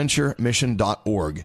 bonaventuremission.org.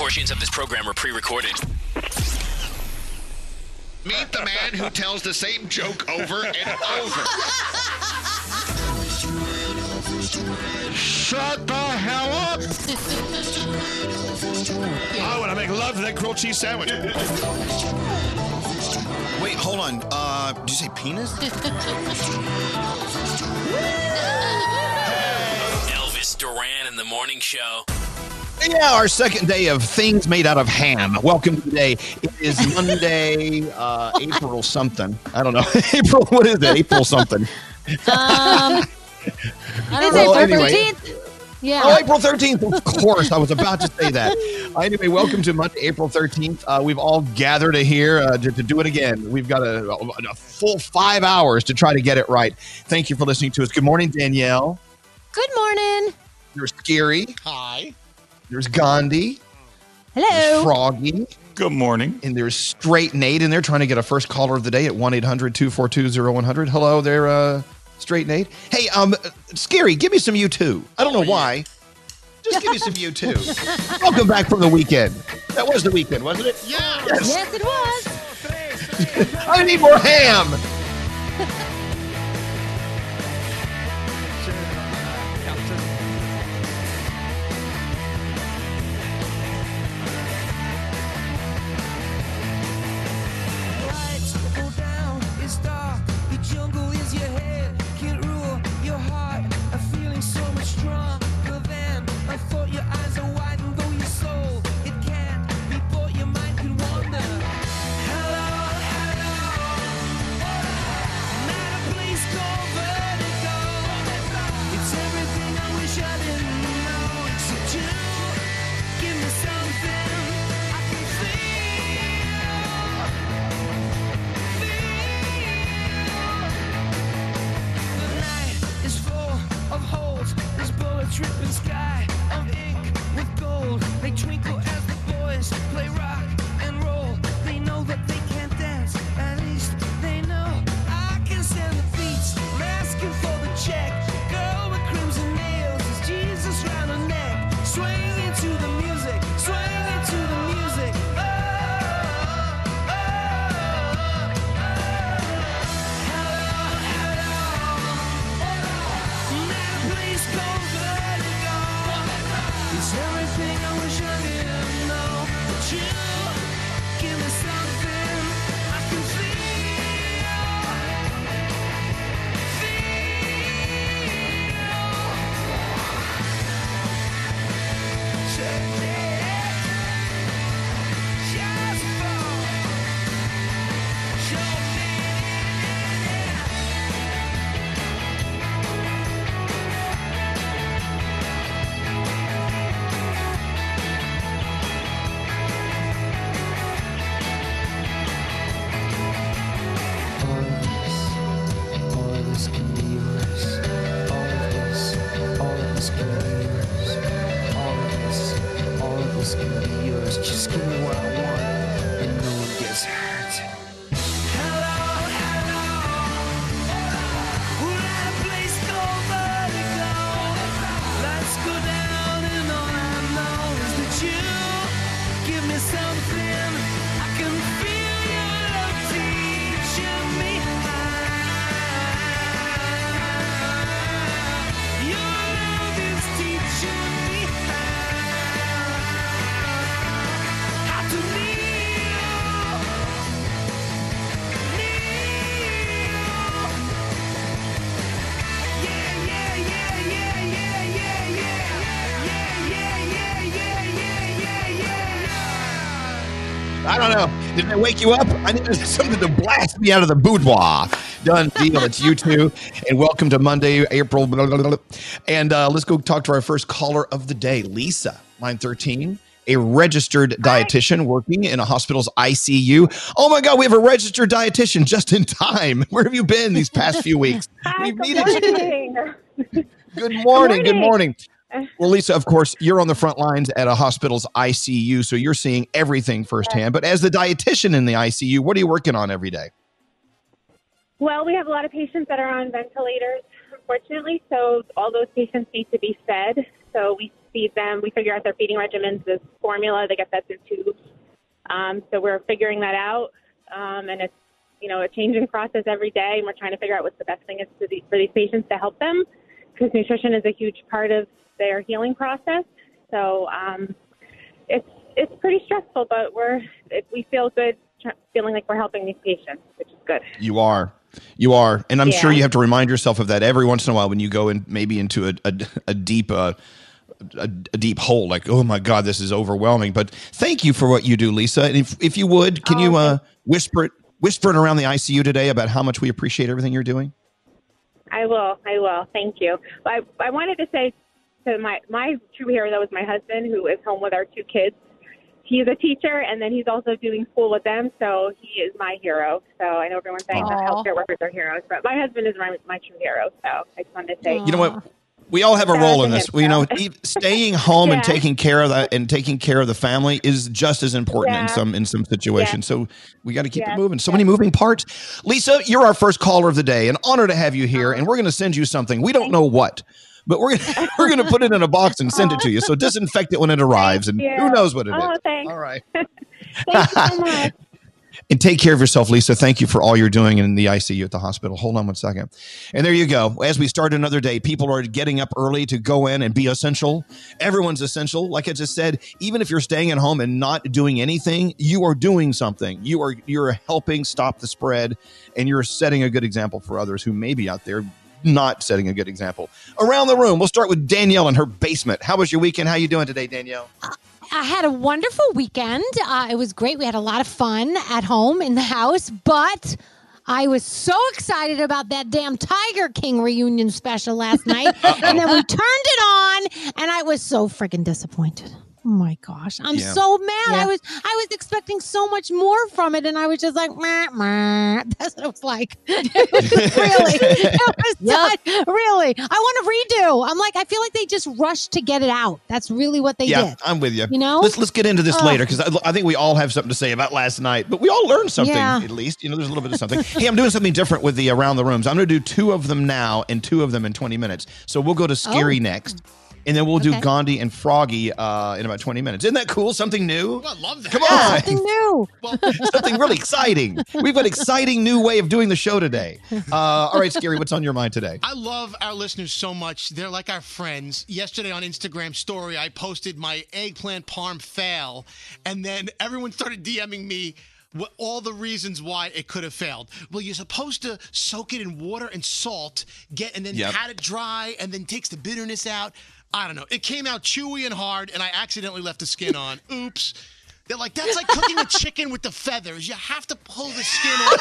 Portions of this program are pre-recorded. Meet the man who tells the same joke over and over. Shut the hell up! I want to make love to that grilled cheese sandwich. Wait, hold on. Uh, did you say penis? Elvis Duran in the morning show. Yeah, our second day of things made out of ham. Welcome today. It is Monday, uh, April something. I don't know. April, what is it? April something. Um, I don't Well, know, April anyway. 13th? Yeah. Oh, April 13th. Of course. I was about to say that. Uh, anyway, welcome to Monday, April 13th. Uh, we've all gathered here uh, to, to do it again. We've got a, a full five hours to try to get it right. Thank you for listening to us. Good morning, Danielle. Good morning. You're Scary. Hi. There's Gandhi. There's Hello. Froggy. Good morning. And there's Straight Nate in there trying to get a first caller of the day at 1 800 242 0100. Hello there, uh, Straight Nate. Hey, um, Scary, give me some U2. I don't know why. Just give me some U2. Welcome back from the weekend. That was the weekend, wasn't it? Yeah. Yes. Yes, it was. I need more ham. Did I wake you up? I needed something to blast me out of the boudoir. Done deal. It's U2. And welcome to Monday, April. blah, blah, blah. And uh, let's go talk to our first caller of the day, Lisa, line 13, a registered dietitian working in a hospital's ICU. Oh my God, we have a registered dietitian just in time. Where have you been these past few weeks? We've needed you. Good morning. Good morning. Well, Lisa, of course, you're on the front lines at a hospital's ICU, so you're seeing everything firsthand. But as the dietitian in the ICU, what are you working on every day? Well, we have a lot of patients that are on ventilators, unfortunately. So all those patients need to be fed. So we feed them. We figure out their feeding regimens, this formula. They get that through tubes. Um, so we're figuring that out, um, and it's you know a changing process every day. And we're trying to figure out what's the best thing is for, the, for these patients to help them, because nutrition is a huge part of their healing process. So um, it's it's pretty stressful, but we're it, we feel good, feeling like we're helping these patients, which is good. You are. You are. And I'm Yeah. sure you have to remind yourself of that every once in a while when you go in maybe into a, a, a deep uh, a, a deep hole like oh my god this is overwhelming but thank you for what you do lisa and if, if you would can you uh, whisper it whisper it around the icu today about how much we appreciate everything you're doing I will. I will. Thank you. I I wanted to say to my my true hero that was my husband who is home with our two kids. He's a teacher and then he's also doing school with them, so he is my hero. So I know everyone's saying that healthcare workers are heroes, but my husband is my my true hero. So I just wanted to say you know what? We all have a role in this. we you know e- staying home and taking care of that and taking care of the family is just as important in some in some situations. So we got to keep Yes, it moving. So many moving parts. Lisa you're our first caller of the day. An honor to have you here and we're going to send you something. We don't know what but we're gonna, we're going to put it in a box and send it to you so disinfect it when it arrives and who knows what it is. oh, thanks. all right Thank you so much. and take care of yourself, Lisa. Thank you for all you're doing in the ICU at the hospital. Hold on one second. And there you go. As we start another day, people are getting up early to go in and be essential. Everyone's essential. Like I just said, even if you're staying at home and not doing anything, you are doing something. You are you're helping stop the spread and you're setting a good example for others who may be out there not setting a good example. Around the room, we'll start with Danielle in her basement. How was your weekend? How you doing today, Danielle? I had a wonderful weekend. Uh, it was great. We had a lot of fun at home in the house, but I was so excited about that damn Tiger King reunion special last night. and then we turned it on, and I was so freaking disappointed. Oh my gosh, I'm Yeah. so mad. I was I was expecting so much more from it, and I was just like, meh, meh. that's what it was like. It was really, it was not- really. I want to redo. I'm like, I feel like they just rushed to get it out. That's really what they did. yeah, did. I'm with you. You know? let's let's get into this Ugh. later because I, I think we all have something to say about last night. But we all learned something Yeah. at least. You know, there's a little bit of something. hey, I'm doing something different with the around the rooms. I'm going to do two of them now and two of them in 20 minutes. So we'll go to scary Oh. next. And then we'll do Okay. Gandhi and Froggy uh, in about 20 minutes. Isn't that cool? Something new? I love that. Come on. Something new. Something really exciting. We've got an exciting new way of doing the show today. Uh, all right, Scary, what's on your mind today? I love our listeners so much. They're like our friends. Yesterday on Instagram story, I posted my eggplant parm fail, and then everyone started DMing me all the reasons why it could have failed. Well, you're supposed to soak it in water and salt, get and then Yep. pat it dry, and then takes the bitterness out. I don't know. It came out chewy and hard, and I accidentally left the skin on. Oops. They're like, that's like cooking a chicken with the feathers. You have to pull the skin off.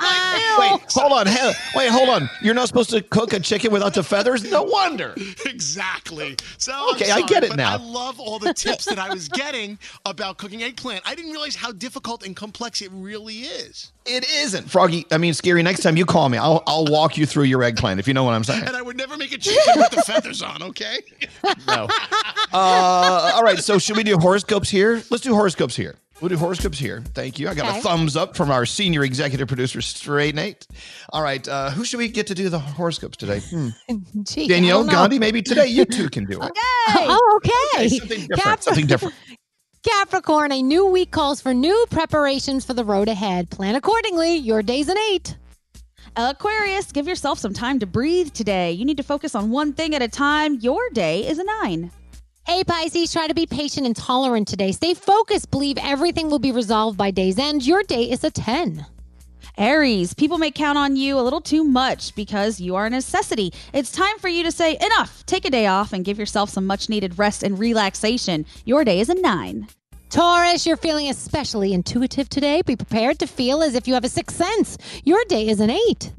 Wait, hold on. Hell, wait, hold on. You're not supposed to cook a chicken without the feathers? No wonder. Exactly. So I'm Okay, I get it but now. I love all the tips that I was getting about cooking eggplant. I didn't realize how difficult and complex it really is. It isn't. Froggy, I mean, Scary, next time you call me, I'll, I'll walk you through your eggplant, if you know what I'm saying. And I would never make a chicken with the feathers on, okay? No. Uh, all right, so should we do horoscopes here? Let's do horoscopes here. We'll do horoscopes here. Thank you. I got Okay. a thumbs up from our senior executive producer, Straight Nate. All right, uh, who should we get to do the horoscopes today? Hmm. Gee, Danielle. Gandhi, maybe today you two can do it. okay. Oh, okay. Okay, something different. Something different. Capricorn, a new week calls for new preparations for the road ahead. Plan accordingly. Your day's an eight. Aquarius, give yourself some time to breathe today. You need to focus on one thing at a time. Your day is a nine. Hey, Pisces, try to be patient and tolerant today. Stay focused. Believe everything will be resolved by day's end. Your day is a 10. Aries, people may count on you a little too much because you are a necessity. It's time for you to say enough. Take a day off and give yourself some much needed rest and relaxation. Your day is a nine. Taurus, you're feeling especially intuitive today. Be prepared to feel as if you have a sixth sense. Your day is an eight.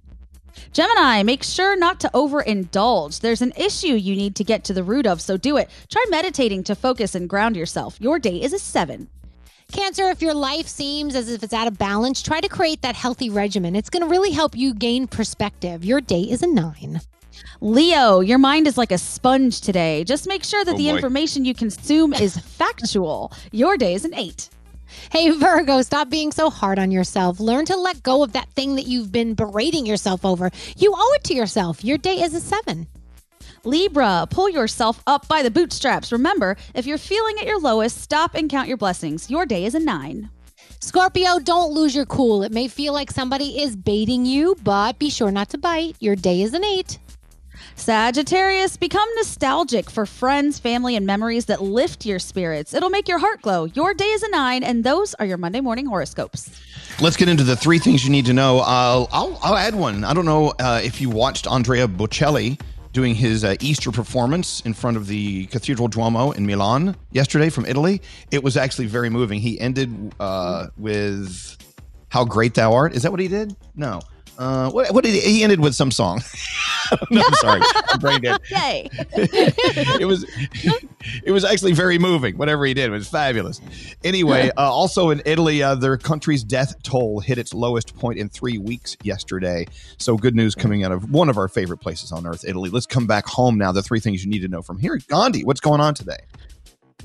Gemini, make sure not to overindulge. There's an issue you need to get to the root of, so do it. Try meditating to focus and ground yourself. Your day is a seven. Cancer, if your life seems as if it's out of balance, try to create that healthy regimen. It's going to really help you gain perspective. Your day is a nine. Leo, your mind is like a sponge today. Just make sure that Oh, the boy. information you consume is factual. Your day is an eight. Hey, Virgo, stop being so hard on yourself. Learn to let go of that thing that you've been berating yourself over. You owe it to yourself. Your day is a seven. Libra, pull yourself up by the bootstraps. Remember, if you're feeling at your lowest, stop and count your blessings. Your day is a nine. Scorpio, don't lose your cool. It may feel like somebody is baiting you, but be sure not to bite. Your day is an eight. Sagittarius, become nostalgic for friends, family, and memories that lift your spirits. It'll make your heart glow. Your day is a nine, and those are your Monday morning horoscopes. Let's get into the three things you need to know. I'll, I'll, add one. I don't know uh, if you watched Andrea Bocelli doing his uh, Easter performance in front of the Cathedral Duomo in Milan yesterday from Italy. It was actually very moving. He ended uh, with "How Great Thou Art." Is that what he did? No. Uh, what, what did he, he ended with some song? no, I'm sorry, I'm brain dead. Yay. it was it was actually very moving. Whatever he did was fabulous. Anyway, uh, also in Italy, uh, their country's death toll hit its lowest point in three weeks yesterday. So good news coming out of one of our favorite places on earth, Italy. Let's come back home now. The three things you need to know from here. Gandhi, what's going on today?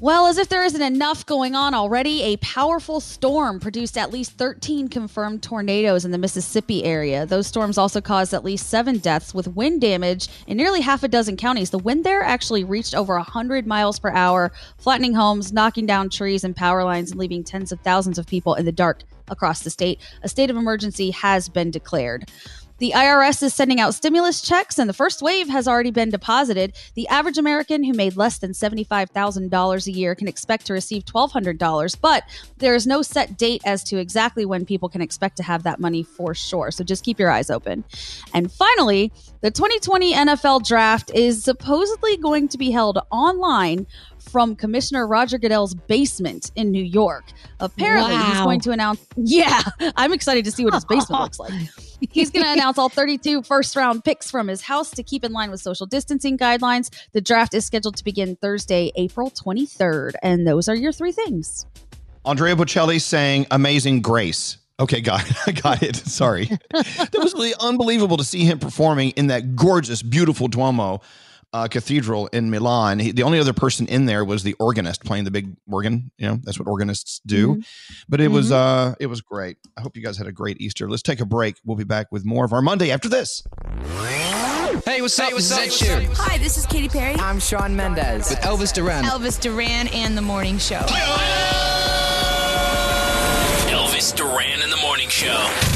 Well, as if there isn't enough going on already, a powerful storm produced at least 13 confirmed tornadoes in the Mississippi area. Those storms also caused at least seven deaths with wind damage in nearly half a dozen counties. The wind there actually reached over 100 miles per hour, flattening homes, knocking down trees and power lines, and leaving tens of thousands of people in the dark across the state. A state of emergency has been declared. The IRS is sending out stimulus checks, and the first wave has already been deposited. The average American who made less than $75,000 a year can expect to receive $1,200, but there is no set date as to exactly when people can expect to have that money for sure. So just keep your eyes open. And finally, the 2020 NFL draft is supposedly going to be held online from Commissioner Roger Goodell's basement in New York. Apparently, he's going to announce. Yeah, I'm excited to see what his basement looks like. He's going to announce all 32 first round picks from his house to keep in line with social distancing guidelines. The draft is scheduled to begin Thursday, April 23rd. And those are your three things. Andrea Bocelli sang "Amazing Grace." Okay, got it. I got it. Sorry, that was really unbelievable to see him performing in that gorgeous, beautiful Duomo uh, cathedral in Milan. He, the only other person in there was the organist playing the big organ. You know, that's what organists do. But it was uh, it was great. I hope you guys had a great Easter. Let's take a break. We'll be back with more of our Monday after this. Hey, what's up? this is Ed Sheeran. Hi, this is Katy Perry. I'm Shawn Mendes. With Elvis Duran. Elvis Duran and the Morning Show. Elvis Duran in the morning show.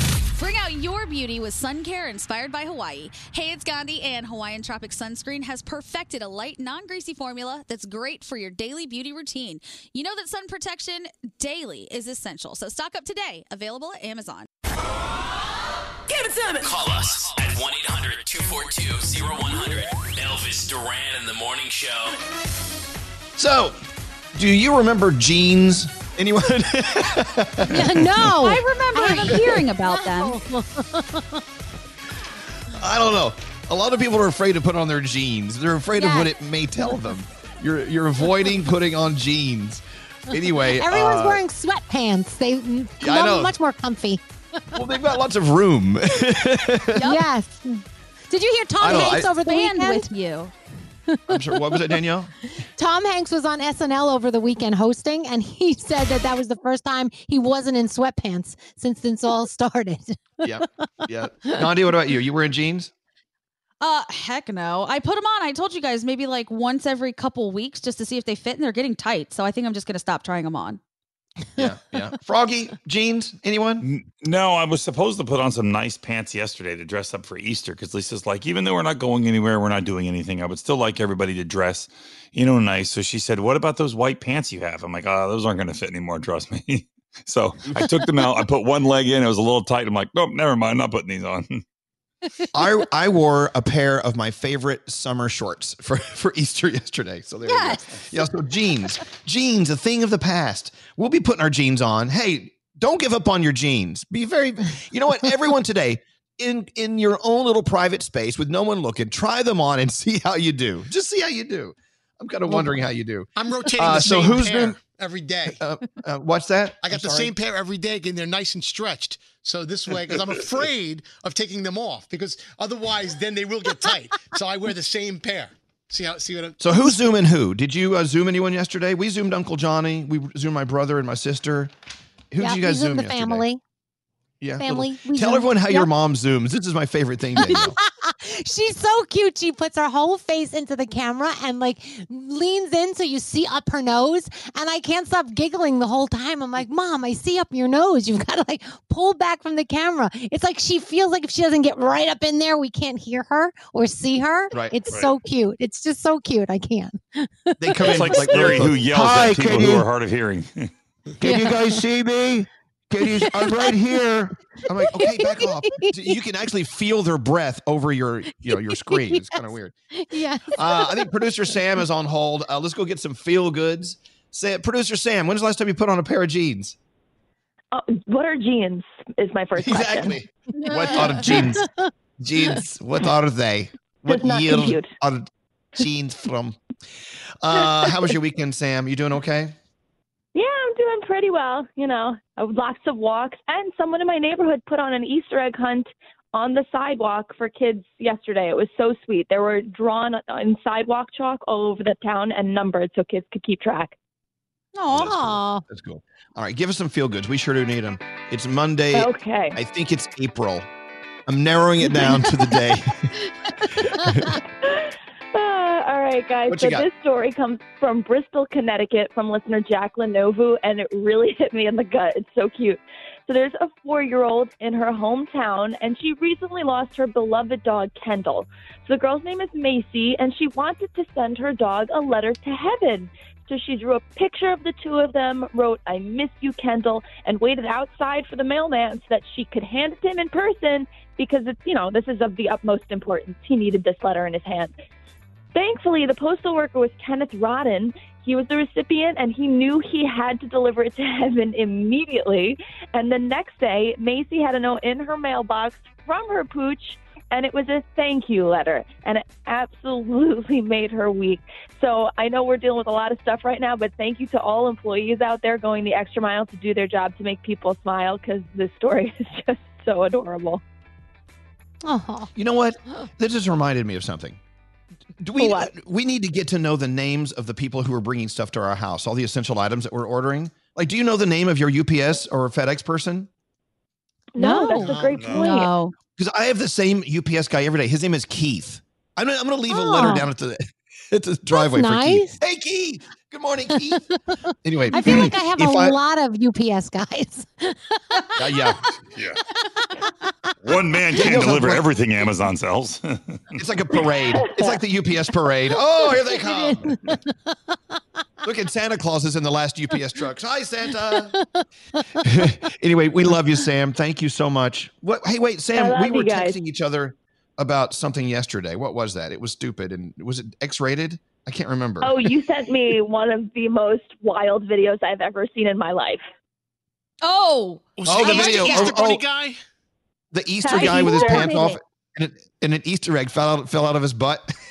Bring out your beauty with sun care inspired by Hawaii. Hey, it's Gandhi, and Hawaiian Tropic Sunscreen has perfected a light, non greasy formula that's great for your daily beauty routine. You know that sun protection daily is essential, so stock up today. Available at Amazon. Give it to me. Call us at 1 800 242 0100. Elvis Duran in the morning show. So, do you remember jeans? Anyone? no. I remember hearing about them. I don't know. A lot of people are afraid to put on their jeans. They're afraid of what it may tell them. You're you're avoiding putting on jeans. Anyway, Everyone's uh, wearing sweatpants. They Yeah, I much more comfy. Well, they've got lots of room. Yes. Did you hear Tom I Hanks I- over the Band weekend? with you. I'm sure. What was it, Danielle? Tom Hanks was on SNL over the weekend hosting, and he said that that was the first time he wasn't in sweatpants since this all started. Yeah, yeah. Gandhi, what about you? You wearing jeans? Uh, heck no. I put them on. I told you guys maybe like once every couple weeks just to see if they fit, and they're getting tight. So I think I'm just going to stop trying them on. Yeah, yeah. Froggy jeans? Anyone? No, I was supposed to put on some nice pants yesterday to dress up for Easter because Lisa's like, even though we're not going anywhere, we're not doing anything, I would still like everybody to dress, you know, nice. So she said, What about those white pants you have? I'm like, Oh, those aren't going to fit anymore, trust me. so I took them out. I put one leg in. It was a little tight. I'm like, Nope, never mind. I'm not putting these on. I I wore a pair of my favorite summer shorts for, for Easter yesterday. So there Yes. you go. Yeah, so jeans. Jeans, a thing of the past. We'll be putting our jeans on. Hey, don't give up on your jeans. Be very you know what? Everyone today, in in your own little private space with no one looking, try them on and see how you do. Just see how you do. I'm kind of wondering how you do. I'm rotating Uh, the so who's pair been- every day. Uh, uh, what's that? I got I'm the sorry? same pair every day, and they're nice and stretched. So this way, because I'm afraid of taking them off, because otherwise, then they will get tight. So I wear the same pair. See how? See what? I'm, So who's zooming who? Did you uh, zoom anyone yesterday? We zoomed Uncle Johnny. We zoomed my brother and my sister. Who yeah, did you guys zoom the yesterday? family. Yeah, family. little- Tell zoomed. everyone how your mom zooms. This is my favorite thing. She's so cute. She puts her whole face into the camera and like leans in so you see up her nose. And I can't stop giggling the whole time. I'm like, Mom, I see up your nose. You've got to like pull back from the camera. It's like she feels like if she doesn't get right up in there, we can't hear her or see her. Right, It's right. so cute. It's just so cute. I can't. They come It's in like, like Siri really who close. yells Hi, at people can who are hard of hearing. Can you guys see me? Can you? I'm right here. I'm like, okay, back off. You can actually feel their breath over your, you know, your screen. It's kind of weird. Yeah. Uh, I think producer Sam is on hold. Uh, let's go get some feel goods. Say, producer Sam, when's the last time you put on a pair of jeans? Oh, what are jeans? Is my first Exactly. question. Exactly. what are jeans? Jeans. What are they? What year compute. are jeans from? Uh, how was your weekend, Sam? You doing okay? Yeah, I'm doing pretty well. You know, Uh, lots of walks, and someone in my neighborhood put on an Easter egg hunt on the sidewalk for kids yesterday. It was so sweet. They were drawn on sidewalk chalk all over the town and numbered so kids could keep track. Oh, That's cool. All right, give us some feel goods. We sure do need them. It's Monday. Okay. I think it's April. I'm narrowing it down to the day. Uh, all right, guys. What so this story comes from Bristol, Connecticut, from listener Jacqueline Novu, and it really hit me in the gut. It's so cute. So there's a four-year-old in her hometown, and she recently lost her beloved dog Kendall. So the girl's name is Macy, and she wanted to send her dog a letter to heaven. So she drew a picture of the two of them, wrote "I miss you, Kendall," and waited outside for the mailman so that she could hand it to him in person because it's you know this is of the utmost importance. He needed this letter in his hand. Thankfully, the postal worker was Kenneth Rodden. He was the recipient and he knew he had to deliver it to heaven immediately. And the next day, Macy had a note in her mailbox from her pooch and it was a thank you letter. And it absolutely made her weak. So I know we're dealing with a lot of stuff right now, but thank you to all employees out there going the extra mile to do their job to make people smile because this story is just so adorable. Oh. You know what? This just reminded me of something. Do we we need to get to know the names of the people who are bringing stuff to our house, all the essential items that we're ordering. Like, do you know the name of your UPS or FedEx person? No, that's a great point. No. Because I have the same UPS guy every day. His name is Keith. I'm gonna, I'm gonna leave a letter Oh. down at the at the driveway for Keith. nice. Hey Keith. Good morning, Keith. anyway, I feel like I have a lot of UPS guys. Uh, yeah. Yeah. One man can't deliver everything Amazon sells. It's like a parade. It's like the UPS parade. Oh, here they come. Look at Santa Claus is in the last UPS trucks. Hi, Santa. anyway, we love you, Sam. Thank you so much. What? Hey, wait, Sam. We were texting each other about something yesterday. What was that? It was stupid, and was it X-rated? I can't remember. Oh, you sent me one of the most wild videos I've ever seen in my life. Oh, Oh, the video. Easter Oh, oh. Bunny oh, guy. the Easter Happy guy with his pants off, and, it, and an Easter egg fell out fell out of his butt.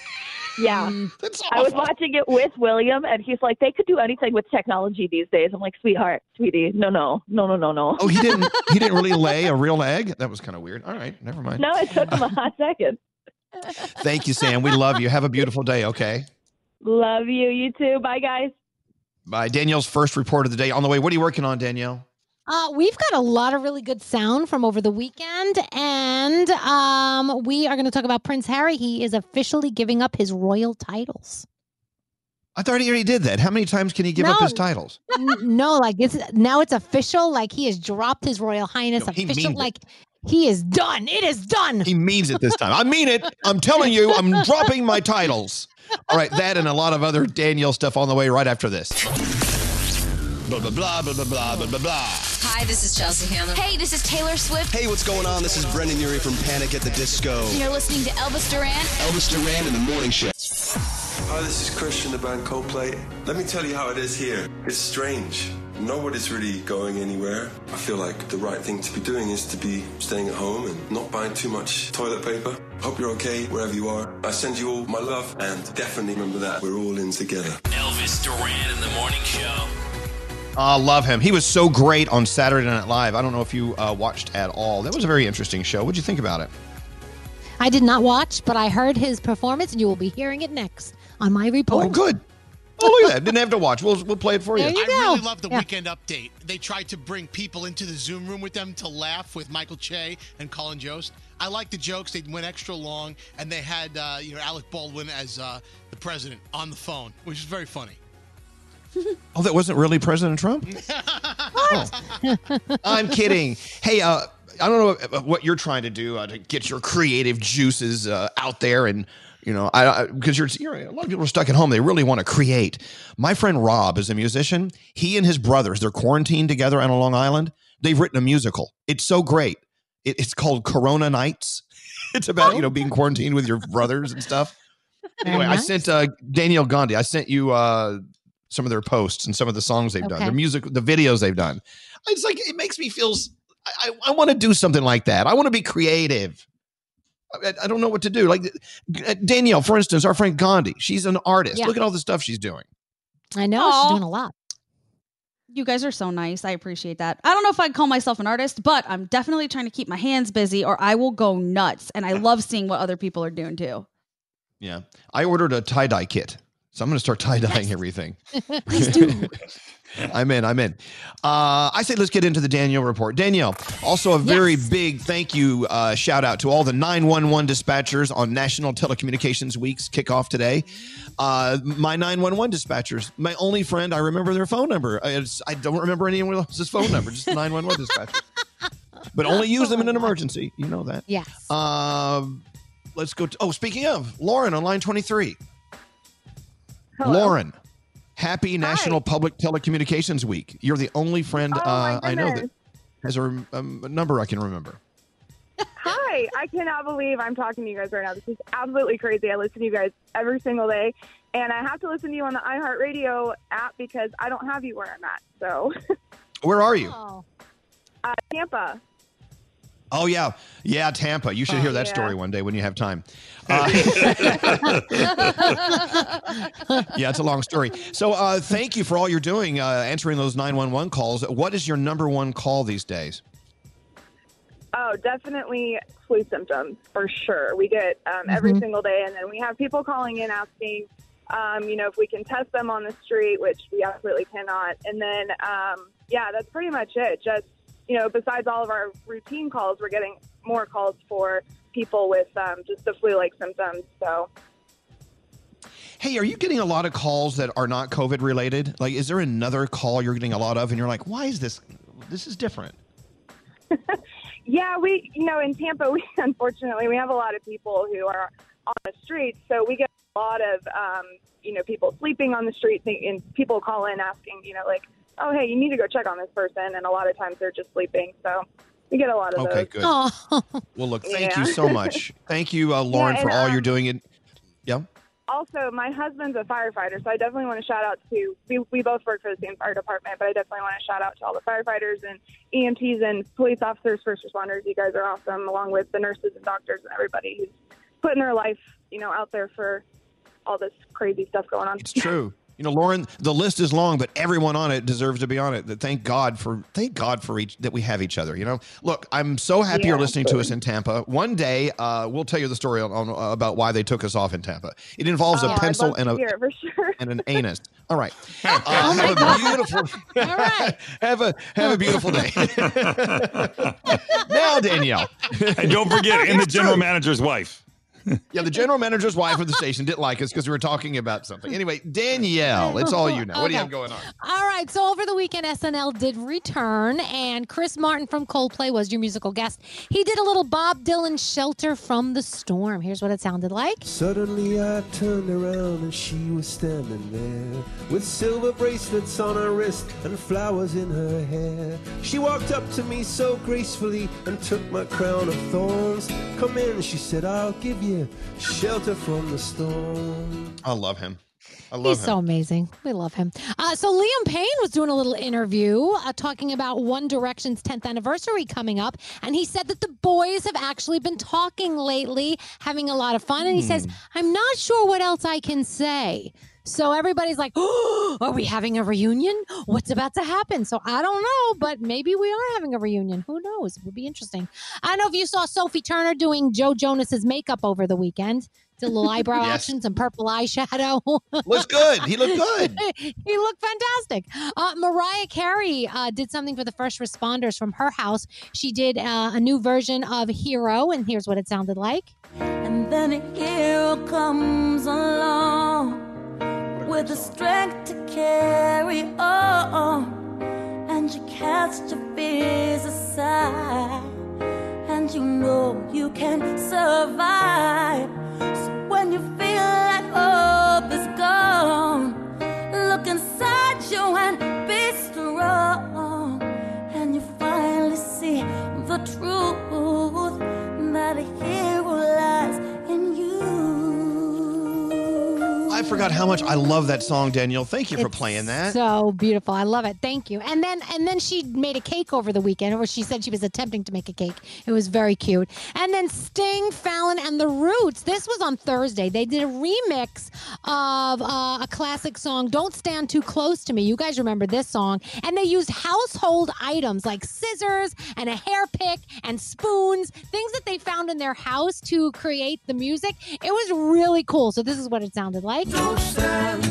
Yeah. That's I was watching it with William, and he's like, they could do anything with technology these days. I'm like, sweetheart, sweetie, no, no, no, no, no, no. Oh, he didn't. He didn't really lay a real egg. That was kind of weird. All right, never mind. No, it took him a hot second. Thank you, Sam. We love you. Have a beautiful day. Okay. Love you. You too. Bye, guys. Bye. Danielle's first report of the day on the way. What are you working on, Danielle? Uh, we've got a lot of really good sound from over the weekend, and um, we are going to talk about Prince Harry. He is officially giving up his royal titles. I thought he already did that. How many times can he give up his titles? N- no, like it's now it's official. Like he has dropped his royal highness. No, official. means it. Like he is done. It is done. He means it this time. I mean it. I'm telling you, I'm dropping my titles. All right, that and a lot of other Danielle stuff on the way right after this. Blah, blah, blah, blah, blah, blah, blah, blah. Hi, this is Chelsea Handler. Hey, this is Taylor Swift. Hey, what's going on? This is Brendon Urie from Panic at the Disco. You're listening to Elvis Duran. Elvis Duran in the Morning Show. Hi, this is Christian, the band Coldplay. Let me tell you how it is here. It's strange. Nobody's really going anywhere. I feel like the right thing to be doing is to be staying at home and not buying too much toilet paper. Hope you're okay wherever you are. I send you all my love and definitely remember that we're all in together. Elvis Duran in the morning show. Uh, love him. He was so great on Saturday Night Live. I don't know if you uh, watched at all. That was a very interesting show. What'd you think about it? I did not watch, but I heard his performance, and you will be hearing it next on my report. Oh, good. Oh, look at that. Didn't have to watch. We'll, we'll play it for you. You I go. really love the Yeah. weekend update. They tried to bring people into the Zoom room with them to laugh with Michael Che and Colin Jost. I like the jokes. They went extra long, and they had uh, you know Alec Baldwin as uh, the president on the phone, which is very funny. Oh, that wasn't really President Trump? Oh. I'm kidding. Hey, uh, I don't know what you're trying to do uh, to get your creative juices uh, out there, and you know, I because you're, you're a lot of people are stuck at home. They really want to create. My friend Rob is a musician. He and his brothers they're quarantined together on a Long Island. They've written a musical. It's so great. It, it's called Corona Nights. It's about you know being quarantined with your brothers and stuff. Anyway, I sent uh, Danielle Gandhi. I sent you uh, some of their posts and some of the songs they've done, Okay. their music, the videos they've done. It's like it makes me feel. I want to do something like that. I want to be creative. I, I don't know what to do. Like uh, Danielle, for instance, our friend Gandhi. She's an artist. Yeah. Look at all the stuff she's doing. I know Aw. she's doing a lot. You guys are so nice. I appreciate that. I don't know if I'd call myself an artist, but I'm definitely trying to keep my hands busy or I will go nuts. And I love seeing what other people are doing too. Yeah, I ordered a tie dye kit, so I'm going to start tie dyeing everything. Please do. I'm in. I'm in. Uh, I say let's get into the Danielle report. Danielle, also a very big thank you uh, shout out to all the 911 dispatchers on National Telecommunications Week's kickoff today. Uh, my 911 dispatchers, my only friend, I remember their phone number. I, I don't remember anyone else's phone number, just the 911 dispatcher. But only use them in an emergency. You know that. Yes. Um, let's go. To, oh, speaking of, Lauren on line 23. Hello. Lauren, happy National Public Telecommunications Week. You're the only friend Oh, uh, I know that has a, rem- um, a number I can remember. Hi, I cannot believe I'm talking to you guys right now. This is absolutely crazy. I listen to you guys every single day, and I have to listen to you on the iHeartRadio app because I don't have you where I'm at. So, Where are you? Oh. uh, Tampa. Oh yeah, yeah, Tampa. You should hear that Yeah. story one day when you have time. Uh, yeah, it's a long story. So uh, thank you for all you're doing, uh, answering those 911 calls. What is your number one call these days? Oh, definitely flu symptoms for sure. We get um, every Mhm. single day, and then we have people calling in asking, um, you know, if we can test them on the street, which we absolutely cannot. And then, um, yeah, that's pretty much it. Just you know, besides all of our routine calls, we're getting more calls for people with um, just the flu-like symptoms. So. Hey, are you getting a lot of calls that are not COVID related? Like, is there another call you're getting a lot of, and you're like, why is this? This is different. Yeah, we, you know, in Tampa, we unfortunately we have a lot of people who are on the streets, so we get a lot of, um, you know, people sleeping on the street, and people call in asking, you know, like, oh, hey, you need to go check on this person, and a lot of times they're just sleeping, so we get a lot of that. Okay, those. good. Well, look, thank Yeah. you so much. Thank you, uh, Lauren, Yeah, for and, all you're um, doing. It. Yeah. Also, my husband's a firefighter, so I definitely want to shout out to. We, we both work for the same fire department, but I definitely want to shout out to all the firefighters and EMTs and police officers, first responders. You guys are awesome, along with the nurses and doctors and everybody who's putting their life, you know, out there for all this crazy stuff going on. It's true. You know, Lauren, the list is long, but everyone on it deserves to be on it. Thank God for thank God for each that we have each other. You know, look, I'm so happy you're Yeah, listening to us in Tampa. One day, uh, we'll tell you the story on, on uh, about why they took us off in Tampa. It involves Oh, a I'd pencil and a it for sure. and an anus. All right, uh, have a beautiful. All right. have a have a beautiful day. now, Danielle, and don't forget, and the general manager's wife. Yeah, the general manager's wife of the station didn't like us because we were talking about something. Anyway, Danielle, it's all you now. What do you have going on? All right, so over the weekend, SNL did return, and Chris Martin from Coldplay was your musical guest. He did a little Bob Dylan "Shelter from the Storm." Here's what it sounded like. Suddenly I turned around and she was standing there with silver bracelets on her wrist and flowers in her hair. She walked up to me so gracefully and took my crown of thorns. Come in, she said, I'll give you shelter from the storm. I love him. I love He's him. so amazing. We love him. Uh, so Liam Payne was doing a little interview uh, talking about One Direction's 10th anniversary coming up, and he said that the boys have actually been talking lately, having a lot of fun. And he says, "I'm not sure what else I can say." So everybody's like, oh, "Are we having a reunion? What's about to happen?" So I don't know, but maybe we are having a reunion. Who knows? It would be interesting. I don't know if you saw Sophie Turner doing Joe Jonas's makeup over the weekend. Did a little eyebrow Yes. action, some purple eyeshadow. Looks good. He looked good. he looked fantastic. Uh, Mariah Carey uh, did something for the first responders from her house. She did uh, a new version of Hero, and here's what it sounded like. And then a hero comes along with the strength to carry on. And you cast your fears aside. And you know you can survive. So when you feel like hope is gone, look inside you and be strong. And you finally see the truth that a hero lies I forgot how much I love that song, Danielle. Thank you for playing that. So beautiful. I love it. Thank you. And then and then she made a cake over the weekend, or she said she was attempting to make a cake. It was very cute. And then Sting, Fallon, and the Roots. This was on Thursday. They did a remix of uh, a classic song, "Don't Stand Too Close to Me." You guys remember this song? And they used household items like scissors and a hair pick and spoons, things that they found in their house to create the music. It was really cool. So this is what it sounded like. Don't stand,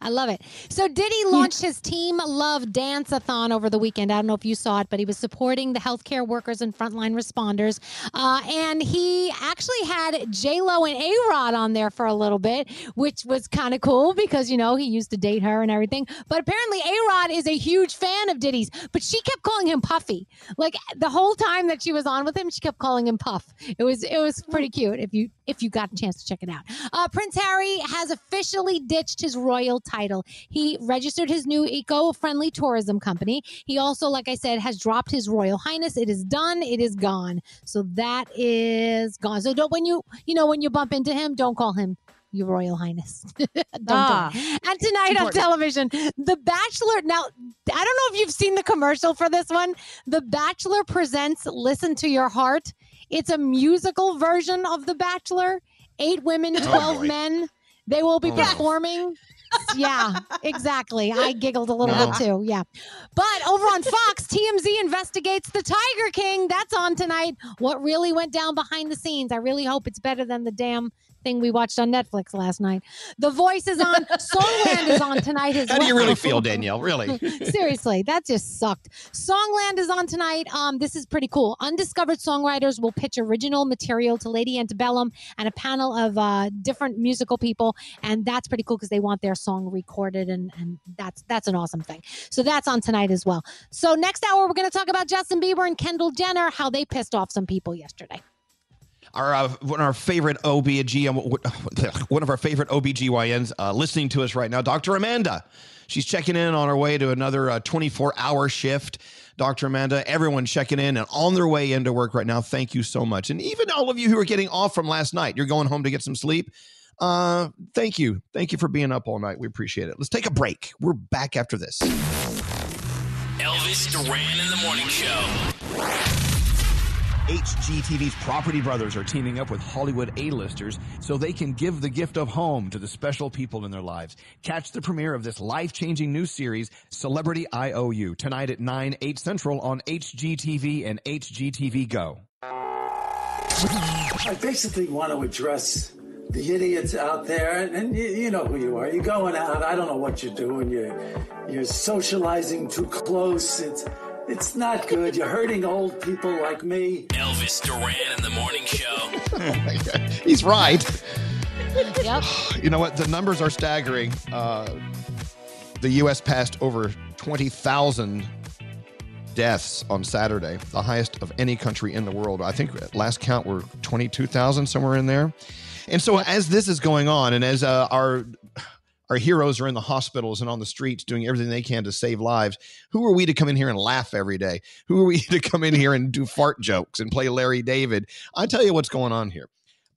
I love it. So Diddy launched his Team Love Dance-a-thon over the weekend. I don't know if you saw it, but he was supporting the healthcare workers and frontline responders. Uh, and he actually had J-Lo and A-Rod on there for a little bit, which was kind of cool because, you know, he used to date her and everything. But apparently A-Rod is a huge fan of Diddy's, but she kept calling him Puffy. Like the whole time that she was on with him, she kept calling him Puff. It was it was pretty cute if you if you got a chance to check it out. Uh, Prince Harry has officially ditched his royal title. He registered his new eco-friendly tourism company. He also, like I said, has dropped his royal highness. It is done. It is gone. So that is gone. So don't when you you know when you bump into him, don't call him your royal highness. don't. Ah. And tonight on television, The Bachelor. Now, I don't know if you've seen the commercial for this one. The Bachelor presents Listen to Your Heart. It's a musical version of The Bachelor. Eight women, Oh, 12 boy. men. They will be Oh. performing. Yeah, exactly. I giggled a little No. bit too. Yeah. But over on Fox, TMZ investigates the Tiger King. That's on tonight. What really went down behind the scenes. I really hope it's better than the damn thing we watched on Netflix last night. The Voice is on. Songland is on tonight as How do you really feel, Danielle? Really? Seriously, that just sucked. Songland is on tonight. Um, this is pretty cool. Undiscovered songwriters will pitch original material to Lady Antebellum and a panel of uh, different musical people, and that's pretty cool because they want their song recorded, and and that's that's an awesome thing. So that's on tonight as well. So next hour we're going to talk about Justin Bieber and Kendall Jenner, how they pissed off some people yesterday. Our uh, one of our favorite OB one of our favorite OBGYNs uh, listening to us right now, Dr. Amanda. She's checking in on her way to another uh, 24 hour shift. Dr. Amanda, everyone checking in and on their way into work right now. Thank you so much. And even all of you who are getting off from last night, you're going home to get some sleep. Uh, thank you. Thank you for being up all night. We appreciate it. Let's take a break. We're back after this. Elvis Duran in the morning show. HGTV's Property Brothers are teaming up with Hollywood A-listers so they can give the gift of home to the special people in their lives. Catch the premiere of this life-changing new series, Celebrity IOU, tonight at 9, 8 Central on HGTV and HGTV Go. I basically want to address the idiots out there, and, you, you know who you are. You're going out. I don't know what you're doing. You're you're socializing too close. It's it's not good. You're hurting old people like me. Elvis Duran in the morning show. Oh. He's right. Yep. You know what? The numbers are staggering. Uh, the U.S. passed over 20,000 deaths on Saturday, the highest of any country in the world. I think last count were 22,000, somewhere in there. And so, as this is going on, and as uh, our our heroes are in the hospitals and on the streets doing everything they can to save lives. Who are we to come in here and laugh every day? Who are we to come in here and do fart jokes and play Larry David? I tell you what's going on here.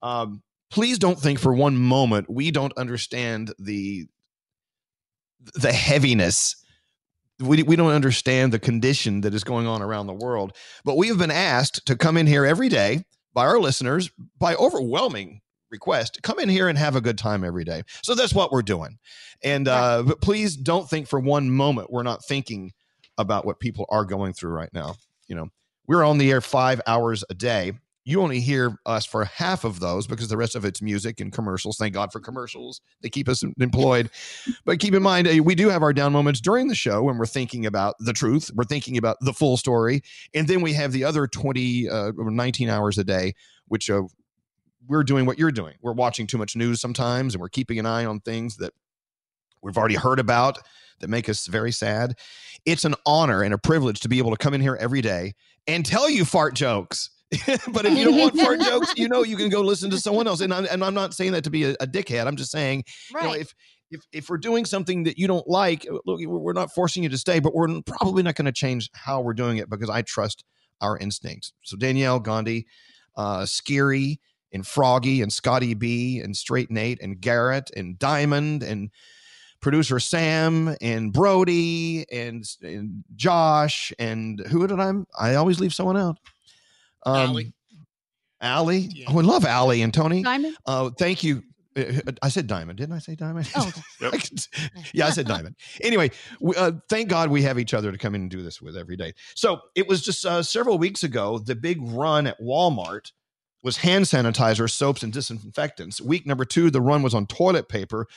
Um, please don't think for one moment we don't understand the the heaviness we, we don't understand the condition that is going on around the world but we have been asked to come in here every day by our listeners by overwhelming request come in here and have a good time every day so that's what we're doing and uh but please don't think for one moment we're not thinking about what people are going through right now you know we're on the air five hours a day you only hear us for half of those because the rest of it's music and commercials. Thank God for commercials. They keep us employed. But keep in mind, uh, we do have our down moments during the show when we're thinking about the truth. We're thinking about the full story. And then we have the other 20 uh, 19 hours a day, which uh, we're doing what you're doing. We're watching too much news sometimes and we're keeping an eye on things that we've already heard about that make us very sad. It's an honor and a privilege to be able to come in here every day and tell you fart jokes. but if you don't want fart jokes, you know you can go listen to someone else. And I'm, and I'm not saying that to be a, a dickhead. I'm just saying, you know, if if if we're doing something that you don't like, look, we're we're not forcing you to stay, but we're probably not going to change how we're doing it because I trust our instincts. So Danielle, Gandhi, uh, Scary, and Froggy, and Scotty B, and Straight Nate, and Garrett, and Diamond, and producer Sam, and Brody, and, and Josh, and who did I? I always leave someone out. Um, Allie. Allie. Oh, I love Allie and Tony. Diamond? Uh, thank you. Uh, I said diamond, didn't I say diamond? Oh, yeah, I said diamond. Anyway, we, uh, thank God we have each other to come in and do this with every day. So it was just uh, several weeks ago. The big run at Walmart was hand sanitizer, soaps, and disinfectants. Week number two, the run was on toilet paper.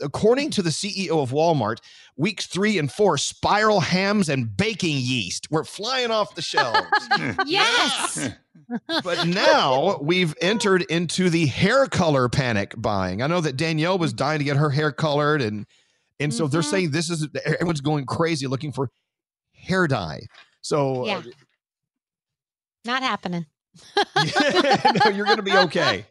According to the CEO of Walmart, weeks three and four, spiral hams and baking yeast were flying off the shelves. Yes. but now we've entered into the hair color panic buying. I know that Danielle was dying to get her hair colored, and and so they're mm-hmm. saying this is everyone's going crazy looking for hair dye. So Yeah. Not happening. no, you're going to be okay.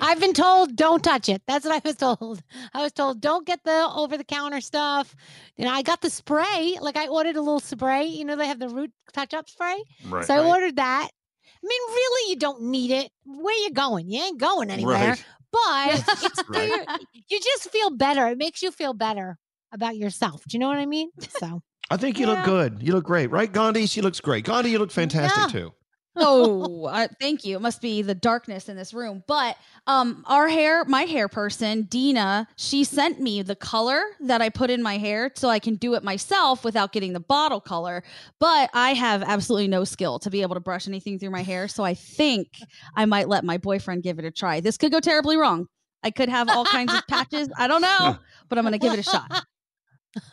I've been told don't touch it. That's what I was told. I was told don't get the over the counter stuff. You know, I got the spray. Like I ordered a little spray. You know, they have the root touch up spray. Right. So I Right. ordered that. I mean, really, you don't need it. Where you going? You ain't going anywhere. Right. But it's Right. you just feel better. It makes you feel better about yourself. Do you know what I mean? So I think you look good. You look great, right, Gandhi? She looks great. Gandhi, you look fantastic too. Oh, uh, thank you. It must be the darkness in this room. But um, our hair, my hair person, Dina, she sent me the color that I put in my hair so I can do it myself without getting the bottle color. But I have absolutely no skill to be able to brush anything through my hair. So I think I might let my boyfriend give it a try. This could go terribly wrong. I could have all kinds of patches. I don't know, but I'm going to give it a shot.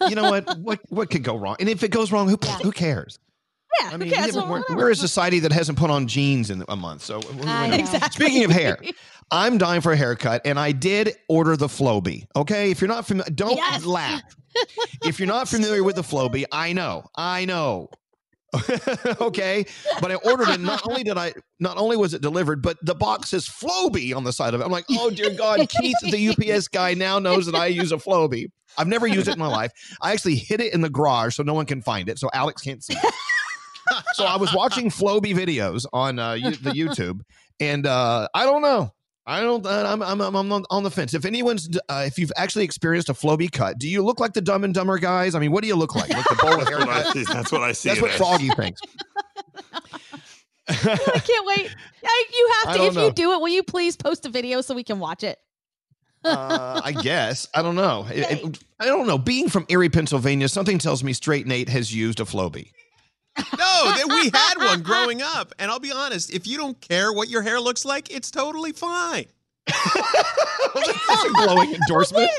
You know what? what what could go wrong? And if it goes wrong, who who cares? Yeah, I mean, we we're, we're a society that hasn't put on jeans in a month. So, who- who I knows? Exactly. speaking of hair, I'm dying for a haircut, and I did order the Flowbee. Okay, if you're not familiar, don't Yes. laugh. if you're not familiar with the Flowbee, I know, I know. okay, but I ordered it. Not only did I, not only was it delivered, but the box says Flowbee on the side of it. I'm like, oh dear God, Keith, the UPS guy, now knows that I use a Flowbee. I've never used it in my life. I actually hid it in the garage so no one can find it, so Alex can't see it. So I was watching Flowbee videos on uh, you- the YouTube, and uh, I don't know. I don't. uh, I'm I'm I'm on, on the fence. If anyone's, uh, if you've actually experienced a Flowbee cut, do you look like the Dumb and Dumber guys? I mean, what do you look like? Like the bowl That's what I haircut? see. That's what I see. That's it what as. Froggy thinks. I can't wait. I, you have to. If know. you do it, will you please post a video so we can watch it? Uh, I guess I don't know. It- it- I don't know. Being from Erie, Pennsylvania, something tells me Straight Nate has used a Flowbee. No, that we had one growing up. And I'll be honest, if you don't care what your hair looks like, it's totally fine. That's a glowing endorsement.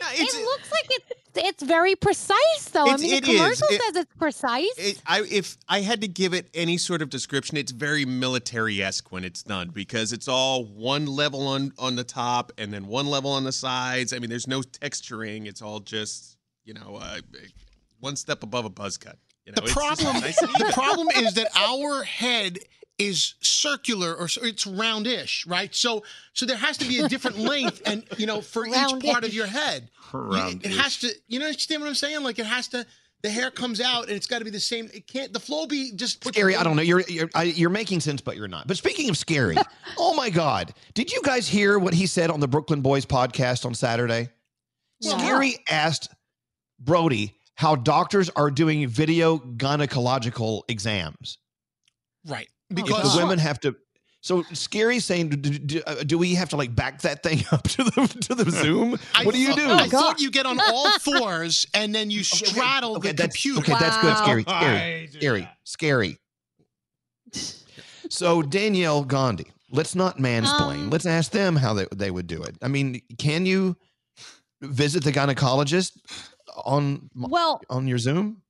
it looks like it's it's very precise, though. It's- I mean, it the is. commercial It- says it's precise. It, I, if I had to give it any sort of description, it's very military-esque when it's done because it's all one level on on the top and then one level on the sides. I mean, there's no texturing. It's all just you know uh, one step above a buzz cut. You know, The problem, nice the problem is that our head is circular or it's roundish, right? So, so there has to be a different length, and you know, for each part of your head, You- it, it has to. You know, understand what I'm saying? Like it has to. The hair comes out, and it's got to be the same. It can't. The Flowbee just Scary, I don't know. You're you're, I, you're making sense, but you're not. But speaking of scary, oh my God, did you guys hear what he said on the Brooklyn Boys podcast on Saturday? No. Scary asked Brody how doctors are doing video gynecological exams. Right. If Because the women have to. So scary saying, do, do, uh, do we have to like back that thing up to the to the Zoom? I what do you thought- do? I thought you get on all fours and then you straddle Okay, the that's computer. okay. That's good. Scary, scary, scary, scary. So Danielle Gandhi, let's not mansplain. Um, let's ask them how they, they would do it. I mean, can you visit the gynecologist on Well, on your Zoom?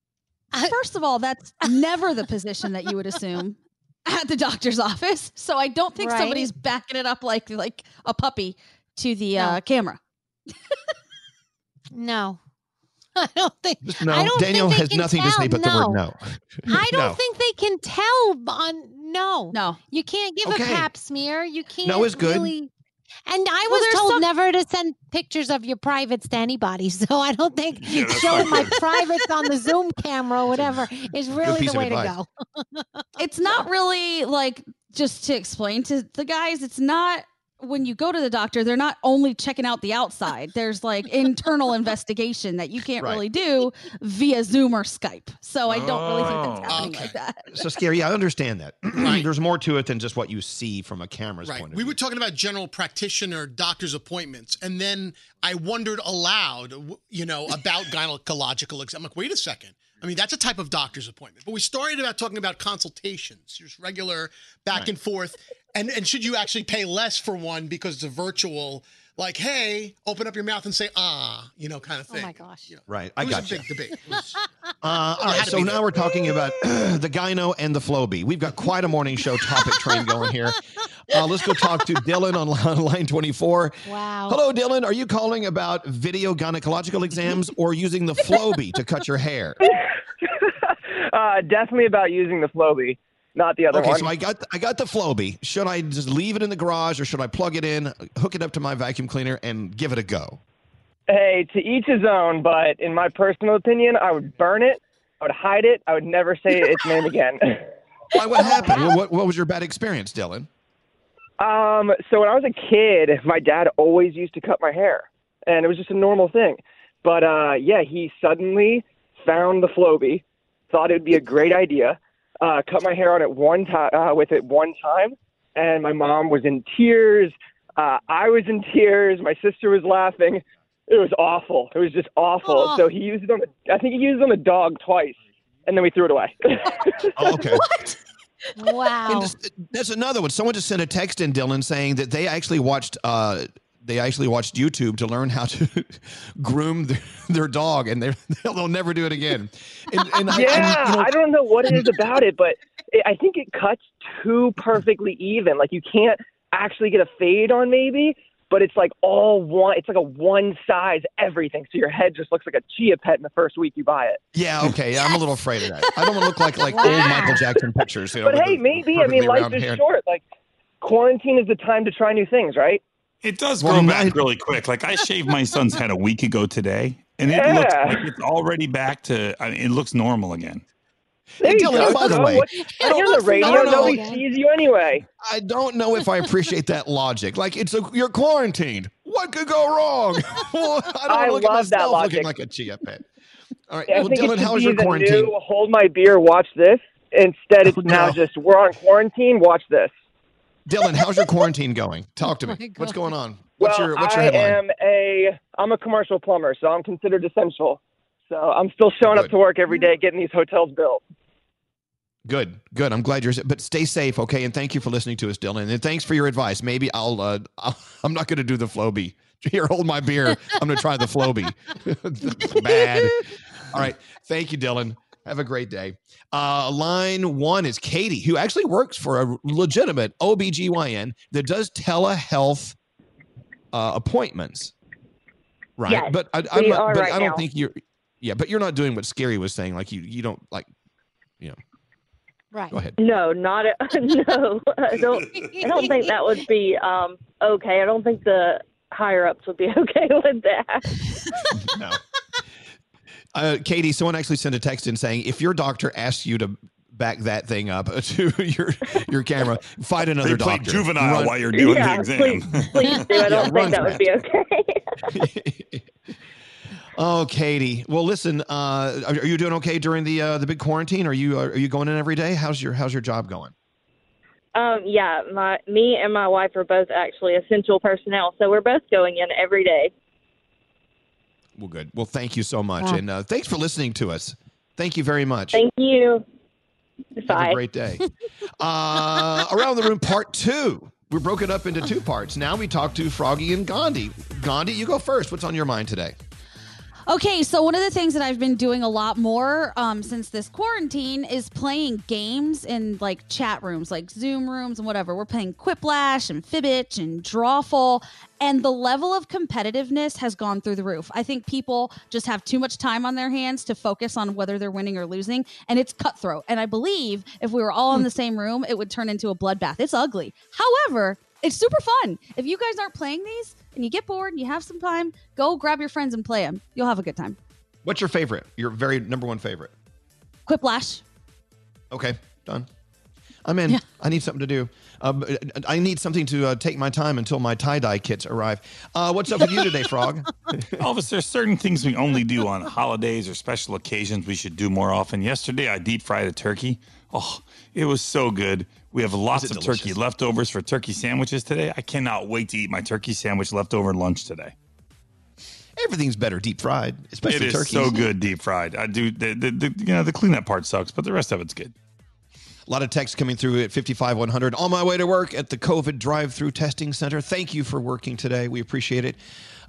First of all, that's never the position that you would assume at the doctor's office. So I don't think Right. somebody's backing it up like like a puppy to the uh, camera. no, I don't think. No, I don't Danielle think has can nothing to say tell. but the word no. I don't No. think they can tell on no. No. You can't give Okay. a pap smear. You can't No is good. really and I Well, was told some- never to send pictures of your privates to anybody. So I don't think Yeah, showing my privates on the Zoom camera or whatever is really the way to go. It's not really like just to explain to the guys, it's not when you go to the doctor, they're not only checking out the outside. There's like internal investigation that you can't Right. really do via Zoom or Skype. So I don't really think that's Oh. happening Okay. like that. So scary. I understand that. Right. There's more to it than just what you see from a camera's Right. point of We view. We were talking about general practitioner doctor's appointments, and then I wondered aloud, you know, about gynecological exam. I'm like, wait a second. I mean, that's a type of doctor's appointment. But we started about talking about consultations, just regular back and forth. And and should you actually pay less for one because it's a virtual, like, hey, open up your mouth and say ah, you know, kind of thing. Oh my gosh. You know, Right. I got a you. big debate. Was- Uh, all had right, so now there. we're talking about the gyno and the Flowbee. We've got quite a morning show topic train going here. Uh, let's go talk to Dylan on line- line 24. Wow. Hello, Dylan. Are you calling about video gynecological exams or using the Flowbee to cut your hair? uh, definitely about using the Flowbee, not the other Okay, one. Okay, so I got I got the Flowbee. Should I just leave it in the garage or should I plug it in, hook it up to my vacuum cleaner, and give it a go? hey, to each his own, but in my personal opinion, I would burn it. I would hide it. I would never say its name again. Why? What happened? What, what, was your bad experience, Dylan? Um, so when I was a kid, my dad always used to cut my hair, and it was just a normal thing. But uh, yeah, he suddenly found the Flowbee, thought it would be a great idea, uh, cut my hair on it one time uh, with it one time, and my mom was in tears. Uh, I was in tears. My sister was laughing. It was awful. It was just awful. Aw. So he used it on the. I think he used it on the dog twice, and then we threw it away. Oh, okay. Wow. And this- that's another one. Someone just sent a text in, Dylan, saying that they actually watched. Uh, they actually watched YouTube to learn how to groom their, their dog, and they're, they'll never do it again. And, and I- yeah, and, you know, I don't know what it is about it, but it, I think it cuts too perfectly even. Like you can't actually get a fade on maybe, but it's like all one. It's like a one size everything. So your head just looks like a chia pet in the first week you buy it. yeah, okay. I'm a little afraid of that. I don't want to look like like old Michael Jackson pictures. You know, But hey, the maybe I mean life is hair. short. Like quarantine is the time to try new things, right? It does Well, grow now- back really quick. Like I shaved my son's head a week ago today, and it looks like it's already back to. I mean, it looks normal again. There you Dylan, go. by the So way, what- I you're the looks radio. normal Nobody again. sees you anyway. I don't know if I appreciate that logic. Like it's a, you're quarantined. What could go wrong? well, I don't I wanna look at love that myself looking logic. like a chia pet. All right, I well, think it Dylan, should how your quarantine? new hold my beer, watch this. Instead, oh, it's Oh, now no. just we're on quarantine. Watch this. Dylan, how's your quarantine going? Talk to me. Oh What's going on? What's well, your What's your headline? I am a I'm a commercial plumber, so I'm considered essential. So I'm still showing up to work every day, getting these hotels built. Good, good. I'm glad you're. But stay safe, okay? And thank you for listening to us, Dylan. And thanks for your advice. Maybe I'll. Uh, I'll I'm not going to do the Flowbee. Here, hold my beer. I'm going to try the Flowbee. Bad. All right. Thank you, Dylan. Have a great day. Uh, line one is Katie, who actually works for a legitimate OBGYN that does telehealth uh, appointments. Right. Yes, but I, I'm not, but right I don't now. think you're. Yeah, but you're not doing what Scary was saying. Like you, you don't like, you know. Right. Go ahead. No, not at, no. I don't. I don't think that would be um, okay. I don't think the higher ups would be okay with that. no. Uh, Katie, someone actually sent a text in saying if your doctor asks you to back that thing up to your your camera, find another They play doctor. juvenile while you're doing the exam. please, please do. I don't run think that would be okay. Oh, Katie. Well, listen. Uh, are, are you doing okay during the uh, the big quarantine? Are you are you going in every day? How's your How's your job going? um, yeah, my me and my wife are both actually essential personnel, so we're both going in every day. Well, good. Well, thank you so much, Yeah. and uh, thanks for listening to us. Thank you very much. Thank you. Bye. Have a great day. uh, around the room, part two. We're broken up into two parts. Now we talk to Froggy and Gandhi. Gandhi, you go first. What's on your mind today? Okay, so one of the things that I've been doing a lot more um, since this quarantine is playing games in like chat rooms, like Zoom rooms and whatever. We're playing Quiplash and Fibbage and Drawful, and the level of competitiveness has gone through the roof. I think people just have too much time on their hands to focus on whether they're winning or losing, and it's cutthroat. And I believe if we were all in the same room, it would turn into a bloodbath. It's ugly. However, it's super fun. If you guys aren't playing these and you get bored and you have some time, go grab your friends and play them. You'll have a good time. What's your favorite? Your very number one favorite? Quiplash. Okay, done. I'm in. I need something to do. Um, I need something to uh, take my time until my tie dye kits arrive. Uh, what's up with you today, Frog? Elvis, there's certain things we only do on holidays or special occasions we should do more often. Yesterday, I deep fried a turkey. Oh, it was so good. We have lots of turkey leftovers for turkey sandwiches today. I cannot wait to eat my turkey sandwich leftover lunch today. Everything's better deep fried, especially turkey. it is turkeys. so good deep fried. I do the, the, the you know the cleanup part sucks, but the rest of it's good. A lot of texts coming through at 55100. On my way to work at the COVID drive through testing center. Thank you for working today. We appreciate it.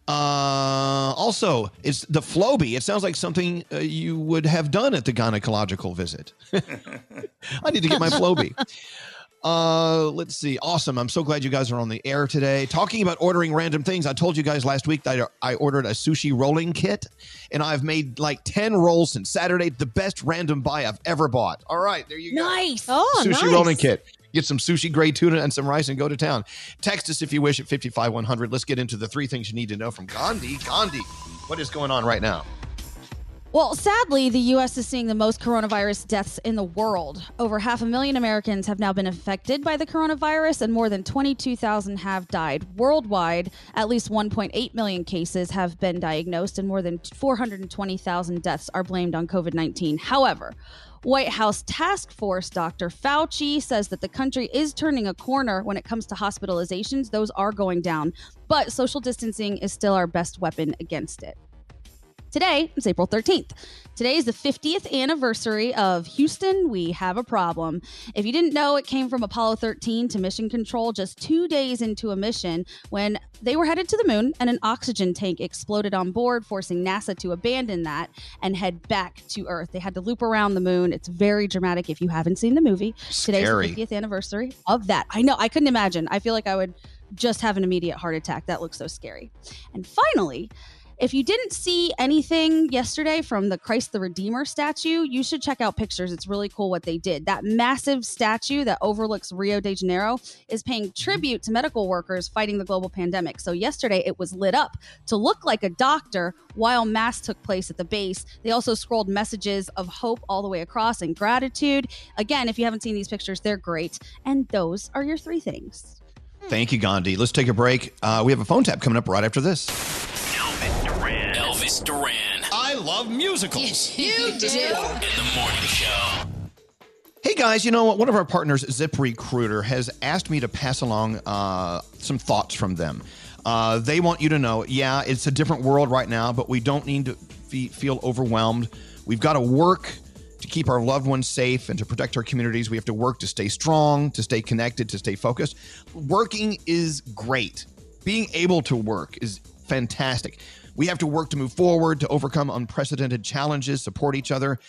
Uh, also, it's the Flowbee. It sounds like something uh, you would have done at the gynecological visit. I need to get my Flowbee. Uh, let's see. Awesome. I'm so glad you guys are on the air today. Talking about ordering random things, I told you guys last week that I ordered a sushi rolling kit, and I've made like 10 rolls since Saturday. The best random buy I've ever bought. All right, there you go. Nice. Oh, sushi nice. rolling kit. Get some sushi grade tuna and some rice and go to town. Text us if you wish at 55100. Let's get into the three things you need to know from Gandhi. Gandhi, what is going on right now? Well, sadly, the U.S. is seeing the most coronavirus deaths in the world. Over half a million Americans have now been affected by the coronavirus, and more than 22,000 have died. Worldwide, at least 1.8 million cases have been diagnosed, and more than 420,000 deaths are blamed on COVID 19. However, White House Task Force Dr. Fauci says that the country is turning a corner when it comes to hospitalizations. Those are going down, but social distancing is still our best weapon against it. Today is April 13th. Today is the 50th anniversary of Houston, We Have a Problem. If you didn't know, it came from Apollo 13 to mission control just two days into a mission when they were headed to the moon and an oxygen tank exploded on board, forcing NASA to abandon that and head back to Earth. They had to loop around the moon. It's very dramatic if you haven't seen the movie. Today's the 50th anniversary of that. I know, I couldn't imagine. I feel like I would just have an immediate heart attack. That looks so scary. And finally, if you didn't see anything yesterday from the Christ the Redeemer statue, you should check out pictures. It's really cool what they did. That massive statue that overlooks Rio de Janeiro is paying tribute to medical workers fighting the global pandemic. So, yesterday it was lit up to look like a doctor while mass took place at the base. They also scrolled messages of hope all the way across and gratitude. Again, if you haven't seen these pictures, they're great. And those are your three things. Thank you, Gandhi. Let's take a break. Uh, we have a phone tap coming up right after this. Elvis Duran I love musicals. You do. in the morning show. Hey guys, you know what? One of our partners, ZipRecruiter, has asked me to pass along uh, some thoughts from them. Uh, they want you to know, yeah, it's a different world right now, but we don't need to fe- feel overwhelmed. We've got to work To keep our loved ones safe and to protect our communities, we have to work to stay strong, to stay connected, to stay focused. Working is great. Being able to work is fantastic. We have to work to move forward, to overcome unprecedented challenges, support each other.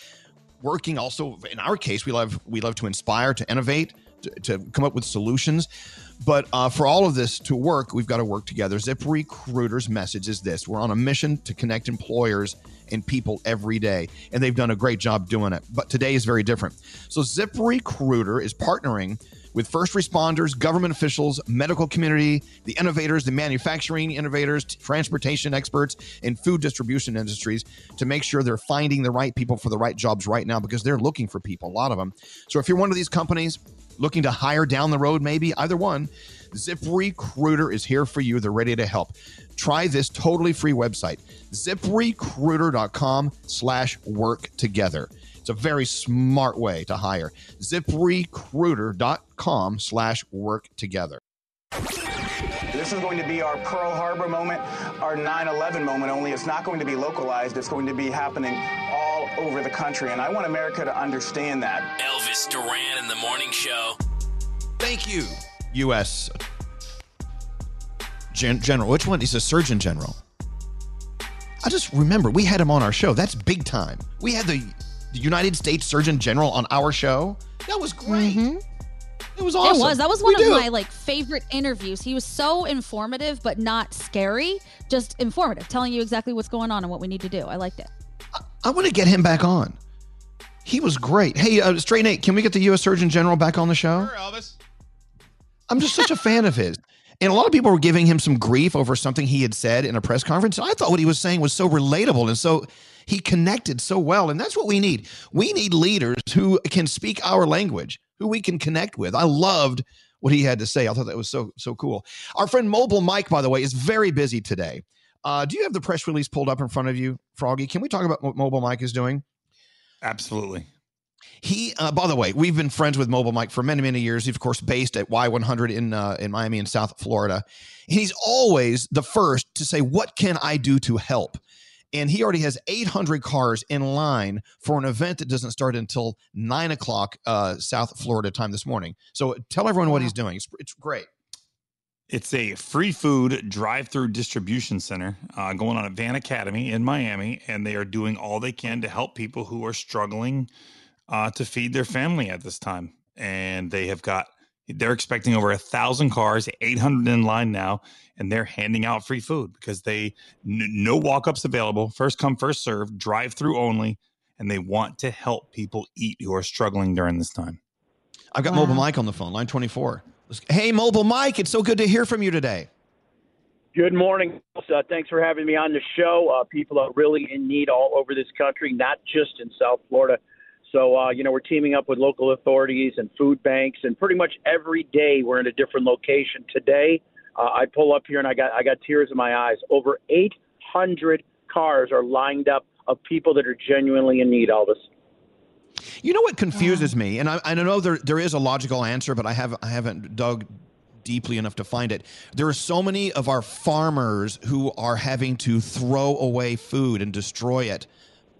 Working also, in our case, we love we love to inspire, to innovate, to, to come up with solutions. But uh, for all of this to work, we've got to work together. ZipRecruiter's message is this: We're on a mission to connect employers and people every day, and they've done a great job doing it. But today is very different. So ZipRecruiter is partnering with first responders, government officials, medical community, the innovators, the manufacturing innovators, transportation experts, and food distribution industries to make sure they're finding the right people for the right jobs right now because they're looking for people, a lot of them. So if you're one of these companies looking to hire down the road, maybe either one, ZipRecruiter is here for you. They're ready to help. Try this totally free website, ziprecruiter.com slash work together. It's a very smart way to hire. ZipRecruiter.com slash work together. This is going to be our Pearl Harbor moment, our 9 11 moment, only it's not going to be localized. It's going to be happening all over the country. And I want America to understand that. Elvis Duran in the morning show. Thank you, U.S. Gen- General. Which one? He's a Surgeon General. I just remember we had him on our show. That's big time. We had the, the United States Surgeon General on our show. That was great. Mm-hmm. It was awesome. It was. That was one We of do. my like favorite interviews. He was so informative, but not scary. Just informative, telling you exactly what's going on and what we need to do. I liked it. I want to get him back on. He was great. Hey, uh, Straight Nate, can we get the U.S. Surgeon General back on the show? Sure, Elvis. I'm just such a fan of his. And a lot of people were giving him some grief over something he had said in a press conference. I thought what he was saying was so relatable and so he connected so well. And that's what we need. We need leaders who can speak our language, who we can connect with. I loved what he had to say. I thought that was so so cool. Our friend Mobile Mike, by the way, is very busy today. Uh, do you have the press release pulled up in front of you, Froggy? Can we talk about what Mobile Mike is doing? Absolutely. He, uh, by the way, we've been friends with Mobile Mike for many, many years. He's of course based at Y100 in uh, in Miami and South Florida. He's always the first to say, "What can I do to help?" And he already has 800 cars in line for an event that doesn't start until nine o'clock uh, South Florida time this morning. So tell everyone what he's doing. It's, it's great. It's a free food drive-through distribution center uh, going on at Van Academy in Miami, and they are doing all they can to help people who are struggling uh, to feed their family at this time. And they have got they're expecting over a thousand cars, 800 in line now, and they're handing out free food because they n- no walk-ups available, first come first serve, drive-through only, and they want to help people eat who are struggling during this time. I've got Mobile Mike on the phone, line 24. Hey, Mobile Mike, it's so good to hear from you today. Good morning. Uh, thanks for having me on the show. Uh, people are really in need all over this country, not just in South Florida. So, uh, you know, we're teaming up with local authorities and food banks, and pretty much every day we're in a different location. Today, uh, I pull up here and I got I got tears in my eyes. Over 800 cars are lined up of people that are genuinely in need. Elvis. You know what confuses me, and I, I know there there is a logical answer, but I have I haven't dug deeply enough to find it. There are so many of our farmers who are having to throw away food and destroy it,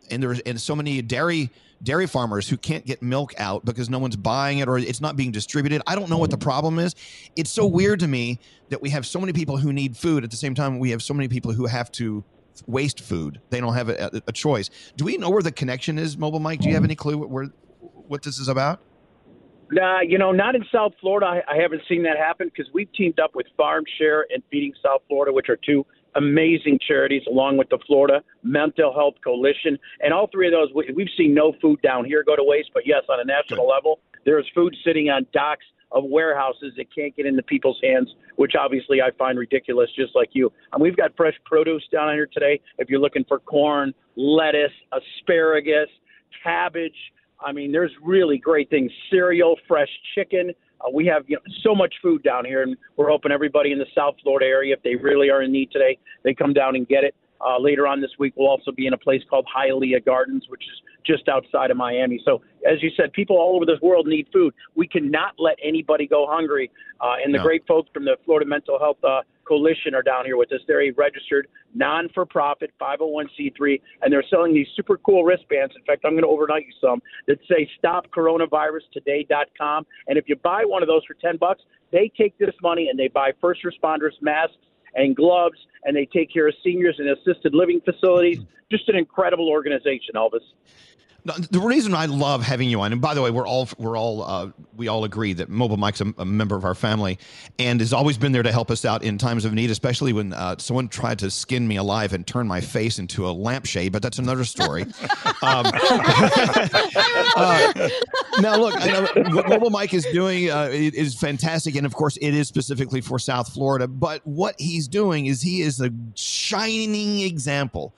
and there's and so many dairy dairy farmers who can't get milk out because no one's buying it or it's not being distributed. I don't know what the problem is. It's so weird to me that we have so many people who need food at the same time we have so many people who have to waste food. They don't have a, a choice. Do we know where the connection is, Mobile Mike? Do you have any clue what, where what this is about? Nah, you know, not in South Florida. I, I haven't seen that happen because we've teamed up with Farm Share and Feeding South Florida, which are two amazing charities, along with the Florida Mental Health Coalition. And all three of those, we, we've seen no food down here go to waste. But yes, on a national level, there is food sitting on docks of warehouses that can't get into people's hands, which obviously I find ridiculous, just like you. And we've got fresh produce down here today. If you're looking for corn, lettuce, asparagus, cabbage, I mean, there's really great things. Cereal, fresh chicken. Uh, we have you know, so much food down here, and we're hoping everybody in the South Florida area, if they really are in need today, they come down and get it. Uh, later on this week, we'll also be in a place called Hialeah Gardens, which is just outside of Miami. So, as you said, people all over this world need food. We cannot let anybody go hungry. Uh, and the No. great folks from the Florida Mental Health uh, Coalition are down here with us. They're a registered non for profit 501c3, and they're selling these super cool wristbands. In fact, I'm going to overnight you some that say stopcoronavirustoday.com. And if you buy one of those for 10 bucks, they take this money and they buy first responders masks and gloves, and they take care of seniors in assisted living facilities. Just an incredible organization, Elvis. No, the reason I love having you on, and by the way, we're all we're all uh, we all agree that Mobile Mike's a, a member of our family, and has always been there to help us out in times of need, especially when uh, someone tried to skin me alive and turn my face into a lampshade. But that's another story. um, uh, now, look, what Mobile Mike is doing uh, is fantastic, and of course, it is specifically for South Florida. But what he's doing is he is a shining example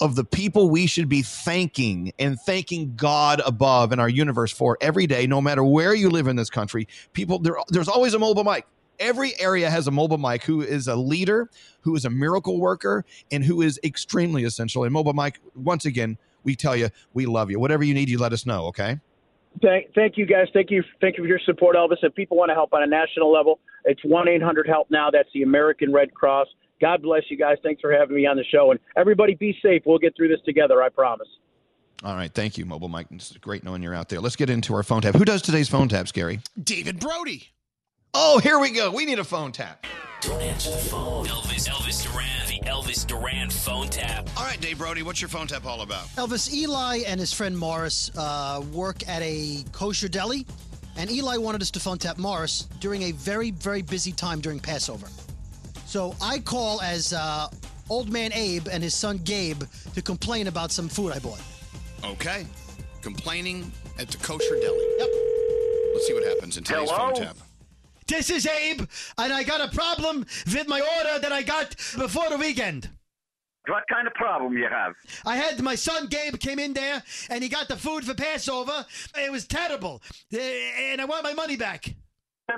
of the people we should be thanking and thanking God above in our universe for every day, no matter where you live in this country. People, there, there's always a mobile mic. Every area has a mobile mic who is a leader, who is a miracle worker, and who is extremely essential. And mobile Mike, once again, we tell you we love you. Whatever you need, you let us know. Okay. Thank, thank you guys. Thank you, thank you for your support, Elvis. If people want to help on a national level, it's one eight hundred help now. That's the American Red Cross. God bless you guys. Thanks for having me on the show, and everybody be safe. We'll get through this together. I promise. All right. Thank you, mobile Mike. It's great knowing you're out there. Let's get into our phone tap. Who does today's phone tap, Gary? David Brody. Oh, here we go. We need a phone tap. Don't answer the phone. Elvis, Elvis Duran, the Elvis Duran phone tap. All right, Dave Brody, what's your phone tap all about? Elvis, Eli and his friend Morris uh, work at a kosher deli, and Eli wanted us to phone tap Morris during a very, very busy time during Passover. So I call as uh, old man Abe and his son Gabe to complain about some food I bought. Okay. Complaining at the kosher deli. Yep. Let's see what happens in today's phone tap. This is Abe, and I got a problem with my order that I got before the weekend. What kind of problem you have? I had my son Gabe came in there, and he got the food for Passover. It was terrible, Uh, and I want my money back.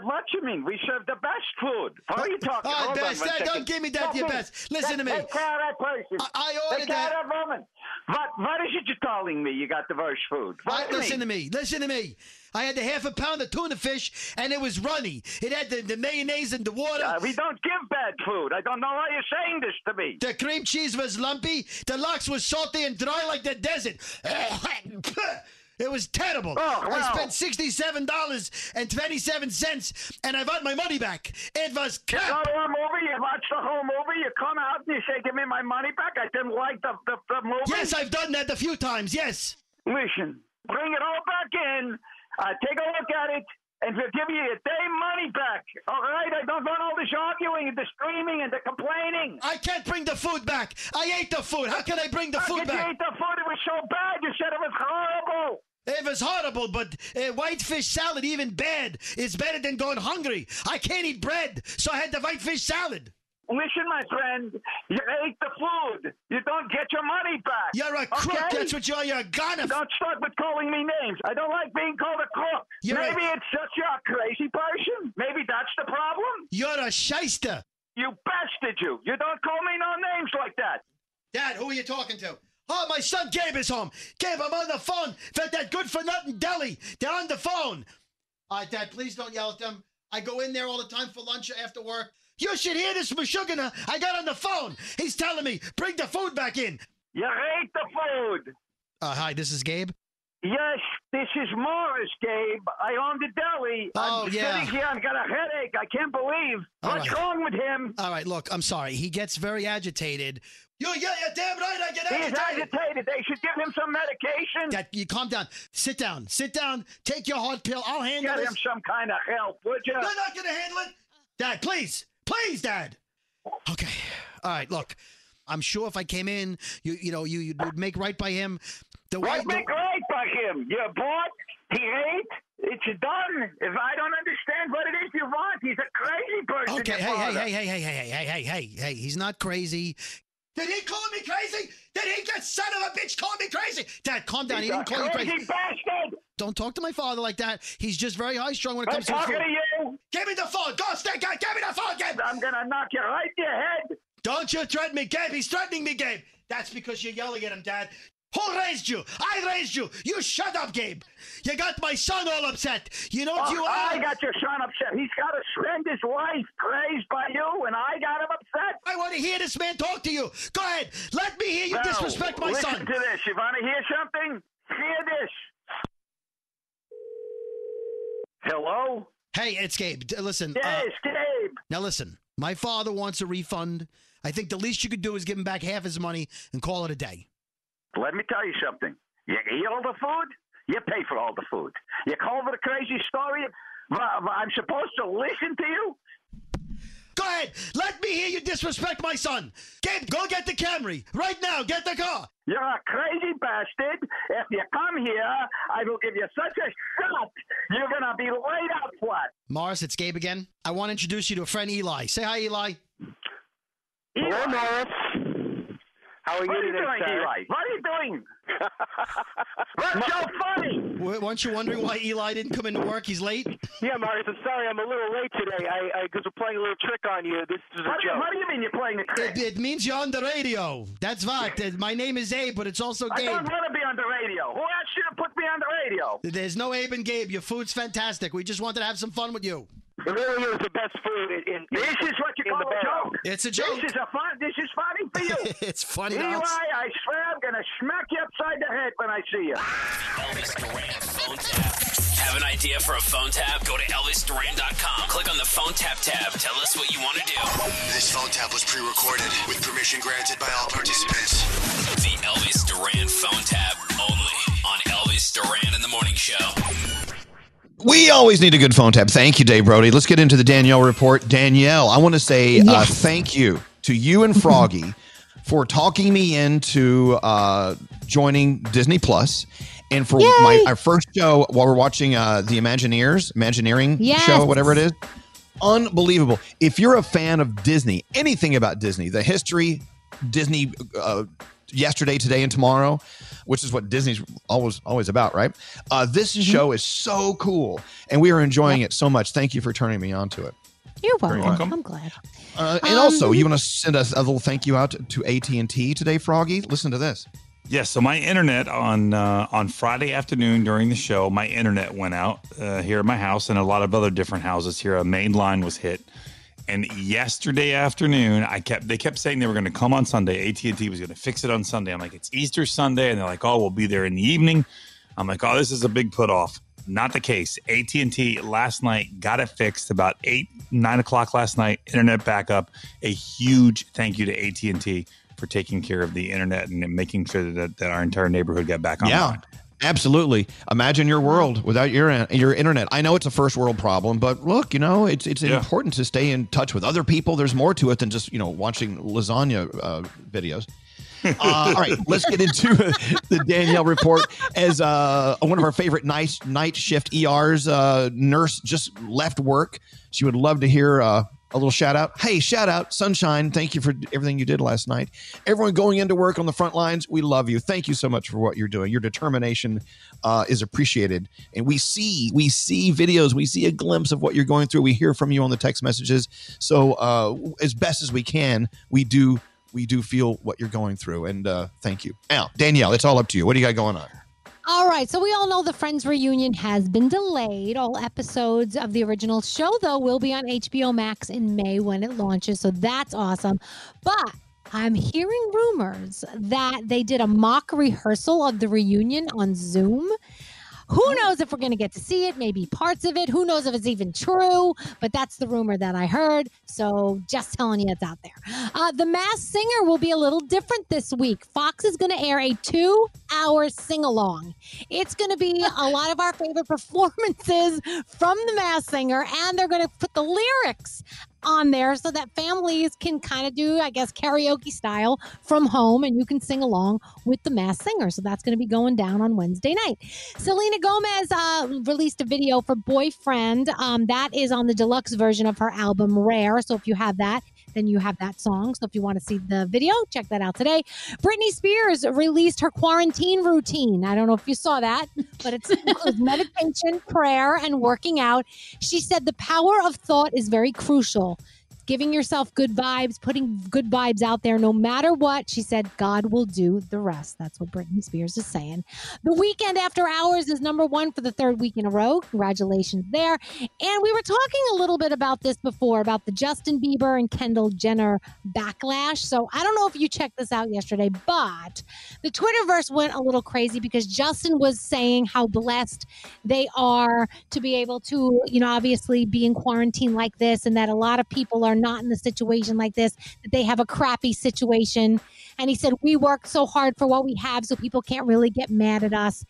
What you mean? We serve the best food. What are you talking? Oh, Hold on best. one Don't give me that, your best. Listen to me. Take care of that person. I- I ordered Take care that. of woman. What? What is it you're telling me? You got the worst food. What I, do you listen to me. Listen to me. I had the half a pound of tuna fish, and it was runny. It had the, the mayonnaise and the water. Uh, we don't give bad food. I don't know why you're saying this to me. The cream cheese was lumpy. The lox was salty and dry like the desert. It was terrible. Oh, I spent sixty-seven dollars and twenty-seven cents, and I want my money back. It was You crap. go to a movie, you watch the whole movie, you come out and you say, "Give me my money back." I didn't like the the, the movie. Yes, I've done that a few times. Yes. Listen, bring it all back in. Uh, take a look at it, and we'll give you your damn money back. All right? I don't want all this arguing and the screaming and the complaining. I can't bring the food back. I ate the food. How can I bring the How food back? you ate the food? It was so bad. You said it was horrible. It was horrible, but uh, white fish salad, even bad, is better than going hungry. I can't eat bread, so I had the white fish salad. Listen, my friend, you ate the food. You don't get your money back. You're a crook. Okay? That's what you are. You're a gonif. Don't start with calling me names. I don't like being called a crook. You're a- Maybe it's just you're a crazy person. Maybe that's the problem. You're a shyster. You bastard, you. You don't call me no names like that. Dad, who are you talking to? Oh, my son Gabe is home. Gabe, I'm on the phone for that good for nothing deli. They're on the phone. All right, Dad, please don't yell at them. I go in there all the time for lunch after work. You should hear this Meshuggah. I got on the phone. He's telling me, bring the food back in. You ate the food. Uh, hi, this is Gabe. Yes, this is Morris, Gabe. I own the deli. Oh, I'm yeah. sitting here. I've got a headache. I can't believe. All What's right. wrong with him? All right, look, I'm sorry. He gets very agitated. You, yeah, yeah, damn right, I get agitated. He's agitated. They should give him some medication. Dad, you calm down. Sit down. Sit down. Take your hard pill. I'll handle Get this. him some kind of help, would you? You're not going to handle it? Dad, please. Please, Dad. Okay. All right. Look, I'm sure if I came in, you you know you you'd make right by him. The way, right, make the, right by him. You're bought. He hates. It's done. If I don't understand what it is you want, he's a crazy person. Okay. Hey, hey, hey, hey, hey, hey, hey, hey, hey. He's not crazy. Did he call me crazy? Did he, that son of a bitch, call me crazy? Dad, calm down. He's he didn't call crazy you crazy. Bastard. Don't talk to my father like that. He's just very high strung when it comes I'm to. I'm talking to you. Give me the phone. Go, stick guy. Give me the phone, Gabe. I'm gonna knock you right in your head. Don't you threaten me, Gabe. He's threatening me, Gabe. That's because you're yelling at him, Dad. Who raised you? I raised you. You shut up, Gabe. You got my son all upset. You know what Oh, you are? I got your son upset. He's got to spend his life praised by you, and I got him upset. I want to hear this man talk to you. Go ahead. Let me hear you No, disrespect my listen son. to this. You want to hear something? Hear this. Hello? Hey, it's Gabe. Listen. uh, Yes, Gabe. Now listen. My father wants a refund. I think the least you could do is give him back half his money and call it a day. Let me tell you something. You eat all the food, you pay for all the food. You call it a crazy story, I'm supposed to listen to you? Go ahead. Let me hear you disrespect my son. Gabe, go get the Camry right now. Get the car. You're a crazy bastard. If you come here, I will give you such a shot, you're going to be laid out flat. Morris, it's Gabe again. I want to introduce you to a friend, Eli. Say hi, Eli. Hello, Morris. How are what you are you today, doing, sir? Eli? What are you doing? What's so funny? W- Weren't you wondering why Eli didn't come into work? He's late. Yeah, Morris, I'm sorry I'm a little late today. I because we're playing a little trick on you. This is a What do, you, joke. what do you mean you're playing a trick? It, it means you're on the radio. That's what. My name is Abe, but it's also Gabe. I Gabe. don't want to be on the radio. Who asked you to put me on the radio? There's no Abe and Gabe. Your food's fantastic. We just wanted to have some fun with you. It really is the best food in. in This is what you call the a joke. It's a joke. This is a fun. This is funny for you. it's funny. Eli, now. I swear I'm gonna smack you upside the head when I see you. Elvis Duran phone tap. Have an idea for a phone tap? Go to ElvisDuran.com. Click on the phone tap tab. Tell us what you want to do. This phone tap was pre-recorded with permission granted by all participants. The Elvis Duran phone tap only on Elvis Duran in the Morning Show. We always need a good phone tap. Thank you, Dave Brody. Let's get into the Danielle report. Danielle, I want to say uh, thank you to you and Froggy for talking me into uh, joining Disney Plus, and for my our first show while we're watching uh, the Imagineers, Imagineering Yes. show, whatever it is. Unbelievable. If you're a fan of Disney, anything about Disney, the history, Disney uh, yesterday, today, and tomorrow, which is what Disney's always always about, right? Uh, this show is so cool, and we are enjoying it so much. Thank you for turning me on to it. You're Very welcome. welcome. I'm glad. Uh, and Um, also, you want to send us a little thank you out to AT and T today, Froggy? Listen to this. Yes, so my internet on uh, on Friday afternoon during the show, my internet went out uh, here at my house and a lot of other different houses here. A main line was hit, and yesterday afternoon, I kept they kept saying they were going to come on Sunday. AT and T was going to fix it on Sunday. I'm like, it's Easter Sunday, and they're like, oh, we'll be there in the evening. I'm like, oh, this is a big put off. Not the case. AT and T last night got it fixed about eight nine o'clock last night. Internet backup. A huge thank you to AT and T for taking care of the internet and making sure that, that our entire neighborhood got back on. Yeah, absolutely. Imagine your world without your your internet. I know it's a first world problem, but look, you know, it's it's Yeah. important to stay in touch with other people. There's more to it than just you know watching lasagna uh, videos. Uh, all right, let's get into the Danielle report. As uh, one of our favorite night night shift ERs uh, nurse just left work, she would love to hear uh, a little shout out. Hey, shout out, Sunshine! Thank you for everything you did last night. Everyone going into work on the front lines, we love you. Thank you so much for what you're doing. Your determination uh, is appreciated, and we see we see videos, we see a glimpse of what you're going through. We hear from you on the text messages. So uh, as best as we can, we do we do feel what you're going through, and uh, thank you. Now, Danielle, it's all up to you. What do you got going on? All right, so we all know the Friends reunion has been delayed. All episodes of the original show, though, will be on HBO Max in May when it launches. So that's awesome. But I'm hearing rumors that they did a mock rehearsal of the reunion on Zoom. Who knows if we're going to get to see it? Maybe parts of it. Who knows if it's even true? But that's the rumor that I heard. So just telling you it's out there. Uh, the Masked Singer will be a little different this week. Fox is going to air a two hour sing along. It's going to be a lot of our favorite performances from the Masked Singer, and they're going to put the lyrics on there so that families can kind of do, I guess, karaoke style from home and you can sing along with the Masked Singer. So that's going to be going down on Wednesday night. Selena Gomez uh, released a video for Boyfriend. Um, that is on the deluxe version of her album Rare. So if you have that, then you have that song. So if you want to see the video, check that out today. Britney Spears released her quarantine routine. I don't know if you saw that, but it's includes meditation, prayer, and working out. She said the power of thought is very crucial giving yourself good vibes, putting good vibes out there no matter what. She said, God will do the rest. That's what Britney Spears is saying. The Weeknd after hours is number one for the third week in a row. Congratulations there. And we were talking a little bit about this before about the Justin Bieber and Kendall Jenner backlash. So I don't know if you checked this out yesterday, but the Twitterverse went a little crazy because Justin was saying how blessed they are to be able to, you know, obviously be in quarantine like this and that a lot of people are not in the situation like this, that they have a crappy situation. And he said, We work so hard for what we have, so people can't really get mad at us.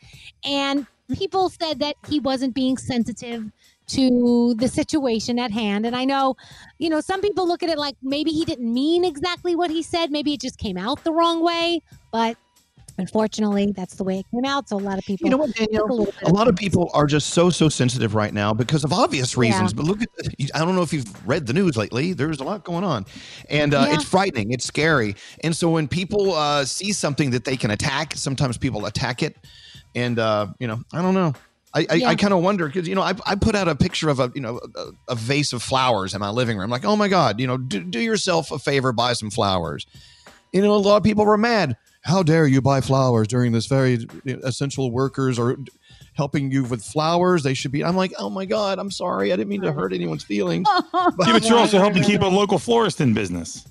And people said that he wasn't being sensitive to the situation at hand. And I know, you know, some people look at it like maybe he didn't mean exactly what he said, maybe it just came out the wrong way. But unfortunately, that's the way it came out. So a lot of people, You know what, took Danielle? a A lot of people are just so so sensitive right now because of obvious reasons. Yeah. But look at I don't know if you've read the news lately. There's a lot going on, and uh, Yeah. it's frightening. It's scary. And so when people uh, see something that they can attack, sometimes people attack it. And uh, you know, I don't know. I, I, Yeah. I kind of wonder because you know I, I put out a picture of a you know a, a vase of flowers in my living room. Like, oh my god, you know, do, do yourself a favor, buy some flowers. You know, a lot of people were mad. How dare you buy flowers during this very essential workers or helping you with flowers? They should be. I'm like, oh my god, I'm sorry, I didn't mean to hurt anyone's feelings. Yeah, but you're also helping keep a local florist in business.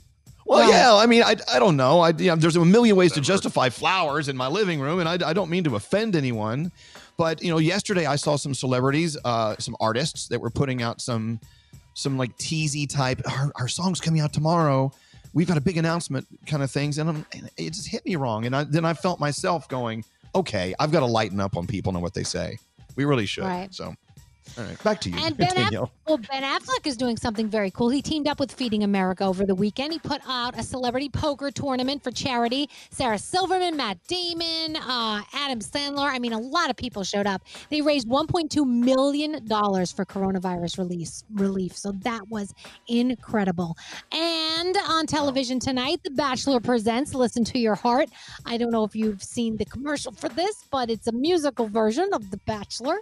Well, yeah, I mean, I, I don't know. I, you know, there's a million ways to justify flowers in my living room, and I, I don't mean to offend anyone. But you know, yesterday I saw some celebrities, uh, some artists that were putting out some some like teasy type. Our, our song's coming out tomorrow. We've got a big announcement kind of things, and, I'm, and it just hit me wrong. And I, then I felt myself going, okay, I've got to lighten up on people and what they say. We really should. Right. So, all right, back to you, And Ben, Affleck, well, Ben Affleck is doing something very cool. He teamed up with Feeding America over the weekend. He put out a celebrity poker tournament for charity. Sarah Silverman, Matt Damon, uh, Adam Sandler. I mean, a lot of people showed up. They raised 1.2 million dollars for coronavirus release relief. So that was incredible. And on television tonight, The Bachelor presents "Listen to Your Heart." I don't know if you've seen the commercial for this, but it's a musical version of The Bachelor.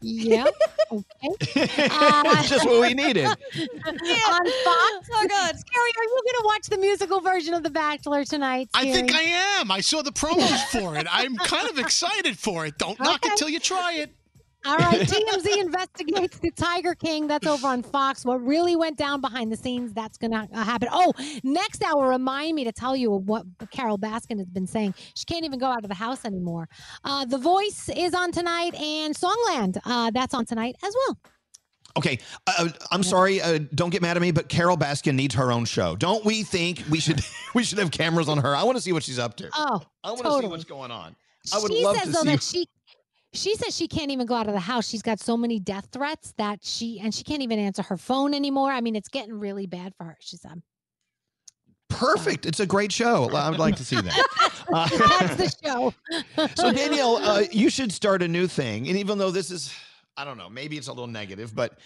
Yeah. Okay. Uh, Just what we needed. Yeah. on Fox. Oh God, Scary, are you going to watch the musical version of The Bachelor tonight? I think I am. I saw the promos for it. I'm kind of excited for it. Don't knock it till you try it. All right, TMZ investigates the Tiger King. That's over on Fox. What really went down behind the scenes, that's going to uh, happen. Oh, next hour, remind me to tell you what Carole Baskin has been saying. She can't even go out of the house anymore. Uh, the Voice is on tonight, and Songland, uh, that's on tonight as well. Okay, uh, I'm sorry. Uh, don't get mad at me, but Carole Baskin needs her own show. Don't we think we should we should have cameras on her? I want to see what she's up to. Oh, I want to totally. see what's going on. I would she love says to though see. that she she says she can't even go out of the house. She's got so many death threats that she and she can't even answer her phone anymore. I mean, it's getting really bad for her. She said. Perfect. It's a great show. I would like to see that. Uh, That's the show. so Danielle, uh, you should start a new thing. And even though this is, I don't know, maybe it's a little negative, but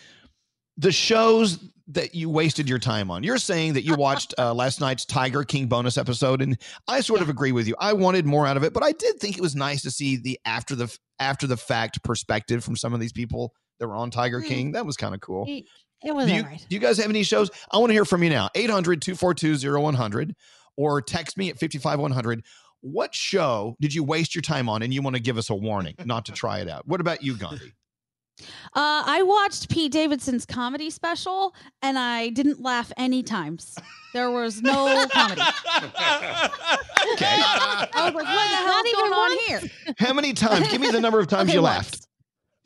the shows that you wasted your time on. You're saying that you watched uh, last night's Tiger King bonus episode, and I sort of agree with you. I wanted more out of it, but I did think it was nice to see the after the after the fact perspective from some of these people that were on Tiger Mm. King. That was kind of cool. It, it was Do you, all right. do you guys have any shows? I want to hear from you now. 800 242 0100 or text me at 55100. What show did you waste your time on and you want to give us a warning not to try it out? What about you, Gandhi? Uh, I watched Pete Davidson's comedy special, and I didn't laugh any times. There was no comedy. Okay. I was like, what the hell's going on here? How many times? Give me the number of times Okay, you once. laughed.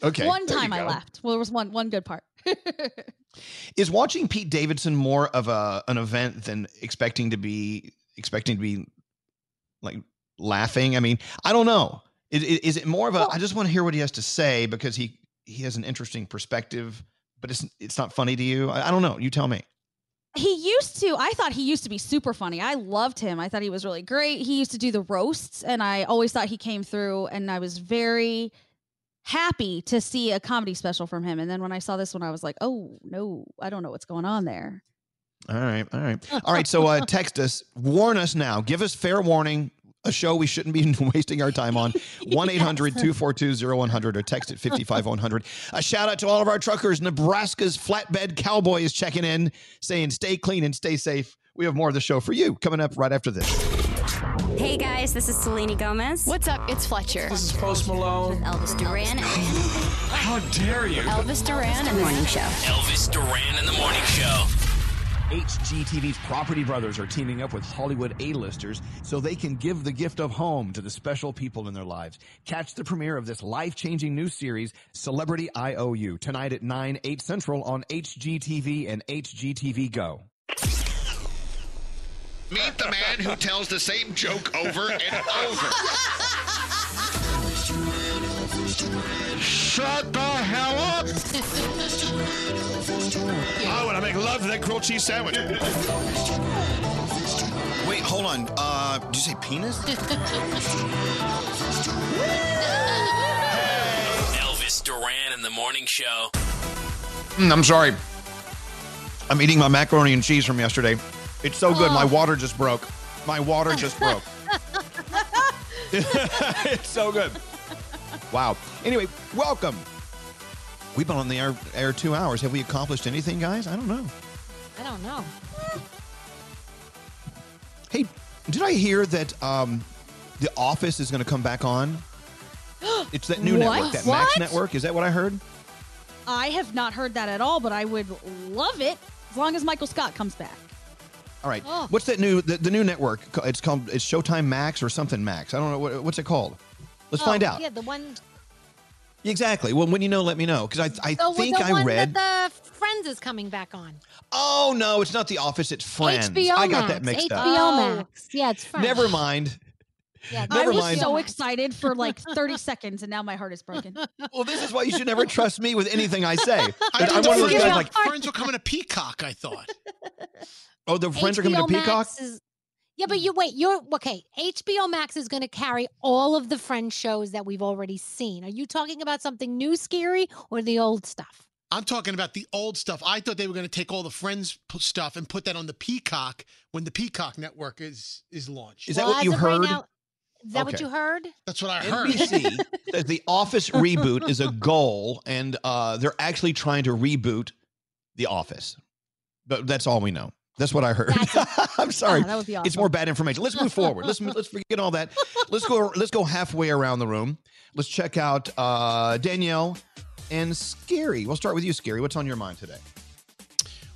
Okay. One there you time I go. laughed. Well, there was one one good part. Is watching Pete Davidson more of a an event than expecting to be expecting to be like laughing? I mean, I don't know. Is, is it more of a? I just want to hear what he has to say because he he has an interesting perspective, but it's it's not funny to you. I, I don't know. You tell me. He used to, I thought he used to be super funny. I loved him. I thought he was really great. He used to do the roasts, and I always thought he came through, and I was very happy to see a comedy special from him. And then when I saw this one, I was like, oh, no, I don't know what's going on there. All right, all right, all right. So uh, text us, warn us now, give us fair warning. A show we shouldn't be wasting our time on. 1 800 242 0100 or text it 55100. A shout out to all of our truckers. Nebraska's flatbed cowboy is checking in, saying stay clean and stay safe. We have more of the show for you coming up right after this. Hey guys, this is Selena Gomez. What's up? It's Fletcher. This is Post Malone. Elvis Duran. How dare you? Elvis Duran and the Morning Show. Elvis Duran in the morning show. HGTV's Property Brothers are teaming up with Hollywood A-listers so they can give the gift of home to the special people in their lives. Catch the premiere of this life-changing new series, Celebrity IOU, tonight at 9, 8 Central on HGTV and HGTV Go. Meet the man who tells the same joke over and over. Shut the hell up! oh, when I make love to that grilled cheese sandwich. Wait, hold on. Uh, did you say penis? Elvis Duran in the morning show. Mm, I'm sorry. I'm eating my macaroni and cheese from yesterday. It's so good. My Oh. water just broke. My water just broke. it's so good. Wow. Anyway, welcome. We've been on the air, air two hours. Have we accomplished anything, guys? I don't know. I don't know. Hey, did I hear that um, The Office is going to come back on? It's that new What? network, that Max What? network. Is that what I heard? I have not heard that at all, but I would love it as long as Michael Scott comes back. All right. Oh. What's that new the, the new network? It's called it's Showtime Max or something Max. I don't know what, what's it called. Let's Oh, find out. Yeah, the one. Exactly. Well, when you know, let me know because I I oh, the, think the I one read. that the Friends is coming back on. Oh no, it's not The Office. It's Friends. HBO I got Max. that mixed HBO up. Oh. Max. Yeah, it's Friends. Never mind. Yeah, I Never was mind. so excited for like 30 seconds, and now my heart is broken. Well, this is why you should never trust me with anything I say. I I'm one of those guys like, friends were coming to Peacock. I thought. oh, the friends are coming to HBO Peacock. Max is- yeah, but you wait. You're okay. HBO Max is going to carry all of the Friends shows that we've already seen. Are you talking about something new, scary, or the old stuff? I'm talking about the old stuff. I thought they were going to take all the Friends p- stuff and put that on the Peacock when the Peacock network is is launched. Is that Well, what you as of right heard? now- is that what you heard? That's what I heard. NBC says the Office reboot is a goal, and uh, they're actually trying to reboot The Office. But that's all we know. That's what I heard. I'm sorry. Oh, that would be It's more bad information. Let's move forward. Let's let's forget all that. Let's go. Let's go halfway around the room. Let's check out uh, Danielle and Scary. We'll start with you, Scary. What's on your mind today?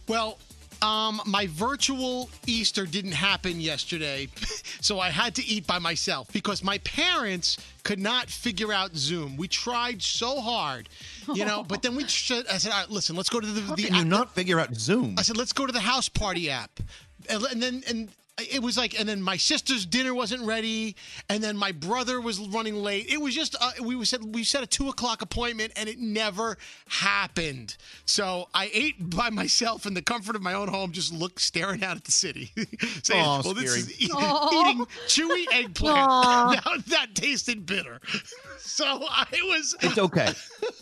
Well, um, my virtual Easter didn't happen yesterday, so I had to eat by myself because my parents could not figure out Zoom. We tried so hard, you know, but then we. Should, I said, "All right, listen, let's go to the." How the can you not figure out Zoom? I said, let's go to the house party app. And then, and it was like, and then my sister's dinner wasn't ready. And then my brother was running late. It was just, uh, we said, we set a two o'clock appointment and it never happened. So I ate by myself in the comfort of my own home, just look, staring out at the city. saying, Aw, well, this is Scary. eating, chewy eggplant. Aw. Now that tasted bitter. So I was, It's okay.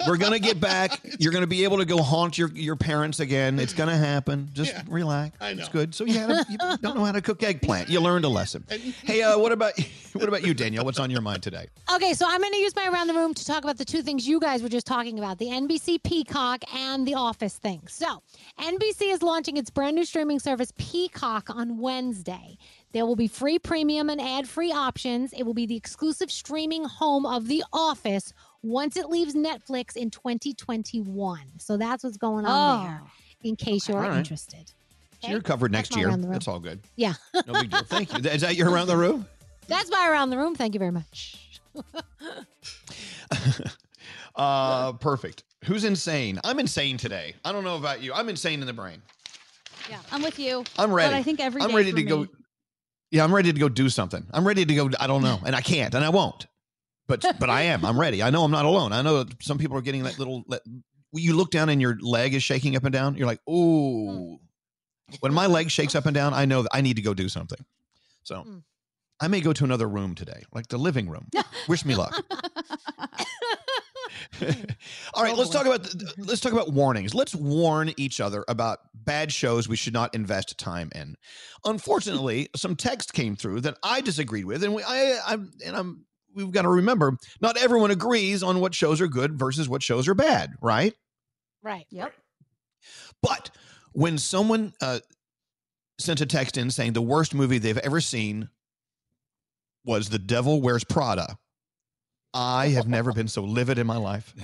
We're gonna get back. You're gonna be able to go haunt your, your parents again. It's gonna happen. Just relax. I know. It's good. So you, had a, you don't know how to cook eggplant. You learned a lesson. Hey, uh, what about what about you, Danielle? What's on your mind today? Okay, so I'm going to use my around the room to talk about the two things you guys were just talking about the NBC Peacock and the Office thing. So, NBC is launching its brand new streaming service, Peacock, on Wednesday. There will be free premium and ad free options. It will be the exclusive streaming home of The Office once it leaves Netflix in 2021. So, that's what's going on there, in case you're All right. interested. So you're covered next That's year. around the room. That's all good. Yeah. No big deal. Thank you. Is that your around the room? That's my around the room. Thank you very much. Uh, perfect. Who's insane? I'm insane today. I don't know about you. I'm insane in the brain. Yeah, I'm with you. I'm ready. But I think every I'm day ready for to go. Yeah, I'm ready to go do something. I'm ready to go. I don't know, and I can't, and I won't. But but I am. I'm ready. I know I'm not alone. I know some people are getting that little. You look down and your leg is shaking up and down. You're like, ooh. Hmm. When my leg shakes up and down, I know that I need to go do something. So hmm. I may go to another room today, like the living room. Wish me luck. All right, let's talk about let's talk about warnings. Let's warn each other about bad shows we should not invest time in. Unfortunately, some text came through that I disagreed with, and we, I, I'm, and I'm, we've got to remember, not everyone agrees on what shows are good versus what shows are bad, right? Right. Yep. But when someone uh, sent a text in saying the worst movie they've ever seen was The Devil Wears Prada, I have never been so livid in my life.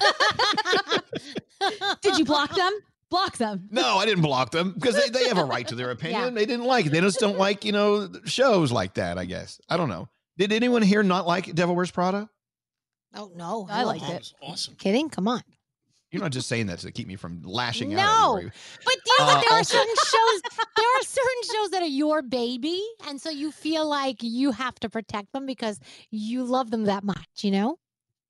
Did you block them? Block them. No, I didn't block them because they, they have a right to their opinion. They didn't like it. They just don't like, you know, shows like that, I guess. I don't know. Did anyone here not like Devil Wears Prada? Oh no, I liked liked it. it. Awesome. Kidding? Come on. You're not just saying that to keep me from lashing out. No, but do you know Uh, there are also- certain shows. There are certain shows that are your baby, and so you feel like you have to protect them because you love them that much. You know?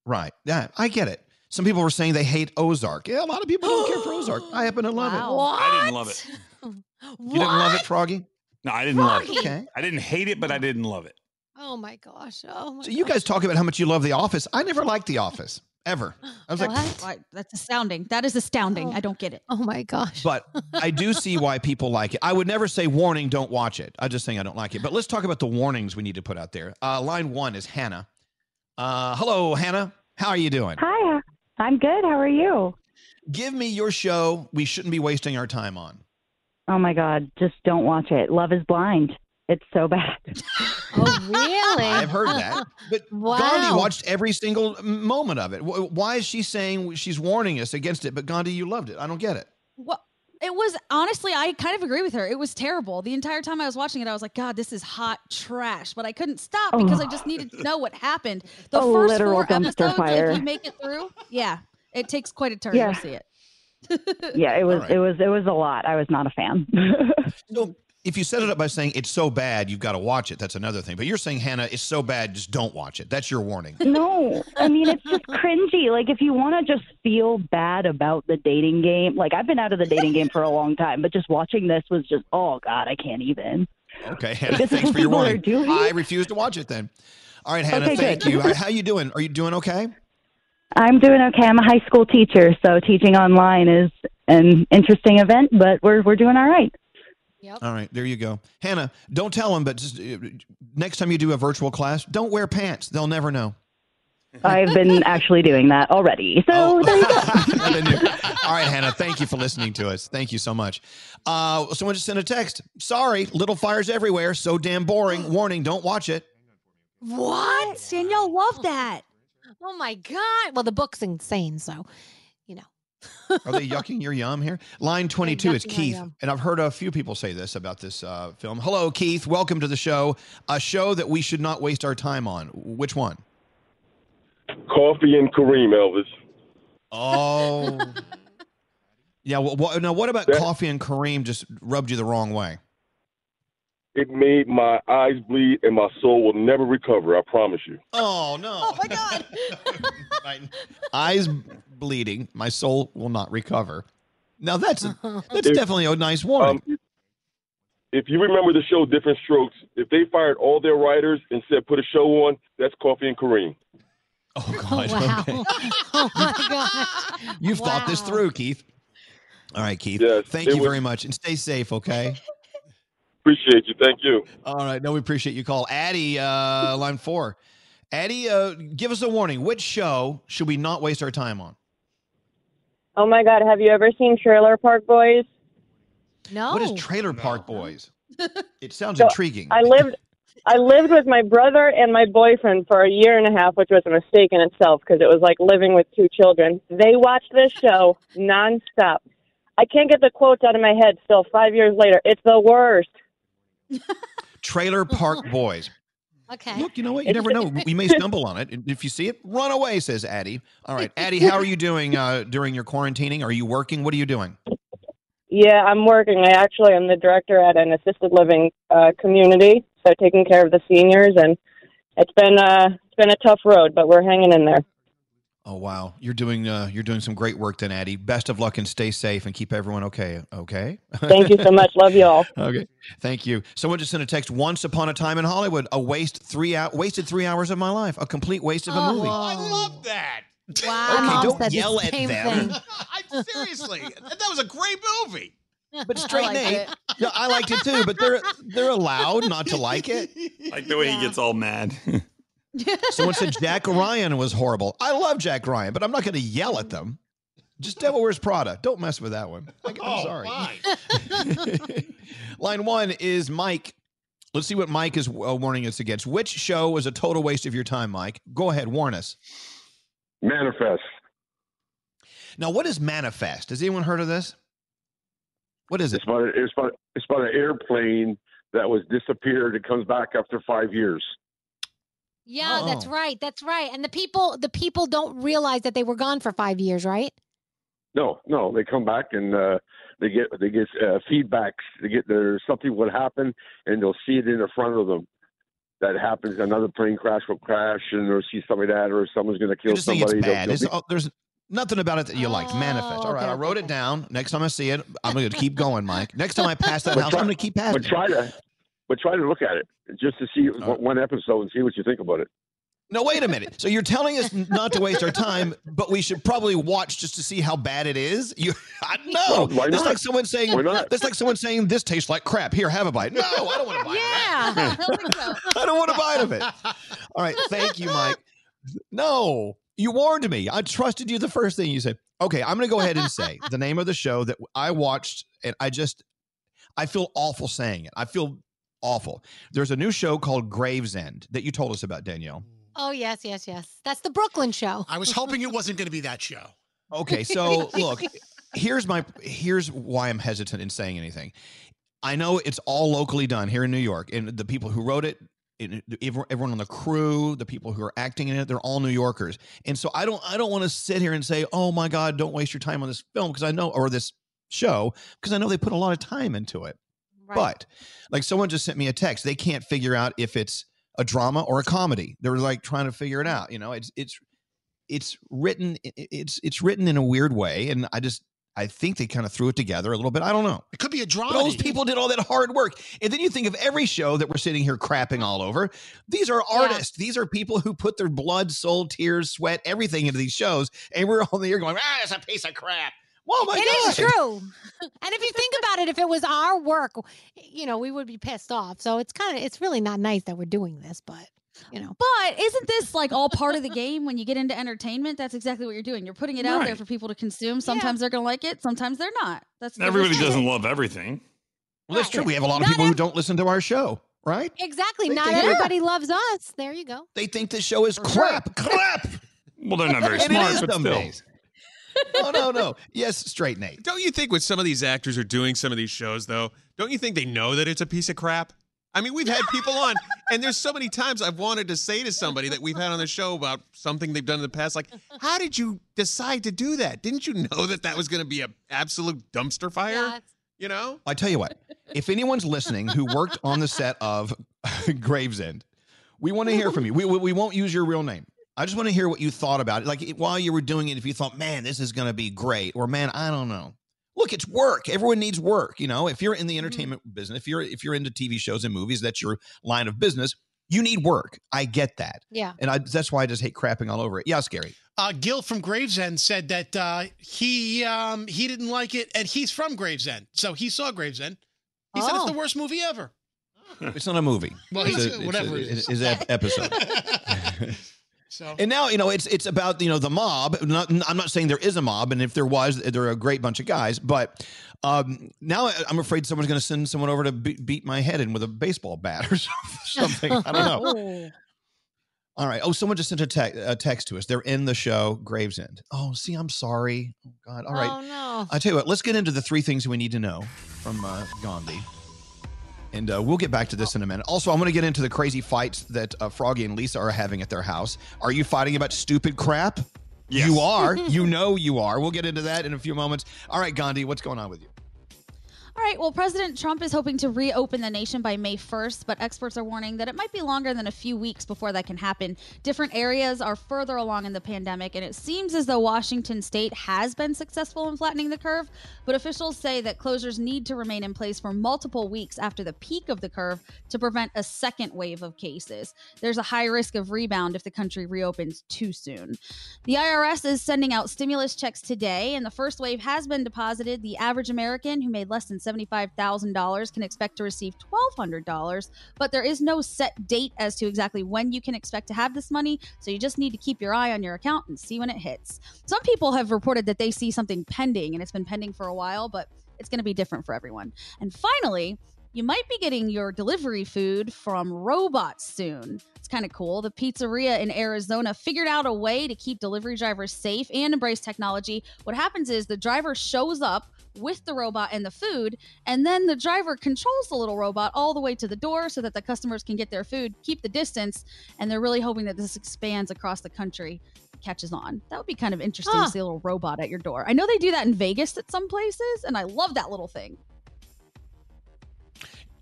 Right. Yeah, I get it. Some people were saying they hate Ozark. Yeah, a lot of people don't care for Ozark. I happen to love it. What? I didn't love it. You didn't love it, Froggy? No, I didn't love it. Okay. I didn't hate it, but I didn't love it. Oh my gosh! Oh my. So you guys talk about how much you love The Office. I never liked The Office ever. I was like, Why- That's astounding. That is astounding. I don't get it. Oh my gosh. but I do see why people like it. I would never say warning, don't watch it. I'm just saying I don't like it. But let's talk about the warnings we need to put out there. Uh, line one is Hannah. Uh, hello, Hannah. How are you doing? Hi, I'm good. How are you? Give me your show we shouldn't be wasting our time on. Oh my God, just don't watch it. Love is blind. It's so bad. Oh really? I've heard that. But Wow. Gandhi watched every single moment of it. Why is she saying she's warning us against it? But Gandhi, you loved it. I don't get it. Well, it was honestly, I kind of agree with her. It was terrible. The entire time I was watching it, I was like, God, this is hot trash. But I couldn't stop oh. because I just needed to know what happened. The A first literal four dumpster episodes, fire. if you make it through, yeah, it takes quite a turn Yeah. to see it. yeah, it was All right. it was it was a lot. I was not a fan. So if you set it up by saying it's so bad, you've got to watch it. That's another thing. But you're saying, Hannah, it's so bad, just don't watch it. That's your warning. no, I mean it's just cringy. Like if you want to just feel bad about the dating game, like I've been out of the dating game for a long time, but just watching this was just oh God, I can't even. Okay, Hannah, This thanks for your warning. I refuse to watch it then. All right, Hannah, Okay, thank good. you. How, how you doing? Are you doing okay? I'm doing okay. I'm a high school teacher, so teaching online is an interesting event, but we're we're doing all right. All right, there you go. Hannah, don't tell them, but just uh, next time you do a virtual class, don't wear pants. They'll never know. I've been actually doing that already. So there you go. Then you- All right, Hannah, thank you for listening to us. Thank you so much. Uh, someone just sent a text. Sorry, little fires everywhere. So damn boring. Warning, don't watch it. What? Danielle loved that. Oh my god. Well, the book's insane, so you know. Are they yucking your yum here? Line 22 is Keith. And I've heard a few people say this about this uh, film. Hello, Keith. Welcome to the show. A show that we should not waste our time on. Which one? Coffee and Kareem, Elvis. Oh. yeah. Well, what, now, what about Coffee and Kareem just rubbed you the wrong way? It made my eyes bleed and my soul will never recover. I promise you. Oh, no. Oh my God. Eyes bleeding. My soul will not recover. Now, that's, a, that's If- definitely a nice warning. Um, if you remember the show Diff'rent Strokes, if they fired all their writers and said put a show on, that's Coffee and Kareem. Oh, God. wow. Okay. oh my gosh. You've thought this through, Keith. All right, Keith. Yes, Thank you was- very much and stay safe, okay? Appreciate you. Thank you. All right. No, we appreciate you call. Addie, uh, line four. Addie, uh, give us a warning. Which show should we not waste our time on? Oh my God, have you ever seen Trailer Park Boys? No. What is Trailer Park Boys? It sounds So, intriguing. I lived I lived with my brother and my boyfriend for a year and a half, which was a mistake in itself because it was like living with two children. They watched this show nonstop. I can't get the quotes out of my head still 5 years later. It's the worst. Trailer Park Boys. Okay. Look, you know what? You never know. We may stumble on it. If you see it, run away, says Addie. All right. Addie, how are you doing uh, during your quarantining? Are you working? What are you doing? Yeah, I'm working. I actually am the director at an assisted living uh, community, so taking care of the seniors, and it's been uh, it's been a tough road, but we're hanging in there. Oh wow, you're doing uh, you're doing some great work, then, Addie. Best of luck and stay safe and keep everyone okay. Okay. Thank you so much. Love you all. Okay, thank you. Someone just sent a text. Once upon a time in Hollywood, a waste three out wasted three hours of my life, a complete waste of a movie. I love that. Wow. Okay, Mom don't yell at them. thing. I, seriously, that was a great movie. But straight Nate, no, I liked it too. But they're they're allowed not to like it. Like the way he gets all mad. Someone said Jack Ryan was horrible. I love Jack Ryan, but I'm not going to yell at them. Just Devil Wears Prada. Don't mess with that one. Like, I'm sorry. Line one is Mike. Let's see what Mike is uh, warning us against. Which show was a total waste of your time, Mike? Go ahead, warn us. Manifest. Now, what is Manifest? Has anyone heard of this? What is it? It's about it's about it's about an airplane that was disappeared. It comes back after five years. Yeah, that's Oh. right. That's right. And the people the people don't realize that they were gone for 5 years, right? No, no, they come back and uh, they get they get uh, feedbacks. They get there's something would happen, and they'll see it in the front of them. That happens. Another plane crash will crash, and they'll see somebody that, or someone's going to kill You're just saying it's somebody. They'll- bad. they'll It's- be- oh, there's nothing about it that you liked. Manifest. All right, I wrote it down. Next time I see it, I'm going to keep going, Mike. Next time I pass that But house, try- I'm going to keep passing. But try to, but try to look at it just to see one- one episode and see what you think about it. No, wait a minute. So you're telling us not to waste our time, but we should probably watch just to see how bad it is? You, I, no, Well, that's like someone saying. Why not? That's like someone saying this tastes like crap. Here, have a bite. No, I don't want to bite. Yeah. I don't want a bite of it. All right, thank you, Mike. No, you warned me. I trusted you. The first thing you said. Okay, I'm going to go ahead and say the name of the show that I watched, and I just, I feel awful saying it. I feel awful. There's a new show called Gravesend that you told us about, Danielle. Oh, yes, yes, yes. That's the Brooklyn show. I was hoping it wasn't going to be that show. Okay, so look, here's my here's why I'm hesitant in saying anything. I know it's all locally done here in New York, and the people who wrote it, and everyone everyone on the crew, the people who are acting in it, they're all New Yorkers. And so I don't I don't want to sit here and say, "Oh my God, don't waste your time on this film," because I know or this show because I know they put a lot of time into it. But like someone just sent me a text, they can't figure out if it's a drama or a comedy. They're like trying to figure it out. You know, it's it's it's written i- i- it's it's written in a weird way, and I just I think they kind of threw it together a little bit. I don't know. It could be a drama. Those people did all that hard work. And then you think of every show that we're sitting here crapping all over. These are artists. These are people who put their blood, soul, tears, sweat, everything into these shows. And we're on the air going, ah, it's a piece of crap. Oh my It God. is true. And if you think about it, if it was our work, you know, we would be pissed off. So it's kind of, it's really not nice that we're doing this, but, you know. But isn't this like all part of the game when you get into entertainment? That's exactly what you're doing. You're putting it out there for people to consume. Sometimes they're going to like it, sometimes they're not. That's Everybody doesn't love everything. Well, that's true. We have a lot of people who don't listen to our show, right? Exactly. They Not think- everybody loves us. There you go. They think this show is crap. Crap. Well, they're not very smart, is but still. days. No, no, no. Yes, straight Nate. Don't you think when some of these actors are doing some of these shows, though, don't you think they know that it's a piece of crap? I mean, we've had people on, and there's so many times I've wanted to say to somebody that we've had on the show about something they've done in the past, like, how did you decide to do that? Didn't you know that that was going to be an absolute dumpster fire? You know? I tell you what, if anyone's listening who worked on the set of Gravesend, we want to hear from you. We, we, we won't use your real name. I just want to hear what you thought about it. Like while you were doing it, if you thought, man, this is going to be great, or man, I don't know. Look, it's work. Everyone needs work. You know, if you're in the entertainment business, if you're if you're into TV shows and movies, that's your line of business. You need work. I get that. Yeah. And I, that's why I just hate crapping all over it. Yeah, scary. Uh, Gil from Gravesend said that uh, he um, he didn't like it, and he's from Gravesend, so he saw Gravesend. He said it's Oh. the worst movie ever. It's not a movie. Well, it's he's- whatever it is. It's an episode. So And now you know it's it's about you know the mob. Not, I'm not saying there is a mob, and if there was, they're a great bunch of guys. But um, now I'm afraid someone's going to send someone over to be- beat my head in with a baseball bat or something. I don't know. All right. Oh, someone just sent a, te- a text to us. They're in the show Gravesend. Oh, see, I'm sorry. Oh God. All right. Oh, no. I tell you what. Let's get into the three things we need to know from uh, Gandhi. And uh, we'll get back to this in a minute. Also, I'm going to get into the crazy fights that uh, Froggy and Lisa are having at their house. Are you fighting about stupid crap? You are. you know you are. We'll get into that in a few moments. All right, Gandhi, what's going on with you? All right, well, President Trump is hoping to reopen the nation by May 1st, but experts are warning that it might be longer than a few weeks before that can happen. Different areas are further along in the pandemic, and it seems as though Washington state has been successful in flattening the curve, but officials say that closures need to remain in place for multiple weeks after the peak of the curve to prevent a second wave of cases. There's a high risk of rebound if the country reopens too soon. The IRS is sending out stimulus checks today, and the first wave has been deposited. The average American who made less than $75,000 can expect to receive $1,200, but there is no set date as to exactly when you can expect to have this money, so you just need to keep your eye on your account and see when it hits. Some people have reported that they see something pending, and it's been pending for a while, but it's going to be different for everyone. And finally, you might be getting your delivery food from robots soon. It's kind of cool. The pizzeria in Arizona figured out a way to keep delivery drivers safe and embrace technology. What happens is the driver shows up with the robot and the food, and then the driver controls the little robot all the way to the door so that the customers can get their food, keep the distance, and they're really hoping that this expands across the country. Catches on. That would be kind of interesting Huh. to see a little robot at your door. I know they do that in Vegas at some places, and I love that little thing.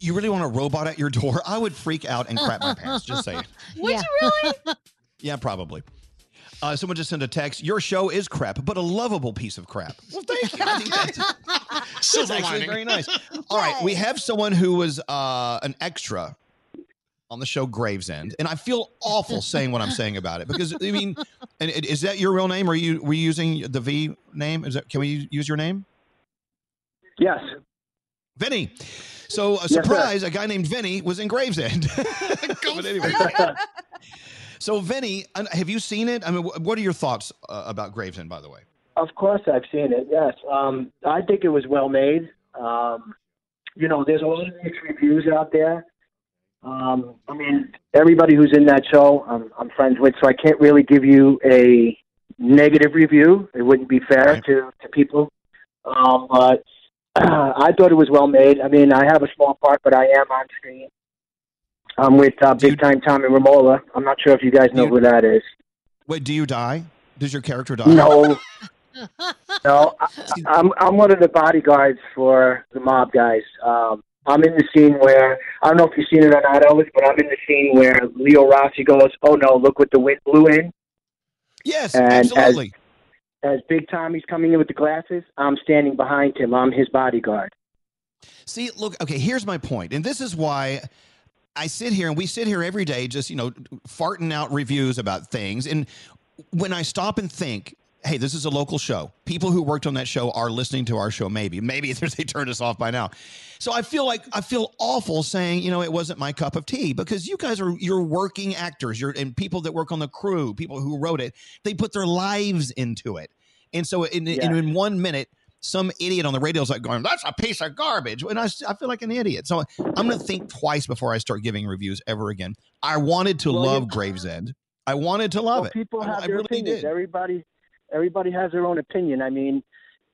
You really want a robot at your door? I would freak out and crap my pants. Just saying. Would you really? Yeah, probably. Uh, someone just sent a text. Your show is crap, but a lovable piece of crap. Well, thank you. I think that's, that's actually very nice. All right, we have someone who was uh, an extra on the show Gravesend, and I feel awful saying what I'm saying about it because I mean, and it- is that your real name? Or Are you were you using the V name? Is that can we use your name? Yes. Vinny. So a Yes, surprise, a guy named Vinny was in Gravesend. but anyway. so Vinny, uh, have you seen it? I mean, what are your thoughts uh, about Gravesend, by the way? Of course, I've seen it. Yes, um, I think it was well made. Um, you know, there's a lot of mixed reviews out there. Um, I mean, everybody who's in that show, I'm, I'm friends with, so I can't really give you a negative review. It wouldn't be fair to to people. Um, but I thought it was well made. I mean, I have a small part, but I am on screen. I'm with uh, Big Time Tommy Romola. I'm not sure if you guys know who that is. Wait, do you die? Does your character die? No. No, I, I'm I'm one of the bodyguards for the mob guys. Um, I'm in the scene where I don't know if you've seen it or not, Elvis, but I'm in the scene where Leo Rossi goes, "Oh no, look what the wind blew in." Yes, And absolutely. As Big Tommy's coming in with the glasses, I'm standing behind him. I'm his bodyguard. See, look, okay, here's my point, and this is why I sit here and we sit here every day just, you know, farting out reviews about things. And when I stop and think, hey, this is a local show. People who worked on that show are listening to our show, maybe. Maybe they turned us off by now. So I feel like I feel awful saying, you know, it wasn't my cup of tea because you guys are you're working actors, you're and people that work on the crew, people who wrote it, they put their lives into it. And so in, in, Yeah. in one minute, some idiot on the radio is like going, "That's a piece of garbage," and I, I feel like an idiot. So I'm going to think twice before I start giving reviews ever again. I wanted to Well, love Gravesend. I wanted to love well, it. People I, have I their really opinions. did. Everybody, everybody has their own opinion. I mean,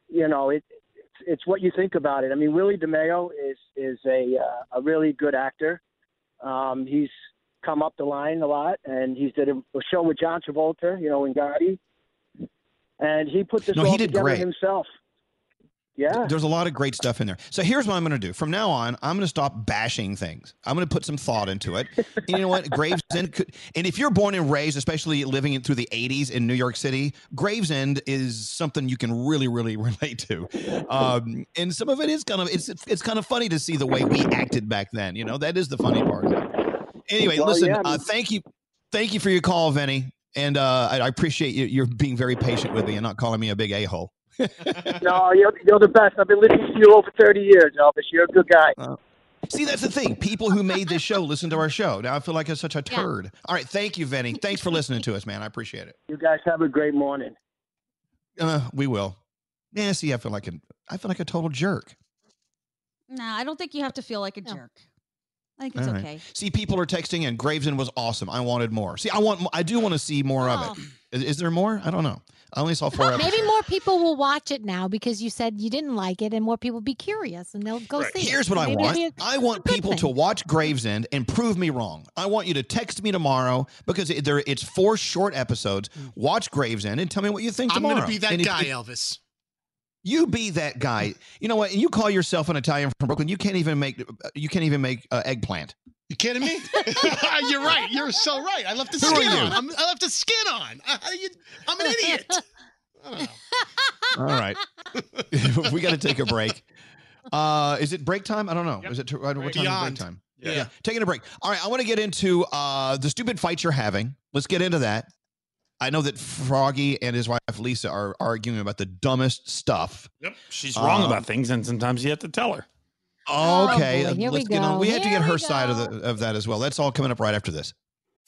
you know, it, it's, it's what you think about it. I mean, Willie DeMeo is is a uh, a really good actor. Um, he's come up the line a lot, and he's did a, a show with John Travolta, you know, in Gotti, and he put this No, all together great. himself. Yeah. There's a lot of great stuff in there. So here's what I'm going to do. From now on, I'm going to stop bashing things. I'm going to put some thought into it. And you know what? Gravesend could, and if you're born and raised, especially living in, through the 80s in New York City, Gravesend is something you can really, really relate to. Um, and some of it is kind of it's it's kind of funny to see the way we acted back then. You know, that is the funny part. Anyway, Well, listen. yeah, uh, thank you, thank you for your call, Vinny. And uh, I, I appreciate you. You're being very patient with me and not calling me a big a hole. no, you're, you're the best. I've been listening to you over 30 years, Elvis. You're a good guy. See, that's the thing. People who made this show listen to our show. Now I feel like I'm such a turd. All right, thank you, Vinny. Thanks for listening to us, man. I appreciate it. You guys have a great morning. Uh, we will. Yeah, see, I feel like a, I feel like a total jerk. Nah, I don't think you have to feel like a jerk. I think it's All right. okay. See, people are texting in. Gravesend was awesome. I wanted more. See, I want. I do want to see more of it. Oh. Is, is there more? I don't know. I only saw four. episodes. Maybe more people will watch it now because you said you didn't like it, and more people will be curious and they'll go see it. Here's what I want. it'll a- I want people to watch Gravesend and prove me wrong. I want you to text me tomorrow because it, there it's four short episodes. Mm. Watch Gravesend and tell me what you think tomorrow. I'm going to be that And guy, if- Elvis. You be that guy. You know what? You call yourself an Italian from Brooklyn. You can't even make you can't even make uh, eggplant. You kidding me? You're right. You're so right. I left the Who skin on. I'm, I left the skin on. I, I- you- I'm an idiot. All right. we got to take a break. Uh, is it break time? I don't know. Is it what time is break Beyond. time? Yeah. Taking a break. All right. I want to get into uh, the stupid fights you're having. Let's get into that. I know that Froggy and his wife Lisa are arguing about the dumbest stuff. Yep. She's wrong Um, about things, and sometimes you have to tell her. Okay. boy, here we let's get on. go. We have to get her we side of the of that as well. That's all coming up right after this.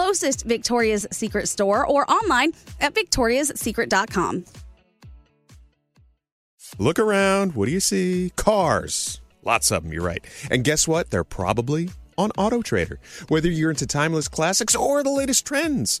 closest Victoria's Secret store or online at victoriassecret.com. Look around. What do you see? Cars. Lots of them, you're right. And guess what? They're probably on Auto Trader. Whether you're into timeless classics or the latest trends.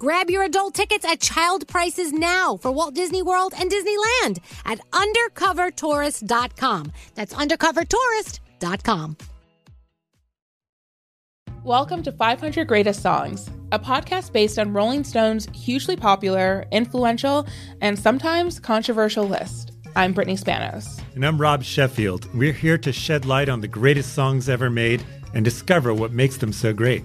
Grab your adult tickets at child prices now for Walt Disney World and Disneyland at undercovertourist.com. That's undercovertourist.com. Welcome to 500 Greatest Songs, a podcast based on Rolling Stone's hugely popular, influential, and sometimes controversial list. I'm Brittany Spanos. And I'm Rob Sheffield. We're here to shed light on the greatest songs ever made and discover what makes them so great.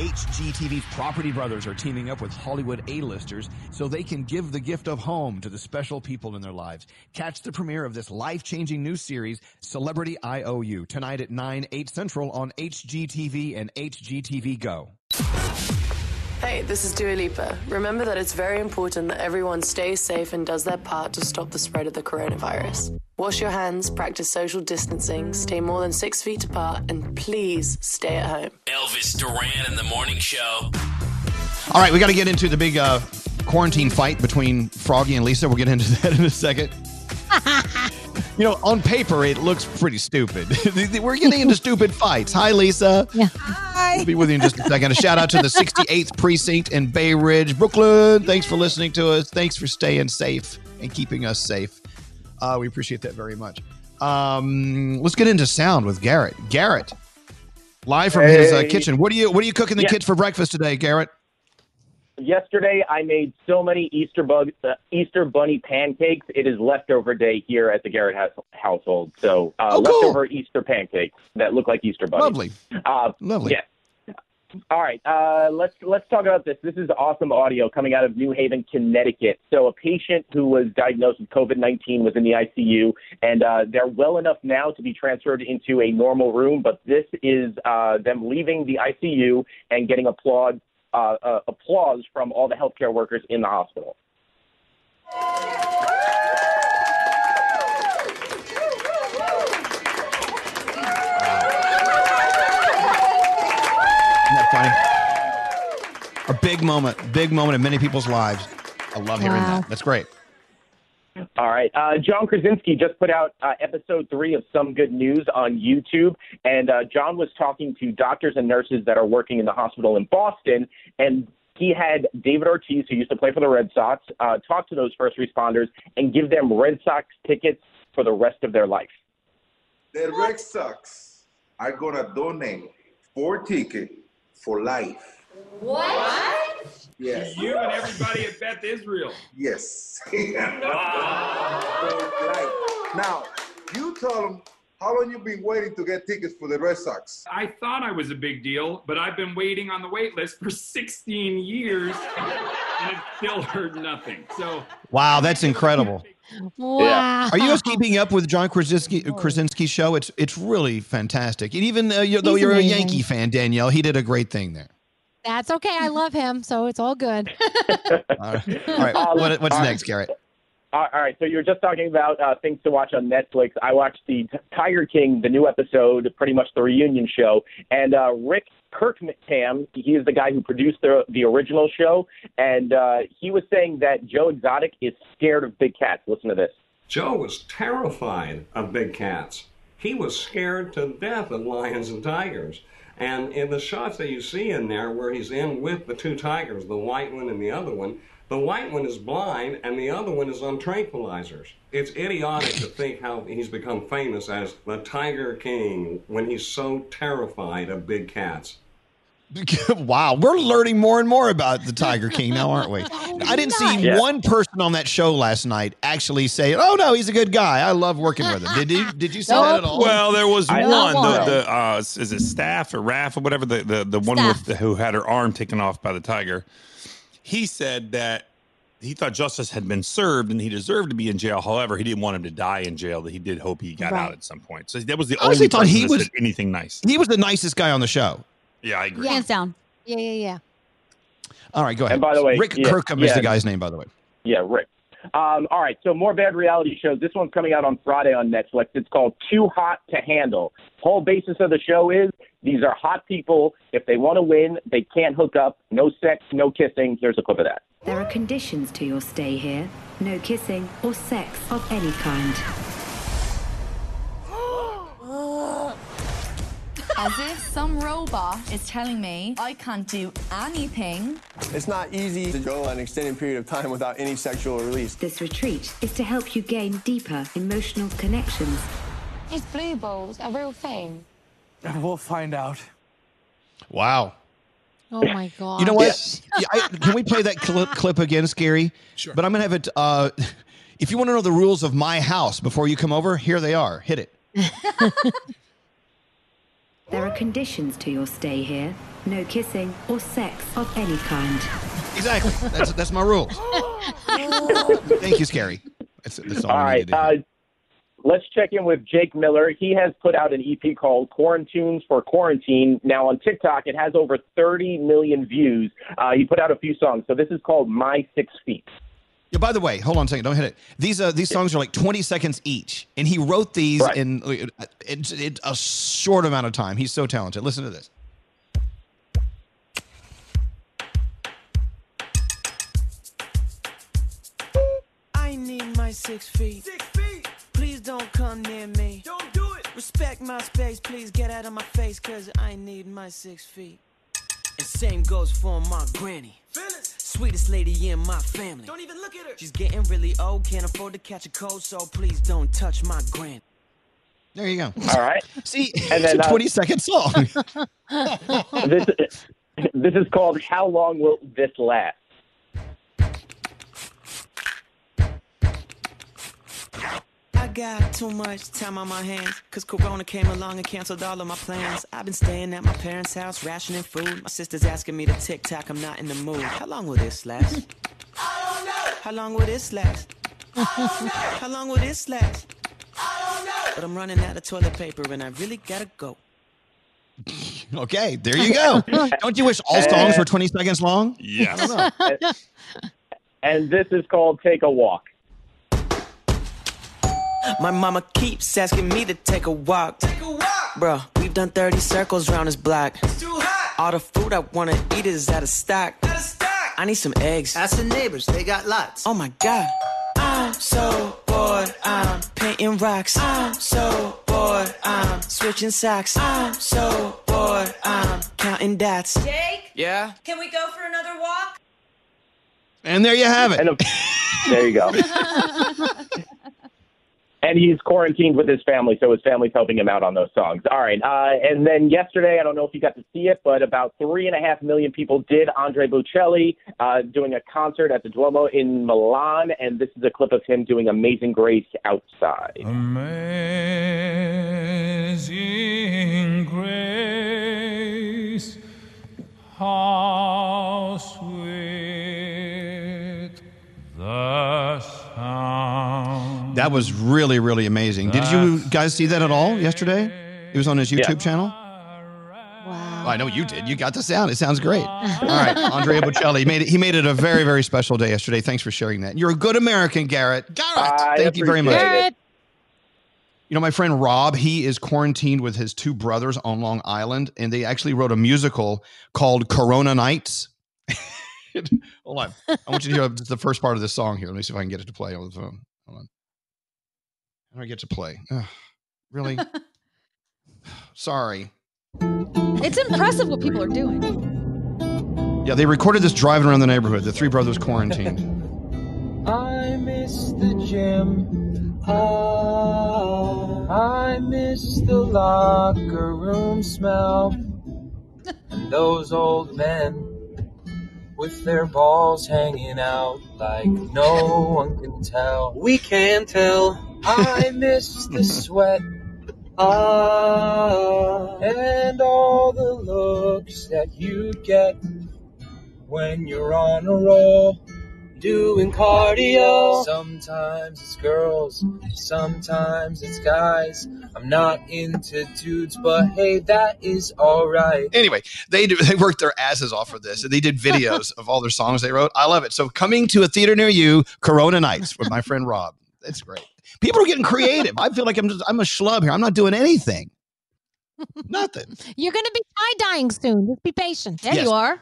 HGTV's Property Brothers are teaming up with Hollywood A-listers so they can give the gift of home to the special people in their lives. Catch the premiere of this life-changing new series, Celebrity IOU, tonight at 9, 8 Central on HGTV and HGTV Go. Hey, this is Dua Lipa. Remember that it's very important that everyone stays safe and does their part to stop the spread of the coronavirus. Wash your hands, practice social distancing, stay more than six feet apart, and please stay at home. Elvis Duran in the morning show. All right, we got to get into the big uh, quarantine fight between Froggy and Lisa. We'll get into that in a second. you know, on paper, it looks pretty stupid. We're getting into stupid fights. Hi, Lisa. Hi. We'll be with you in just a second. A shout out to the 68th Precinct in Bay Ridge, Brooklyn. Thanks for listening to us. Thanks for staying safe and keeping us safe. Uh, we appreciate that very much. Um, let's get into sound with Garrett. Garrett, live from his uh, kitchen. What are you What are you cooking the Yeah. kids for breakfast today, Garrett? Yesterday, I made so many Easter bug uh, Easter bunny pancakes. It is leftover day here at the Garrett house- household. So uh, Oh, cool. leftover Easter pancakes that look like Easter bunnies. Lovely. Uh, Lovely. Yeah. All right, uh, let's let's talk about this. This is awesome audio coming out of New Haven, Connecticut. So a patient who was diagnosed with COVID nineteen was in the ICU, and uh, they're well enough now to be transferred into a normal room. But this is uh, them leaving the ICU and getting applaud uh, uh, applause from all the healthcare workers in the hospital. Isn't that funny? A big moment, big moment in many people's lives. I love hearing Wow. that. That's great. All right. Uh, John Krasinski just put out uh, episode three of Some Good News on YouTube. And uh, John was talking to doctors and nurses that are working in the hospital in Boston. And he had David Ortiz, who used to play for the Red Sox, uh, talk to those first responders and give them Red Sox tickets for the rest of their life. The Red Sox are gonna donate four tickets for life. What? Yes. You and everybody at Beth Israel. Yes. For life. Now, you tell them how long you've been waiting to get tickets for the Red Sox. I thought I was a big deal, but I've been waiting on the wait list for 16 years and have still heard nothing. So Wow, that's incredible. Wow. Are you guys keeping up with John Krasinski, Krasinski's show? It's it's really fantastic. And even uh, you, though He's you're amazing. a Yankee fan, Danielle, he did a great thing there. That's okay. I love him, so it's all good. All right, All right. Um, what, what's all right. next, Garrett? All all right, so you were just talking about uh, things to watch on Netflix. I watched the T- Tiger King, the new episode, pretty much the reunion show, and uh, Rick Kirkman, he is the guy who produced the the original show, and uh, he was saying that Joe Exotic is scared of big cats. Listen to this. Joe was terrified of big cats. He was scared to death of lions and tigers. And in the shots that you see in there where he's in with the two tigers, the white one and the other one, the white one is blind and the other one is on tranquilizers. It's idiotic to think how he's become famous as the Tiger King when he's so terrified of big cats. wow, we're learning more and more about the Tiger King now, aren't we? I didn't see Yeah. one person on that show last night actually say, "Oh no, he's a good guy. I love working with him." Did you? Did you see that at all? Well, there was I- one. The, the uh, is it Staff or Raff or whatever, the the, the one with the, who had her arm taken off by the tiger. He said that he thought justice had been served and he deserved to be in jail. However, he didn't want him to die in jail. That he did hope he got Right. out at some point. So that was the I honestly only thought person he was- anything nice. He was the nicest guy on the show. Yeah, I agree. Yeah. Hands down. Yeah, yeah, yeah. All right, go ahead. And by the way, Rick yeah, Kirkham is the guy's name, by the way. Yeah, Rick. Um, all right, so more bad reality shows. This one's coming out on Friday on Netflix. It's called Too Hot to Handle. Whole basis of the show is these are hot people. If they want to win, they can't hook up. No sex, no kissing. Here's a clip of that. There are conditions to your stay here. No kissing or sex of any kind. As if some robot is telling me I can't do anything. It's not easy to go an extended period of time without any sexual release. This retreat is to help you gain deeper emotional connections. Is blue balls a real thing? We'll find out. Wow. Oh my god. You know what? Yeah, I, can we play that clip, clip again, Scary? Sure. But I'm going to have it. Uh, if you want to know the rules of my house before you come over, here they are. Hit it. There are conditions to your stay here. No kissing or sex of any kind. Exactly. That's, that's my rules. Thank you, Scary. That's, that's all, All I right. needed to Uh, let's check in with Jake Miller. He has put out an EP called Quarantunes for Quarantine. Now on TikTok, it has over 30 million views. Uh, he put out a few songs. So this is called My Six Feet. Yeah, by the way, hold on a second. Don't hit it. These uh, these songs are like 20 seconds each, and he wrote these in uh, in, in a short amount of time. He's so talented. Listen to this. I need my six feet. Six feet. Please don't come near me. Don't do it. Respect my space. Please get out of my face, cause I need my six feet. And same goes for my granny. Sweetest lady in my family. Don't even look at her. She's getting really old, can't afford to catch a cold, so please don't touch my grand. There you go. All right. See, And it's then, a uh, 20 second song. this, this is called How Long Will This Last? I got too much time on my hands, cause Corona came along and canceled all of my plans. I've been staying at my parents' house, rationing food. My sister's asking me to TikTok, I'm not in the mood. How long will this last? I don't know. How long will this last? I don't know. How long will this last? I don't know. But I'm running out of toilet paper and I really gotta go. okay, there you go. Don't you wish all songs were 20 seconds long? Yes. I don't know. and this is called Take a Walk. My mama keeps asking me to take a walk. Take a walk. Bro, we've done 30 circles around this block. It's too hot. All the food I wanna eat is out of stock. Out of stock. I need some eggs. Ask the neighbors, they got lots. Oh my god. I'm so bored. I'm painting rocks. I'm so bored. I'm switching socks. I'm so bored. I'm counting dots. Jake, Yeah? can we go for another walk? And there you have it. There you go. and he's quarantined with his family, so his family's helping him out on those songs. All right. Uh, and then yesterday, I don't know if you got to see it, but about three and a half million people did Andrea Bocelli uh, doing a concert at the Duomo in Milan, and this is a clip of him doing Amazing Grace outside. Amazing grace, how sweet. That was really, really amazing. Did you guys see that at all yesterday? It was on his YouTube Yeah. channel. Wow. I know you did. You got the sound. It sounds great. All right, Andrea Bocelli he made it. He made it a very, very special day yesterday. Thanks for sharing that. You're a good American, Garrett. Garrett, Thank you very much. appreciate it. You know, my friend Rob, he is quarantined with his two brothers on Long Island, and they actually wrote a musical called Corona Nights. Hold on. I want you to hear just the first part of this song here. Let me see if I can get it to play on the phone. Hold on. How do I get to play? Ugh, really? Sorry. It's impressive what people are doing. Yeah, they recorded this driving around the neighborhood. The three brothers quarantined. I miss the gym. Ah, I miss the locker room smell. And those old men with their balls hanging out like no one can tell. We can tell. I miss the sweat. Ah, and all the looks that you get when you're on a roll doing cardio. Sometimes it's girls, sometimes it's guys. I'm not into dudes, but hey, that is alright. Anyway, they do, they worked their asses off for this, and they did videos of all their songs they wrote. I love it. So, coming to a theater near you, Corona Nights with my friend Rob. It's great. People are getting creative. I feel like I'm just I'm a schlub here. I'm not doing anything. Nothing. You're going to be tie dyeing soon. Just be patient. There you are.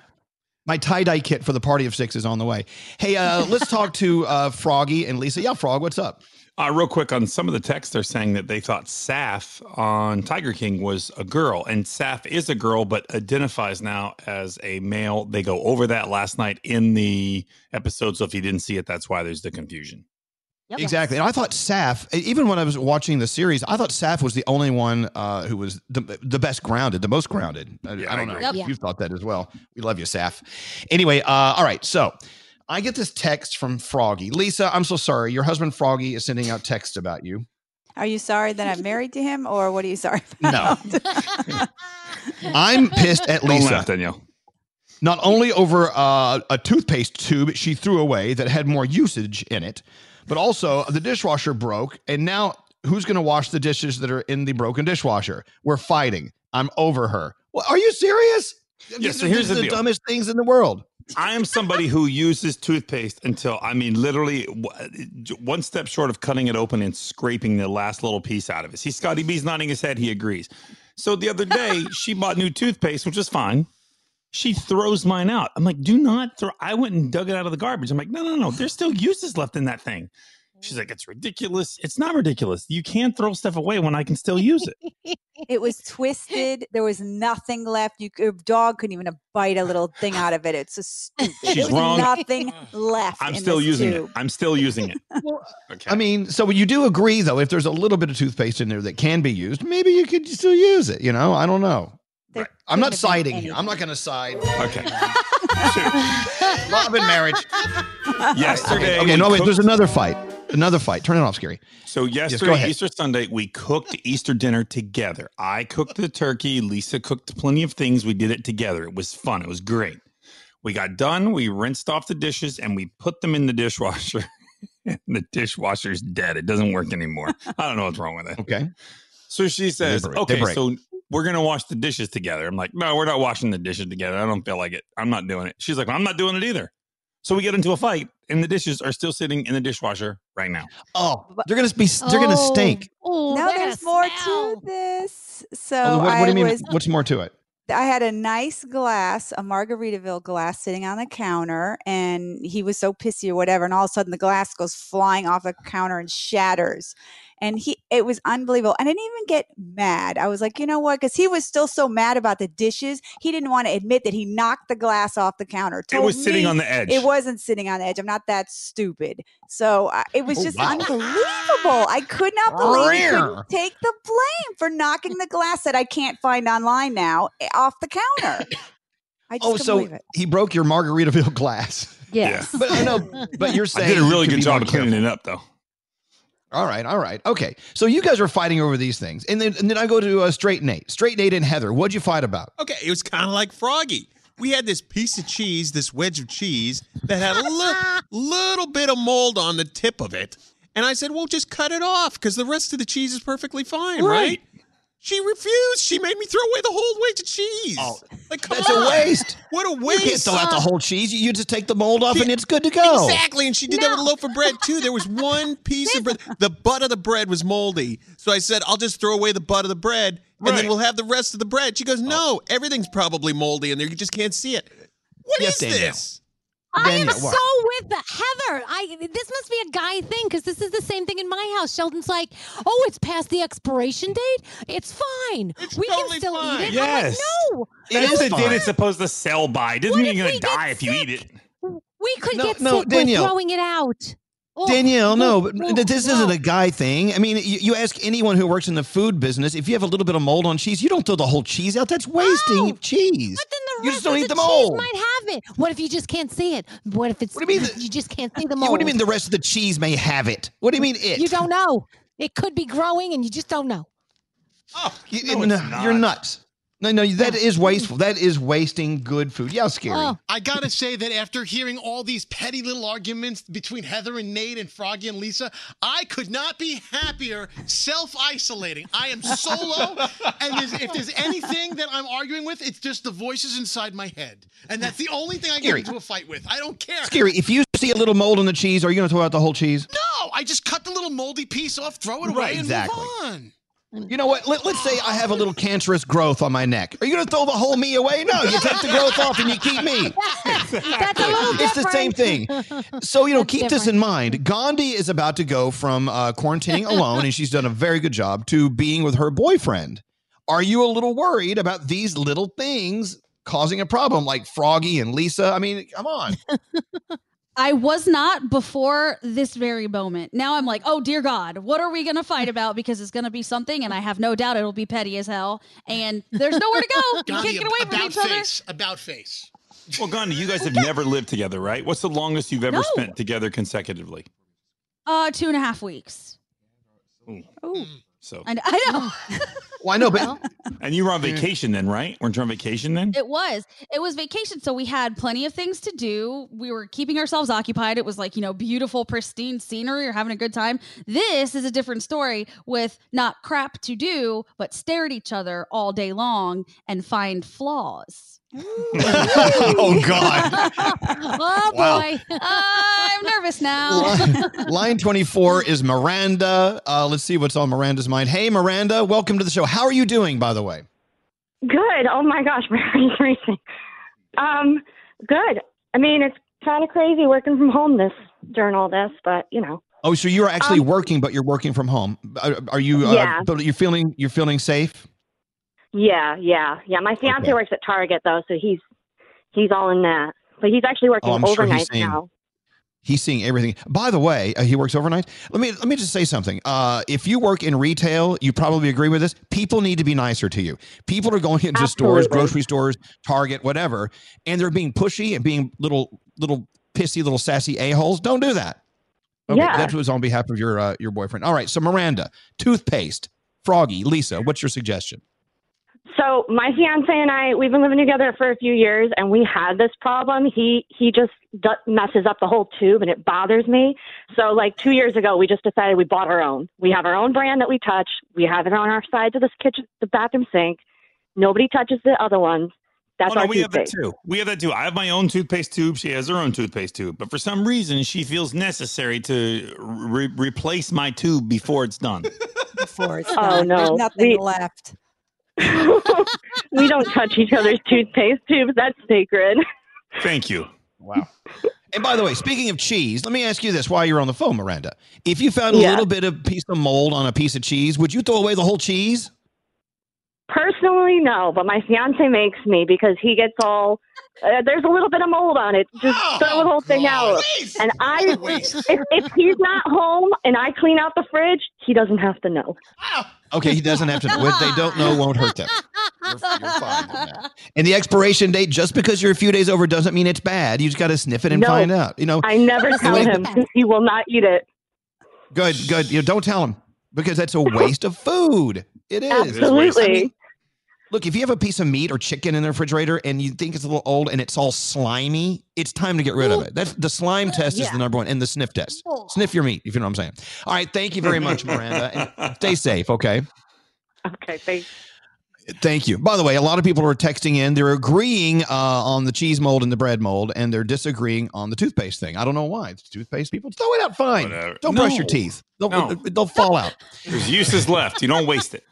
My tie dye kit for the party of six is on the way. Hey, uh, let's talk to uh, Froggy and Lisa. Yeah, Frog, what's up? Uh, real quick on some of the texts, they're saying that they thought Saf on Tiger King was a girl, and Saf is a girl, but identifies now as a male. They go over that last night in the episode, so if you didn't see it, that's why there's the confusion. Exactly. And I thought Saf, even when I was watching the series, I thought Saf was the only one uh, who was the, the best grounded, the most grounded. I, I don't know. Yep. if You thought that as well. We love you, Saf. Anyway, uh, all right. So I get this text from Froggy. Lisa, I'm so sorry. Your husband Froggy is sending out texts about you. Are you sorry that I'm married to him, or what are you sorry about? No. about? I'm pissed at Don't Lisa. laugh, Danielle. Not only over uh, a toothpaste tube she threw away that had more usage in it, but also the dishwasher broke. And now who's going to wash the dishes that are in the broken dishwasher? We're fighting. I'm over her. Well, are you serious? Yeah, so here's the the dumbest things in the world. I am somebody who uses toothpaste until I mean, literally one step short of cutting it open and scraping the last little piece out of it. See, Scotty B's nodding his head. He agrees. So the other day, she bought new toothpaste, which is fine. She throws mine out. I'm like, do not throw. I went and dug it out of the garbage. I'm like, no, no, no. There's still uses left in that thing. She's like, it's ridiculous. It's not ridiculous. You can't throw stuff away when I can still use it. It was twisted. There was nothing left. You, a dog couldn't even uh, bite a little thing out of it. It's so stupid. She's wrong. nothing left. I'm still using tube. it. I'm still using it. Okay. I mean, so you do agree, though, if there's a little bit of toothpaste in there that can be used, maybe you could still use it. You know, I don't know. I'm not couldn't have been siding here. anything. I'm not going to side. Okay. Love and marriage. Yesterday, Okay, okay we no, wait. There's another fight. Another fight. Turn it off, Scary. So yesterday, ahead. Easter Sunday, we cooked Easter dinner together. I cooked the turkey. Lisa cooked plenty of things. We did it together. It was fun. It was great. We got done. We rinsed off the dishes and we put them in the dishwasher. and the dishwasher's dead. It doesn't work anymore. I don't know what's wrong with it. Okay. So she says, break- "Okay, break. so we're gonna wash the dishes together." I'm like, "No, we're not washing the dishes together. I don't feel like it. I'm not doing it." She's like, well, "I'm not doing it either." So we get into a fight, and the dishes are still sitting in the dishwasher right now. Oh, they're gonna be. They're gonna stink. Oh, no, they're there's more smell. to this. So what, what I do you mean? was What's more to it? I had a nice glass, a Margaritaville glass sitting on the counter, and he was so pissy or whatever, and all of a sudden the glass goes flying off the counter and shatters. And he it was unbelievable. And I didn't even get mad. I was like, you know what? Because he was still so mad about the dishes, he didn't want to admit that he knocked the glass off the counter. It was Told sitting me on the edge. It wasn't sitting on the edge. I'm not that stupid. So uh, it was Oh, just wow. unbelievable. I could not believe he couldn't take the blame for knocking the glass that I can't find online now eh, off the counter. I just Oh, so it. he broke your Margaritaville glass. Yes. But I know. But you're saying I did a really good job of cleaning it up, though. All right, all right, okay. So you guys are fighting over these things, and then and then I go to uh, Straight Nate, Straight Nate and Heather. What'd you fight about? Okay, it was kind of like Froggy. We had this piece of cheese, this wedge of cheese that had a li- little bit of mold on the tip of it. And I said, well, just cut it off because the rest of the cheese is perfectly fine, right? Right. She refused. She made me throw away the whole wedge of cheese. Oh, like, come That's on. a waste. What a waste. You waste. can't throw out the whole cheese. You, you just take the mold off, and it's good to go. Exactly. And she did that with a loaf of bread, too. There was one piece of bread. The butt of the bread was moldy. So I said, I'll just throw away the butt of the bread, and then we'll have the rest of the bread. She goes, oh. No, everything's probably moldy in there. You just can't see it. What is Yes, Danielle. this? I am so with the Heather. I this must be a guy thing because this is the same thing in my house. Sheldon's like, "Oh, it's past the expiration date. It's fine. we totally can still fine." eat it." Yes. I'm like, It That's is the date fine. it's supposed to sell by. It doesn't What mean you're going to get die if you eat it. We could No, get no, sick Danielle. with throwing it out." Oh, Danielle, no, but oh, this no. isn't a guy thing. I mean, you, you ask anyone who works in the food business, if you have a little bit of mold on cheese, you don't throw the whole cheese out. That's wasting No. cheese. But then the You just don't of eat the, the cheese mold. might have it. What if you just can't see it? What if it's What do you mean you just can't see the Yeah, mold? what do you mean the rest of the cheese may have it? What do you mean it? You don't know. It could be growing, and you just don't know. Oh, you- No, no, it's you're nuts. No, no, that is wasteful. That is wasting good food. Yeah, scary. Oh. I gotta say that after hearing all these petty little arguments between Heather and Nate and Froggy and Lisa, I could not be happier self-isolating. I am solo, and there's, if there's anything that I'm arguing with, it's just the voices inside my head, and that's the only thing I Scary. get into a fight with. I don't care. Scary. If you see a little mold on the cheese, are you going to throw out the whole cheese? No, I just cut the little moldy piece off, throw it away, Right, and move on. You know what? Let, us say I have a little cancerous growth on my neck. Are you going to throw the whole me away? No, you take the growth off and you keep me. That's a little It's the same thing. So, you know, That's keep this in mind. Gandhi is about to go from uh, quarantining alone, and she's done a very good job, to being with her boyfriend. Are you a little worried about these little things causing a problem like Froggy and Lisa? I mean, come on. I was not before this very moment. Now I'm like, oh dear God, what are we going to fight about? Because it's going to be something, and I have no doubt it'll be petty as hell. And there's nowhere to go. You can't get away from about each other. face. About face. Well, Gandhi, you guys have never lived together, right? What's the longest you've ever No. spent together consecutively? Uh, two and a half weeks. Hmm. So, And I know Well, I know, but and you were on vacation then, right? Weren't you on vacation then? it was. It was vacation, so we had plenty of things to do. We were keeping ourselves occupied. It was like you know, beautiful, pristine scenery. You're having a good time. This is a different story with not crap to do, but stare at each other all day long and find flaws. oh, God. oh Wow. boy. I'm nervous now. Line, line 24 is Miranda. Uh, let's see what's on Miranda's mind. Hey, Miranda, welcome to the show. How are you doing, by the way? Good. Oh my gosh, my heart racing. Um, good. I mean, it's kind of crazy working from home this during all this, but you know, Oh, so you're actually Um, working, but you're working from home. Are, are you? Uh, Yeah. But you're feeling you're feeling safe. Yeah, yeah, yeah. My fiance Okay. works at Target though, so he's he's all in that. But he's actually working Oh, I'm sure he's overnight seeing- now. He's seeing everything. By the way, uh, he works overnight. Let me let me just say something. Uh, if you work in retail, you probably agree with this. People need to be nicer to you. People are going into stores, grocery stores, Target, whatever, and they're being pushy and being little little pissy, little sassy a holes. Don't do that. Okay, Yeah. that was on behalf of your uh, your boyfriend. All right, so Miranda, toothpaste, Froggy, Lisa, what's your suggestion? So my fiance and I, we've been living together for a few years, and we had this problem. He he just d- messes up the whole tube, and it bothers me. So like two years ago, we just decided we bought our own. We have our own brand that we touch. We have it on our sides of this kitchen, the bathroom sink. Nobody touches the other ones. That's oh, no, our we have that toothpaste. too. We have that too. I have my own toothpaste tube. She has her own toothpaste tube. But for some reason, she feels necessary to re- replace my tube before it's done. Before it's Oh, done. There's no. nothing We- left. we don't touch each other's toothpaste tubes. That's sacred. Thank you. Wow. And by the way, speaking of cheese, let me ask you this while you're on the phone, Miranda. If you found a Yeah. little bit of piece of mold on a piece of cheese, would you throw away the whole cheese? Personally, no, but my fiance makes me because he gets all. Uh, there's a little bit of mold on it. Just throw the whole thing out. And I, if, if he's not home and I clean out the fridge, he doesn't have to know. Okay, he doesn't have to know. What they don't know won't hurt them. You're, you're fine. And the expiration date, just because you're a few days over, doesn't mean it's bad. You just got to sniff it and No. find out. You know, I never tell way- him because he will not eat it. Good, good. You know, don't tell him because that's a waste of food. It is. Absolutely. I mean, look, if you have a piece of meat or chicken in the refrigerator and you think it's a little old and it's all slimy, it's time to get rid of it. That's the slime test is Yeah. the number one, and the sniff test. Sniff your meat, if you know what I'm saying. All right, thank you very much, Miranda, and stay safe. Okay. Okay, thanks. Thank you. By the way, a lot of people are texting in. They're agreeing uh, on the cheese mold and the bread mold, and they're disagreeing on the toothpaste thing. I don't know why. It's toothpaste people throw it out fine. Don't brush your teeth. They'll, No. they'll fall out. There's uses left. You don't waste it.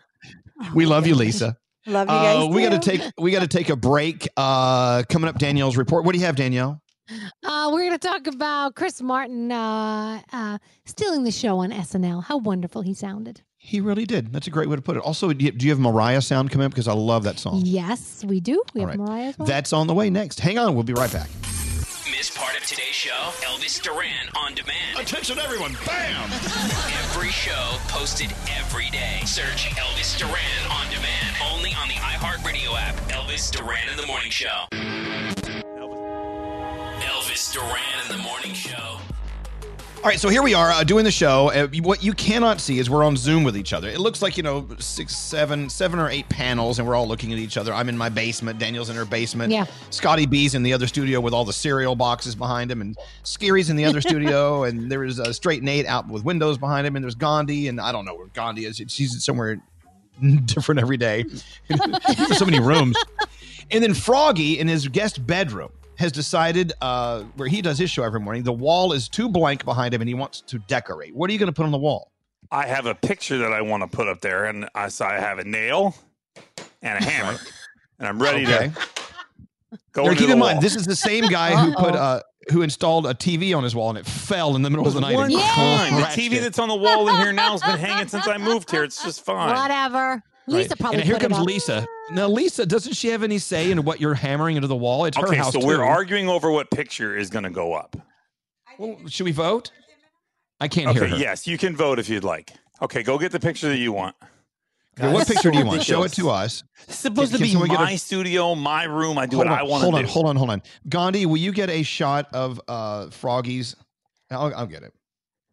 We love you, Lisa. Love you guys. Uh, we got to take we got to take a break. Uh, coming up, Danielle's report. What do you have, Danielle? Uh, we're going to talk about Chris Martin uh, uh, stealing the show on SNL. How wonderful he sounded. He really did. That's a great way to put it. Also, do you, do you have Mariah sound coming up? Because I love that song. Yes, we do. We All have right. Mariah as well. That's on the way next. Hang on, we'll be right back. Miss part of today's show? Elvis Duran on demand. Attention, everyone! Bam! Every show posted every day. Search Elvis Duran on demand. Only on the iHeartRadio app. Elvis Duran in the Morning Show. Elvis Duran in the Morning Show. All right, so here we are uh, doing the show. Uh, what you cannot see is we're on Zoom with each other. It looks like you know six, seven, seven or eight panels, and we're all looking at each other. I'm in my basement. Danielle's in her basement. Yeah. Scotty B's in the other studio with all the cereal boxes behind him, and Scary's in the other studio, and there is uh, Straight Nate out with windows behind him, and there's Gandhi, and I don't know where Gandhi is. She's somewhere different every day. so many rooms. And then Froggy in his guest bedroom has decided uh, where he does his show every morning, the wall is too blank behind him and he wants to decorate. What are you going to put on the wall? I have a picture that I want to put up there, and I so I have a nail and a hammer, and I'm ready Okay. to go Now, into keep the in mind, this is the same guy who put Uh-oh. uh, who installed a TV on his wall and it fell in the middle of the night. one time. The TV it. that's on the wall in here now has been hanging since I moved here. It's just fine. Whatever. Lisa Right. probably and here put it comes up. Lisa. Now, Lisa, doesn't she have any say in what you're hammering into the wall? It's her Okay, house so we're arguing over what picture is going to go up. Well, should we vote? I can't Okay, hear her. yes, you can vote if you'd like. Okay, go get the picture that you want. Okay, what picture do you want? Show it to us. It's supposed Can- to can be someone get a- my studio, my room. I do hold what on, I want hold to on, do. hold on, hold on. Gandhi, will you get a shot of uh, Froggy's? I'll, I'll get it.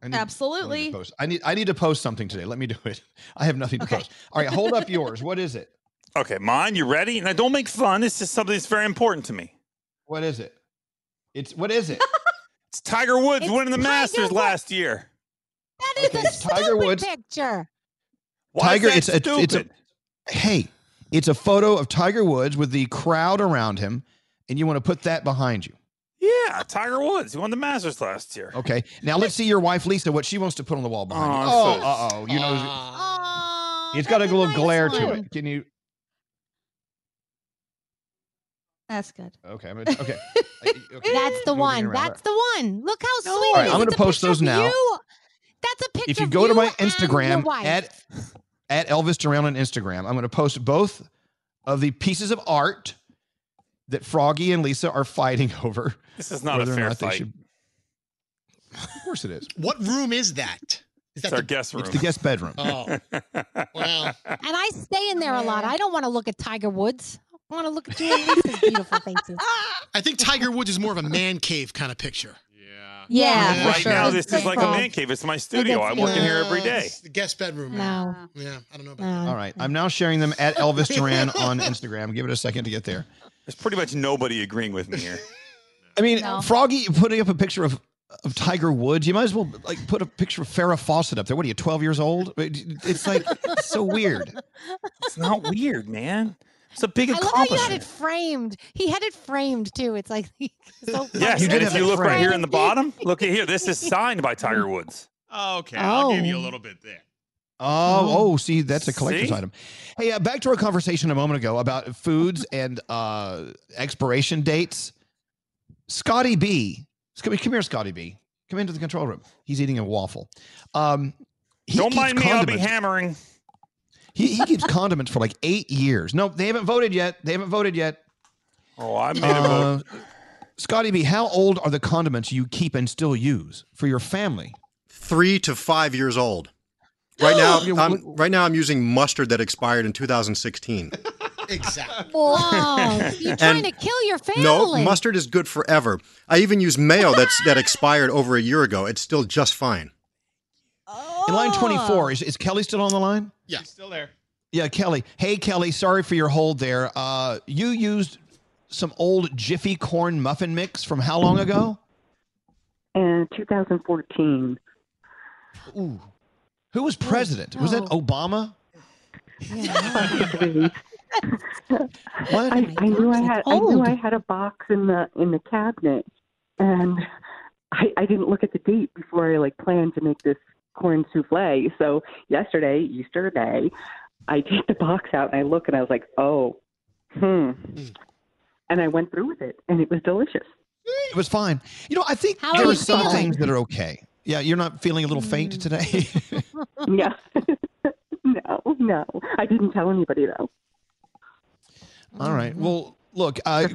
I need- Absolutely. I need to post. I need I need to post something today. Let me do it. I have nothing to post. All right, hold up yours. What is it? Okay, mine. You ready? Now, don't make fun. This is something that's very important to me. What is it? It's what is it? It's Tiger Woods winning the Tiger Masters Woods. last year. That is Okay, a it's Tiger stupid Woods. picture. Why Tiger. is It's that a it's a. stupid? Hey, it's a photo of Tiger Woods with the crowd around him, and you want to put that behind you. Yeah, Tiger Woods. He won the Masters last year. Okay. Now let's see your wife Lisa what she wants to put on the wall behind you. Oh, Oh, so- uh oh. You know, Oh, it's got a little glare to it. Can you? That's good. Okay. I'm gonna, okay. That's the Moving one. around. That's the one. Look how sweet. All right, it is. I'm gonna It's a post picture those of now. you. That's a picture if you of go to my and your Instagram wife. at at Elvis Duran on Instagram, I'm going to post both of the pieces of art that Froggy and Lisa are fighting over. This is not a whether fair not they fight. should- Of course, it is. What room is that? Is It's that our the, guest room. It's the guest bedroom. Oh, well. And I stay in there a lot. I don't want to look at Tiger Woods. I want to look at you and Lisa's beautiful faces. I think Tiger Woods is more of a man cave kind of picture. Yeah, Yeah. right sure. now, this is Good like a man cave. It's my studio. I'm working here every day. It's the guest bedroom. No. Yeah, I don't know about that. All right, I'm now sharing them at Elvis Duran on Instagram. Give it a second to get there. There's pretty much nobody agreeing with me here. I mean, No. Froggy putting up a picture of of Tiger Woods. You might as well like put a picture of Farrah Fawcett up there. What are you, 12 years old? It's like it's so weird. It's not weird, man. It's a big I love how you had it framed. He had it framed too. It's like so Yes, You and did if you it look right here in the bottom, look at here. This is signed by Tiger Woods. Oh, okay, I'll give you a Oh. little bit there. Oh, oh, see, that's a collector's See? item. Hey, uh, back to our conversation a moment ago about foods and uh, expiration dates. Scotty B, come come here, Scotty B. Come into the control room. He's eating a waffle. Um, he Don't keeps mind me. I'll be hammering. He, he keeps condiments for like eight years. No, they haven't voted yet. They haven't voted yet. Oh, I made a Uh, vote. Scotty B, how old are the condiments you keep and still use for your family? three to five years old. Right now, I'm right now I'm using mustard that expired in 2016. Exactly. Whoa, you're trying to kill your family. No, mustard is good forever. I even use mayo that's that expired over a year ago. It's still just fine. Oh. In line 24, is, is Kelly still on the line? Yeah. Still there. Yeah, Kelly. Hey, Kelly, sorry for your hold there. Uh, you used some old Jiffy corn muffin mix from how long ago? In 2014. Ooh. Who was president? Was that Obama? What? I, I knew I had I knew I had a box in the in the cabinet, and I, I didn't look at the date before I like planned to make this corn souffle. So yesterday, Easter day, I take the box out and I look and I was like, oh, hmm, and I went through with it, and it was delicious. It was fine. You know, I think How there are are some things that are okay. Yeah, you're not feeling a little faint mm. today. no, no, no. I didn't tell anybody though. All right. Well, look, uh,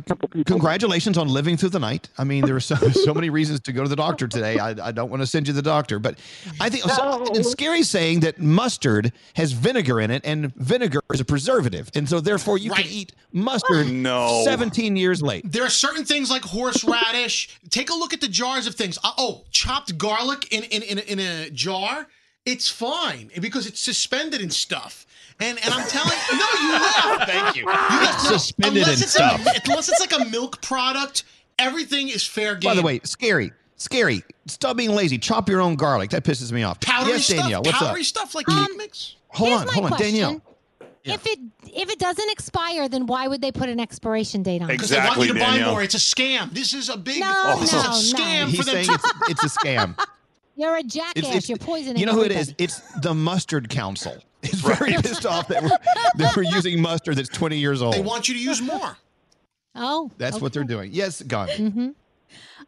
congratulations on living through the night. I mean, there are so, so many reasons to go to the doctor today. I, I don't want to send you to the doctor, but I think so, it's scary saying that mustard has vinegar in it, and vinegar is a preservative, and so therefore you can eat mustard. No. 17 years late. There are certain things like horseradish. Take a look at the jars of things. Uh, oh, chopped garlic in in, in, in a jar. It's fine because it's suspended in stuff. And and I'm telling no, you laugh. Thank you. you laugh. No, Suspended unless in it's stuff. A, unless it's like a milk product, everything is fair game. By the way, scary, scary. Stop being lazy. Chop your own garlic. That pisses me off. powdery yes, stuff, Danielle. What's powdery up? stuff like cake mix. Hold on, hold on, question. Danielle. If it if it doesn't expire, then why would they put an expiration date on it? Because they want you to buy more. It's a scam. This is a big No, this no, is a scam He's for them. saying it's, it's a scam. You're a jackass. It's- it's- You're poisoning. You know who it everybody. is? It's the Mustard Council. It's very pissed off that we're, that we're using mustard that's 20 years old. They want you to use more. Oh, That's what they're doing. Yes, Gandhi. Mm-hmm.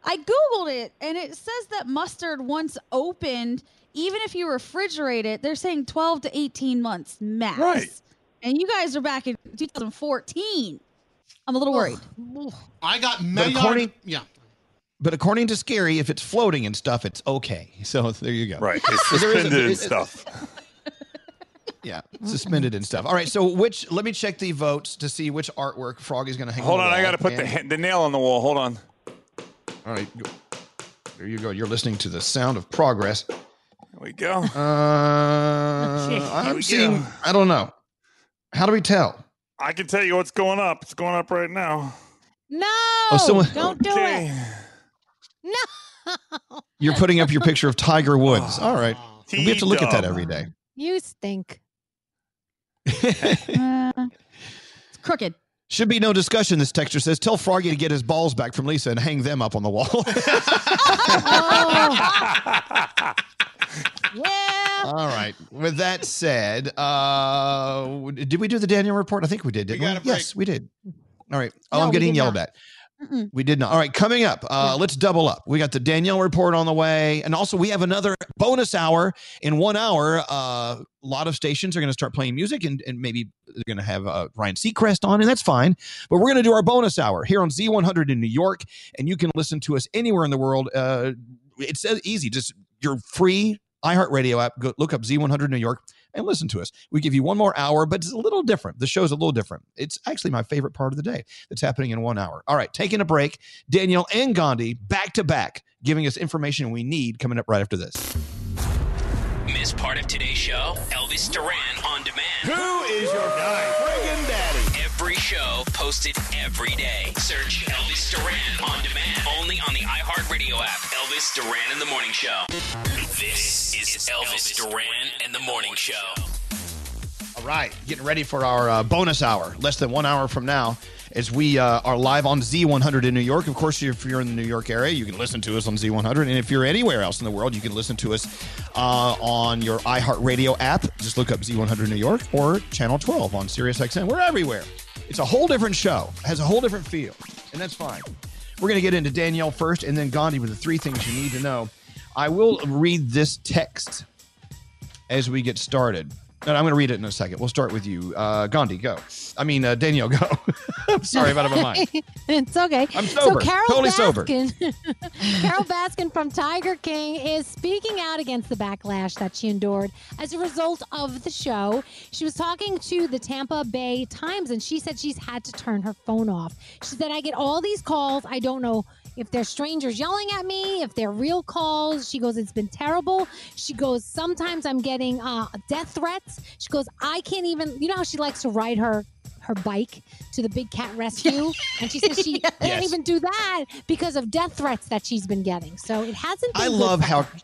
I googled it and it says that mustard once opened, even if you refrigerate it, they're saying 12 to 18 months max. Right. And you guys are back in 2014. I'm a little worried. I got But Maillard. according, yeah. But according to Scary, if it's floating and stuff, it's okay. So there you go. Right. It's So there is a- suspended and stuff. Yeah, suspended and stuff. All right, so which? Let me check the votes to see which artwork Froggy's going to hang. Hold on, on, I got to put the, the nail on the wall. Hold on. All right, there you go. You're listening to the sound of progress. There we go. Uh, I'm we seeing. go. I don't know. How do we tell? I can tell you what's going up. It's going up right now. No, someone- don't do Okay. it. No, You're putting up your picture of Tiger Woods. All right, we have to look at that every day. you stink. Uh, it's crooked. Should be no discussion. This texture says, "Tell Froggy to get his balls back from Lisa and hang them up on the wall." Yeah. All right. With that said, uh, did we do the Danielle report? I think we did. Didn't we? got a break. Yes, we did. All right. Oh, No, I'm getting yelled not. at. We did not. All right, coming up, uh, let's double up. We got the Danielle report on the way, and also we have another bonus hour in one hour. Uh, a lot of stations are going to start playing music, and, and maybe they're going to have uh, Ryan Seacrest on, and that's fine. But we're going to do our bonus hour here on Z100 in New York, and you can listen to us anywhere in the world. Uh, it's uh, easy. Just your free iHeartRadio app. Go look up Z100 New York and listen to us. We give you one more hour, but it's a little different. The show's a little different. It's actually my favorite part of the day that's happening in one hour. All right, taking a break. Danielle and Gandhi back to back, giving us information we need coming up right after this. Miss part of today's show? Elvis Duran on demand. Who is your guy? Friggin' daddy. Every show posted every day. Search Elvis Duran Elvis Duran in the Morning Show. This is Elvis Duran and the Morning Show. All right, getting ready for our uh, bonus hour, less than one hour from now, as we uh, are live on Z100 in New York. Of course, if you're in the New York area, you can listen to us on Z100. And if you're anywhere else in the world, you can listen to us uh, on your iHeartRadio app. Just look up Z100 New York or Channel 12 on SiriusXM. We're everywhere. It's a whole different show, has a whole different feel, and that's fine. We're going to get into Danielle first and then Gandhi with the three things you need to know. I will read this text as we get started. And I'm going to read it in a second. We'll start with you. Uh, Gandhi, go. I mean, uh, Danielle, go. I'm sorry about my mind. it's okay. I'm sober. So Carole Totally sober. Baskin, Carole Baskin from Tiger King is speaking out against the backlash that she endured as a result of the show. She was talking to the Tampa Bay Times and she said she's had to turn her phone off. She said, I get all these calls. I don't know if they're strangers yelling at me, if they're real calls. She goes, It's been terrible. She goes, Sometimes I'm getting uh, death threats. She goes, I can't even, you know how she likes to ride her her bike to the big cat rescue and she says she can't even do that because of death threats that she's been getting so it hasn't been I love how her.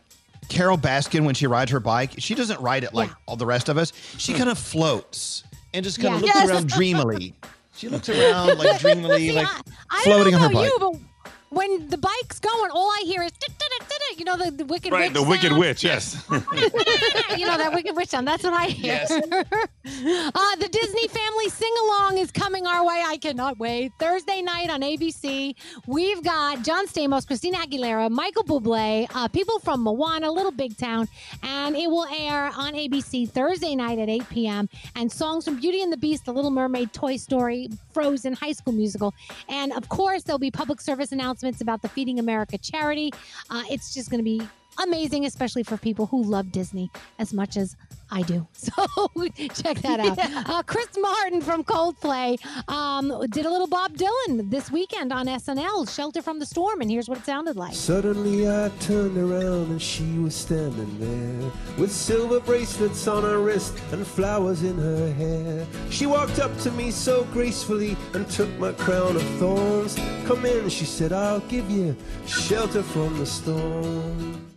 Carole Baskin, when she rides her bike, she doesn't ride it like Yeah. all the rest of us. She kind of floats and just kind of Yeah. looks Yes. around dreamily. She looks around like dreamily, See, like I, I floating on her bike. you, when the bike's going, all I hear is you know the, the wicked Right, witch the Wicked sound? Witch, yes. you know that wicked witch sound. That's what I hear. uh, the Disney Family Sing Along is coming our way. I cannot wait. Thursday night on ABC, we've got John Stamos, Christina Aguilera, Michael Bublé, uh, people from Moana, Little Big Town, and it will air on ABC Thursday night at 8 p.m. And songs from Beauty and the Beast, The Little Mermaid, Toy Story, Frozen, High School Musical, and of course there'll be public service announcements about the Feeding America charity. Uh, it's just going to be amazing, especially for people who love Disney as much as I do. So check that out. Uh, Chris Martin from Coldplay um, did a little Bob Dylan this weekend on SNL, Shelter from the Storm, and here's what it sounded like. Suddenly I turned around and she was standing there with silver bracelets on her wrist and flowers in her hair. She walked up to me so gracefully and took my crown of thorns. Come in, she said, I'll give you shelter from the storm.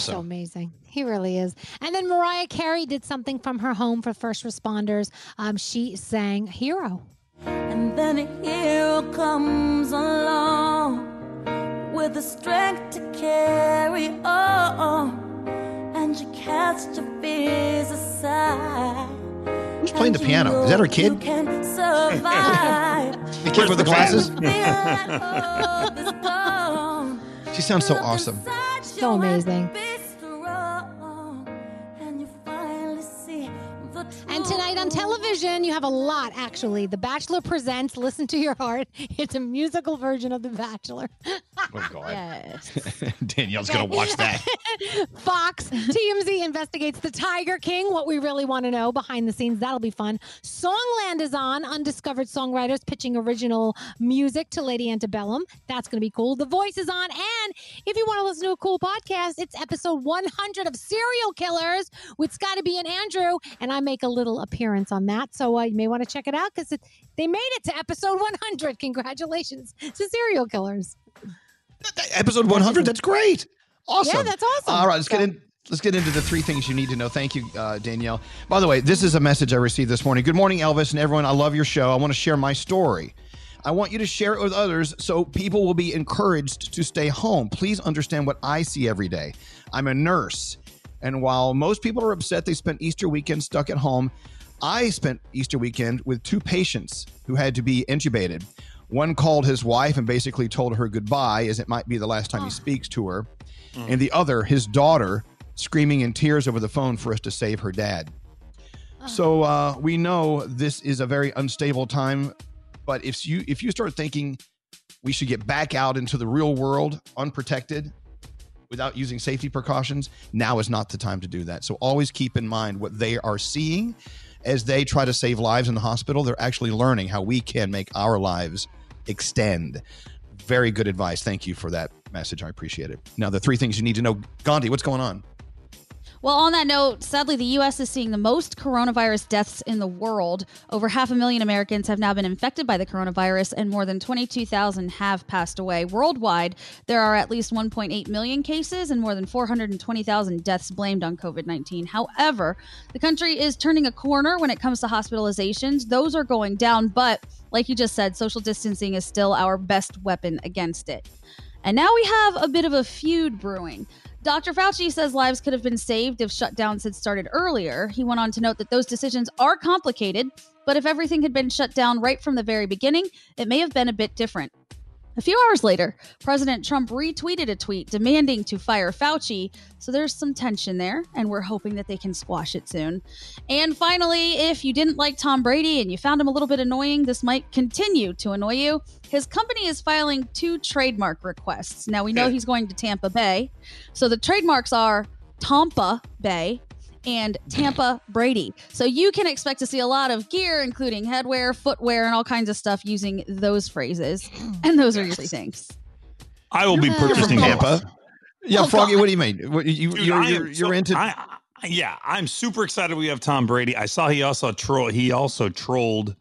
So amazing. He really is. And then Mariah Carey did something from her home for first responders. Um, she sang Hero. And then a hero comes along with with the strength to carry on. And you cast your fears aside. Who's playing the piano? Is that her kid? can survive. The kid with the glasses? She sounds so awesome. So amazing. And tonight on television, you have a lot, actually. The Bachelor Presents Listen to Your Heart. It's a musical version of The Bachelor. Oh, God. Yes. Danielle's going to watch that. Fox, TMZ investigates the Tiger King, what we really want to know behind the scenes. That'll be fun. Songland is on, undiscovered songwriters pitching original music to Lady Antebellum. That's going to be cool. The Voice is on. And if you want to listen to a cool podcast, it's episode 100 of Serial Killers with Scotty B and Andrew. And I make a little appearance on that. So uh, you may want to check it out because they made it to episode 100. Congratulations to Serial Killers. Episode 100. That's great. Awesome. Yeah, that's awesome. All right, let's get in. Let's get into the three things you need to know. Thank you, uh, Danielle. By the way, this is a message I received this morning. Good morning, Elvis and everyone. I love your show. I want to share my story. I want you to share it with others so people will be encouraged to stay home. Please understand what I see every day. I'm a nurse, and while most people are upset they spent Easter weekend stuck at home, I spent Easter weekend with two patients who had to be intubated. One called his wife and basically told her goodbye, as it might be the last time he speaks to her. And the other, his daughter, screaming in tears over the phone for us to save her dad. So uh, we know this is a very unstable time, but if you if you start thinking we should get back out into the real world unprotected without using safety precautions, now is not the time to do that. So always keep in mind what they are seeing as they try to save lives in the hospital. They're actually learning how we can make our lives extend. Very good advice. Thank you for that message. I appreciate it. Now, the three things you need to know. Gandhi, what's going on? Well, on that note, sadly, the U.S. is seeing the most coronavirus deaths in the world. Over half a million Americans have now been infected by the coronavirus, and more than 22,000 have passed away. Worldwide, there are at least 1.8 million cases and more than 420,000 deaths blamed on COVID 19. However, the country is turning a corner when it comes to hospitalizations. Those are going down, but like you just said, social distancing is still our best weapon against it. And now we have a bit of a feud brewing. Dr. Fauci says lives could have been saved if shutdowns had started earlier. He went on to note that those decisions are complicated, but if everything had been shut down right from the very beginning, it may have been a bit different. A few hours later, President Trump retweeted a tweet demanding to fire Fauci, so there's some tension there, and we're hoping that they can squash it soon. And finally, if you didn't like Tom Brady and you found him a little bit annoying, this might continue to annoy you. His company is filing two trademark requests. Now, we know he's going to Tampa Bay, so the trademarks are Tampa Bay and Tampa Brady. So you can expect to see a lot of gear, including headwear, footwear, and all kinds of stuff using those phrases. Hmm. And those are your three things. I will be purchasing Tampa. Yeah, Oh, Froggy, God. what do you mean? What, you, Dude, you're, I am you're, so- you're into. I, I- yeah, I'm super excited. We have Tom Brady. I saw he also troll. He also trolled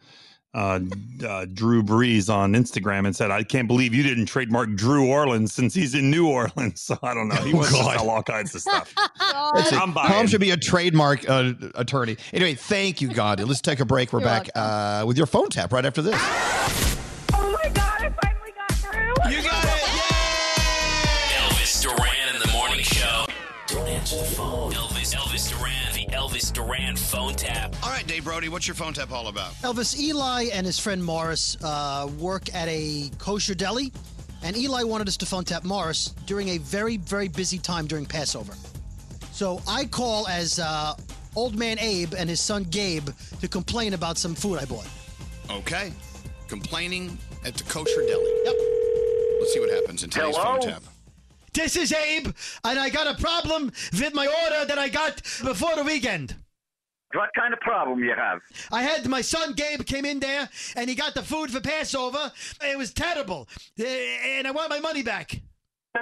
uh, uh, Drew Brees on Instagram and said, "I can't believe you didn't trademark Drew Orleans since he's in New Orleans." So I don't know. He Oh, wants to God. sell all kinds of stuff. That's it. I'm buying. Tom should be a trademark uh, attorney. Anyway, thank you, God. Let's take a break. We're You're back uh, with your phone tap right after this. Oh my god, I finally got through. You got Elvis Duran phone tap. All right, Dave Brody, what's your phone tap all about? Elvis, Eli and his friend Morris uh, work at a kosher deli, and Eli wanted us to phone tap Morris during a very, very busy time during Passover. So I call as uh, old man Abe and his son Gabe to complain about some food I bought. Okay. Complaining at the kosher deli. Yep. Let's see what happens in today's phone tap. This is Abe, and I got a problem with my order that I got before the weekend. What kind of problem you have? I had my son Gabe came in there and he got the food for Passover. It was terrible, Eh, and I want my money back.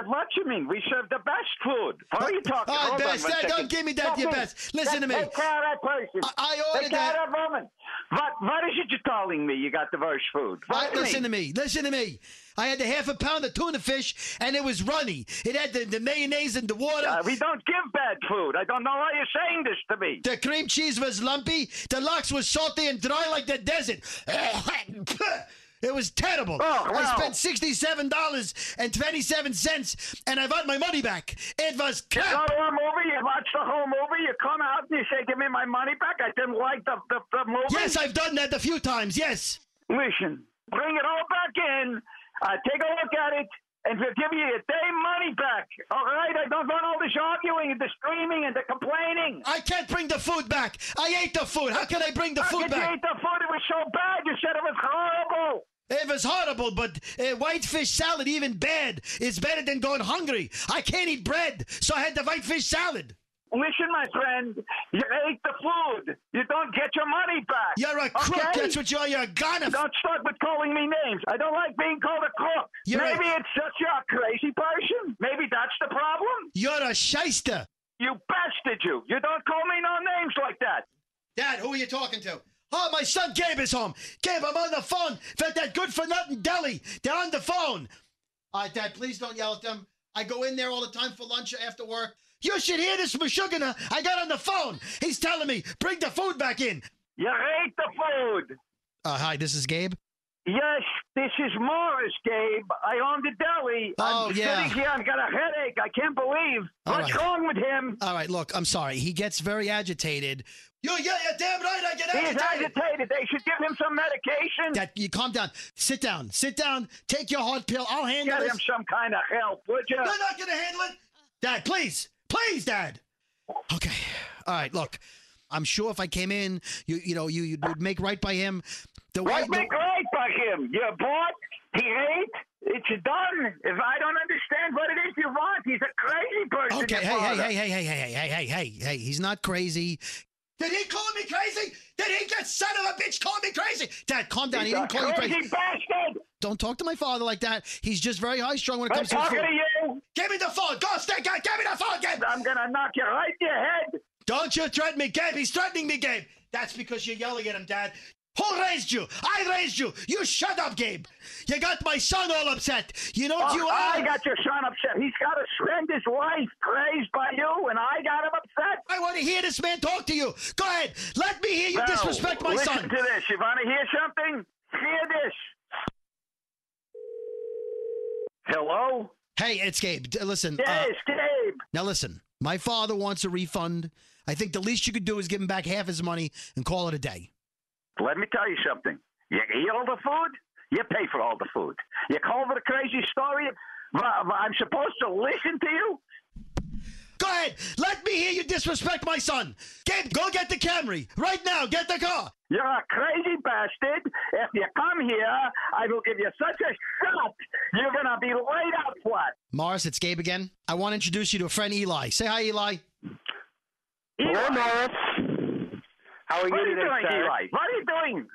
What you mean? We serve the best food. What are you talking? Oh, Hold on best. don't give me that, Stop your it. best. Listen to me. Take care of that person. I- I Take care that- of that woman. What? What is it you're telling me? You got the worst food. What you listen to me. Listen to me. I had the half a pound of tuna fish, and it was runny. It had the, the mayonnaise and the water. Uh, we don't give bad food. I don't know why you're saying this to me. The cream cheese was lumpy. The lox was salty and dry like the desert. It was terrible. Oh, I spent sixty-seven dollars and twenty-seven cents, and I want my money back. It was You crap. go to a movie, you watch the whole movie, you come out and you say, "Give me my money back." I didn't like the the, the movie. Yes, I've done that a few times. Yes. Listen, bring it all back in. Uh, take a look at it, and we'll give you your damn money back. All right? I don't want all this arguing and the screaming and the complaining. I can't bring the food back. I ate the food. How can I bring the How food back? you ate the food? It was so bad. You said it was horrible. It was horrible, but uh, whitefish salad, even bad, is better than going hungry. I can't eat bread, so I had the whitefish salad. Listen, my friend, you ate the food. You don't get your money back. You're a crook. okay? That's what you are. You're a gonif. Don't start with calling me names. I don't like being called a crook. You're a- Maybe it's just you're a crazy person. Maybe that's the problem. You're a shyster. You bastard, you. You don't call me no names like that. Dad, who are you talking to? Oh, my son Gabe is home. Gabe, I'm on the phone for that good for nothing deli. They're on the phone. All right, Dad, please don't yell at them. I go in there all the time for lunch after work. You should hear this Meshuggah I got on the phone. He's telling me, bring the food back in. You ate the food. Uh, hi, this is Gabe. Yes, this is Morris, Gabe. I own the deli. Oh, I'm yeah. sitting here. I've got a headache. I can't believe. All What's right. wrong with him? All right, look, I'm sorry. He gets very agitated. You, yeah, you're damn right I get agitated. He's agitated. They should give him some medication. Dad, you calm down. Sit down. Sit down. Take your hard pill. I'll handle Get this. him some kind of help, would you? You're not going to handle it? Dad, please. Please, Dad. Okay. All right, look. I'm sure if I came in, you you know, you you would make right by him. The What white make right by him? You bought, he ate, it's done. If I don't understand what it is you want, he's a crazy person. Okay, your hey, hey, hey, hey, hey, hey, hey, hey, hey, hey, he's not crazy. Did he call me crazy? Did he get son of a bitch call me crazy? Dad, calm down. He's he didn't call you crazy crazy. bastard. Don't talk to my father like that. He's just very high strung when it I'm comes to talking food. to you. Give me the phone. Go, stay, guy. Give me the phone, Gabe. I'm gonna knock you right in your head. Don't you threaten me, Gabe. He's threatening me, Gabe. That's because you're yelling at him, Dad. Who raised you? I raised you. You shut up, Gabe. You got my son all upset. You know what Oh, you are? I got your son upset. He's got to spend his life praised by you, and I got him upset. I want to hear this man talk to you. Go ahead. Let me hear you No, disrespect my listen son. to this. You want to hear something? Hear this. Hello? Hey, it's Gabe. Listen. Yes, uh, Gabe. now listen. My father wants a refund. I think the least you could do is give him back half his money and call it a day. Let me tell you something. You eat all the food, you pay for all the food. You call it a crazy story, but I'm supposed to listen to you? Go ahead. Let me hear you disrespect my son. Gabe, go get the Camry right now. Get the car. You're a crazy bastard. If you come here, I will give you such a shot, you're going to be laid out flat. Morris, it's Gabe again. I want to introduce you to a friend, Eli. Say hi, Eli. Hello, Morris. How are what you are you today, doing, sir? Eli? What are you doing?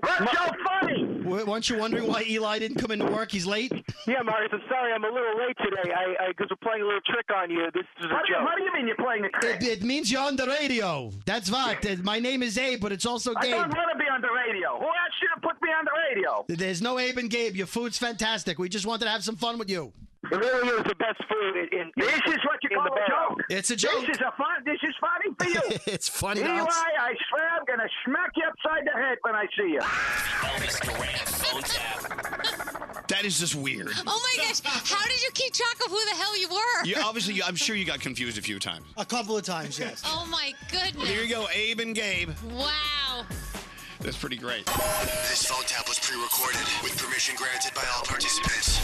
What's so funny? W- Weren't you wondering why Eli didn't come into work? He's late. Yeah, Morris, I'm sorry I'm a little late today. I because we're playing a little trick on you. This is a What do, you, joke. what do you mean you're playing a trick? It, it means you're on the radio. That's what. Uh, My name is Abe, but it's also Gabe. I Gabe. don't want to be on the radio. Who asked you to put me on the radio? There's no Abe and Gabe. Your food's fantastic. We just wanted to have some fun with you. It really is the best food in. in This is what you call the a joke. It's a joke. This is a fun. This is funny for you. it's funny. Eli, us. I swear I'm gonna smack you upside the head when I see you. Elvis Duran phone tap. That is just weird. Oh my gosh! How did you keep track of who the hell you were? You obviously, I'm sure you got confused a few times. A couple of times, yes. Oh my goodness! Here you go, Abe and Gabe. Wow. That's pretty great. This phone tap was pre-recorded with permission granted by all participants.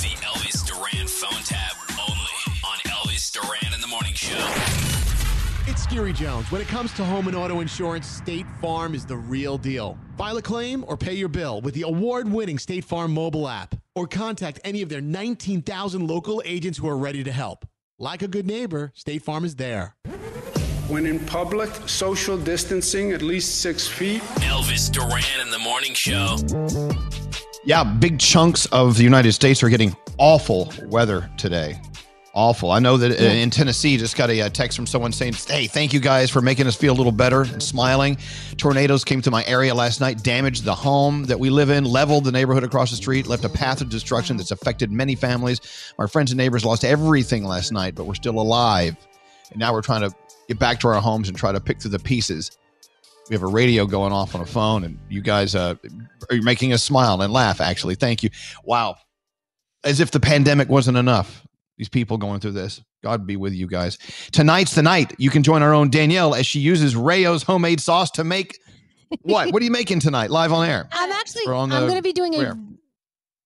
The Elvis Duran phone tap only on Elvis Duran in the Morning Show. It's Scary Jones. When it comes to home and auto insurance, State Farm is the real deal. File a claim or pay your bill with the award winning State Farm mobile app or contact any of their 19,000 local agents who are ready to help. Like a good neighbor, State Farm is there. When in public, social distancing at least six feet. Elvis Duran in the Morning Show. Yeah, big chunks of the United States are getting awful weather today. Awful. I know that uh, in Tennessee, just got a uh, text from someone saying, "Hey, thank you guys for making us feel a little better and smiling." Tornadoes came to my area last night, damaged the home that we live in, leveled the neighborhood across the street, left a path of destruction that's affected many families. Our friends and neighbors lost everything last night, but we're still alive. And now we're trying to get back to our homes and try to pick through the pieces. We have a radio going off on a phone, and you guys uh, you're making us smile and laugh. Actually, thank you. Wow, as if the pandemic wasn't enough. These people going through this. God be with you guys. Tonight's the night. You can join our own Danielle as she uses Rao's homemade sauce to make what? what are you making tonight? Live on air. I'm actually I'm going to be doing a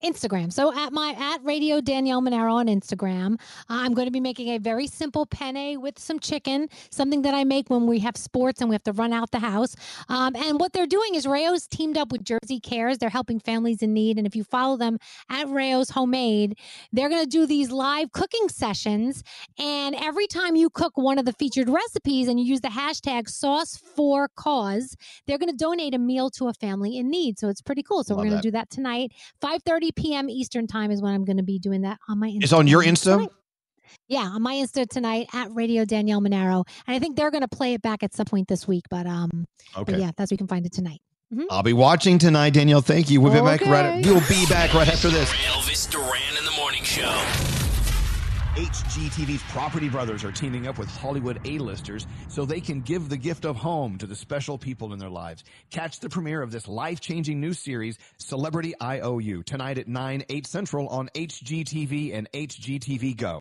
Instagram. So at my at Radio Danielle Monaro on Instagram, I'm going to be making a very simple penne with some chicken, something that I make when we have sports and we have to run out the house. Um, and what they're doing is Rao's teamed up with Jersey Cares. They're helping families in need, and if you follow them at Rao's Homemade, they're going to do these live cooking sessions. And every time you cook one of the featured recipes and you use the hashtag Sauce for Cause, they're going to donate a meal to a family in need. So it's pretty cool. So Love we're going to do that tonight. 5:30 p.m. Eastern time is when I'm going to be doing that on my Instagram. It's on your Insta. tonight. Yeah, on my Insta tonight at Radio Danielle Monaro, and I think they're going to play it back at some point this week. But um, but yeah, that's where you can find it tonight. Mhm. I'll be watching tonight, Danielle. Thank you. We'll be back right. We'll be back right after this. Elvis Duran HGTV's Property Brothers are teaming up with Hollywood A-listers so they can give the gift of home to the special people in their lives. Catch the premiere of this life-changing new series, Celebrity IOU, tonight at 9, 8 Central on HGTV and HGTV Go.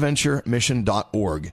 stbonaventuremission.org.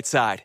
Bright Side.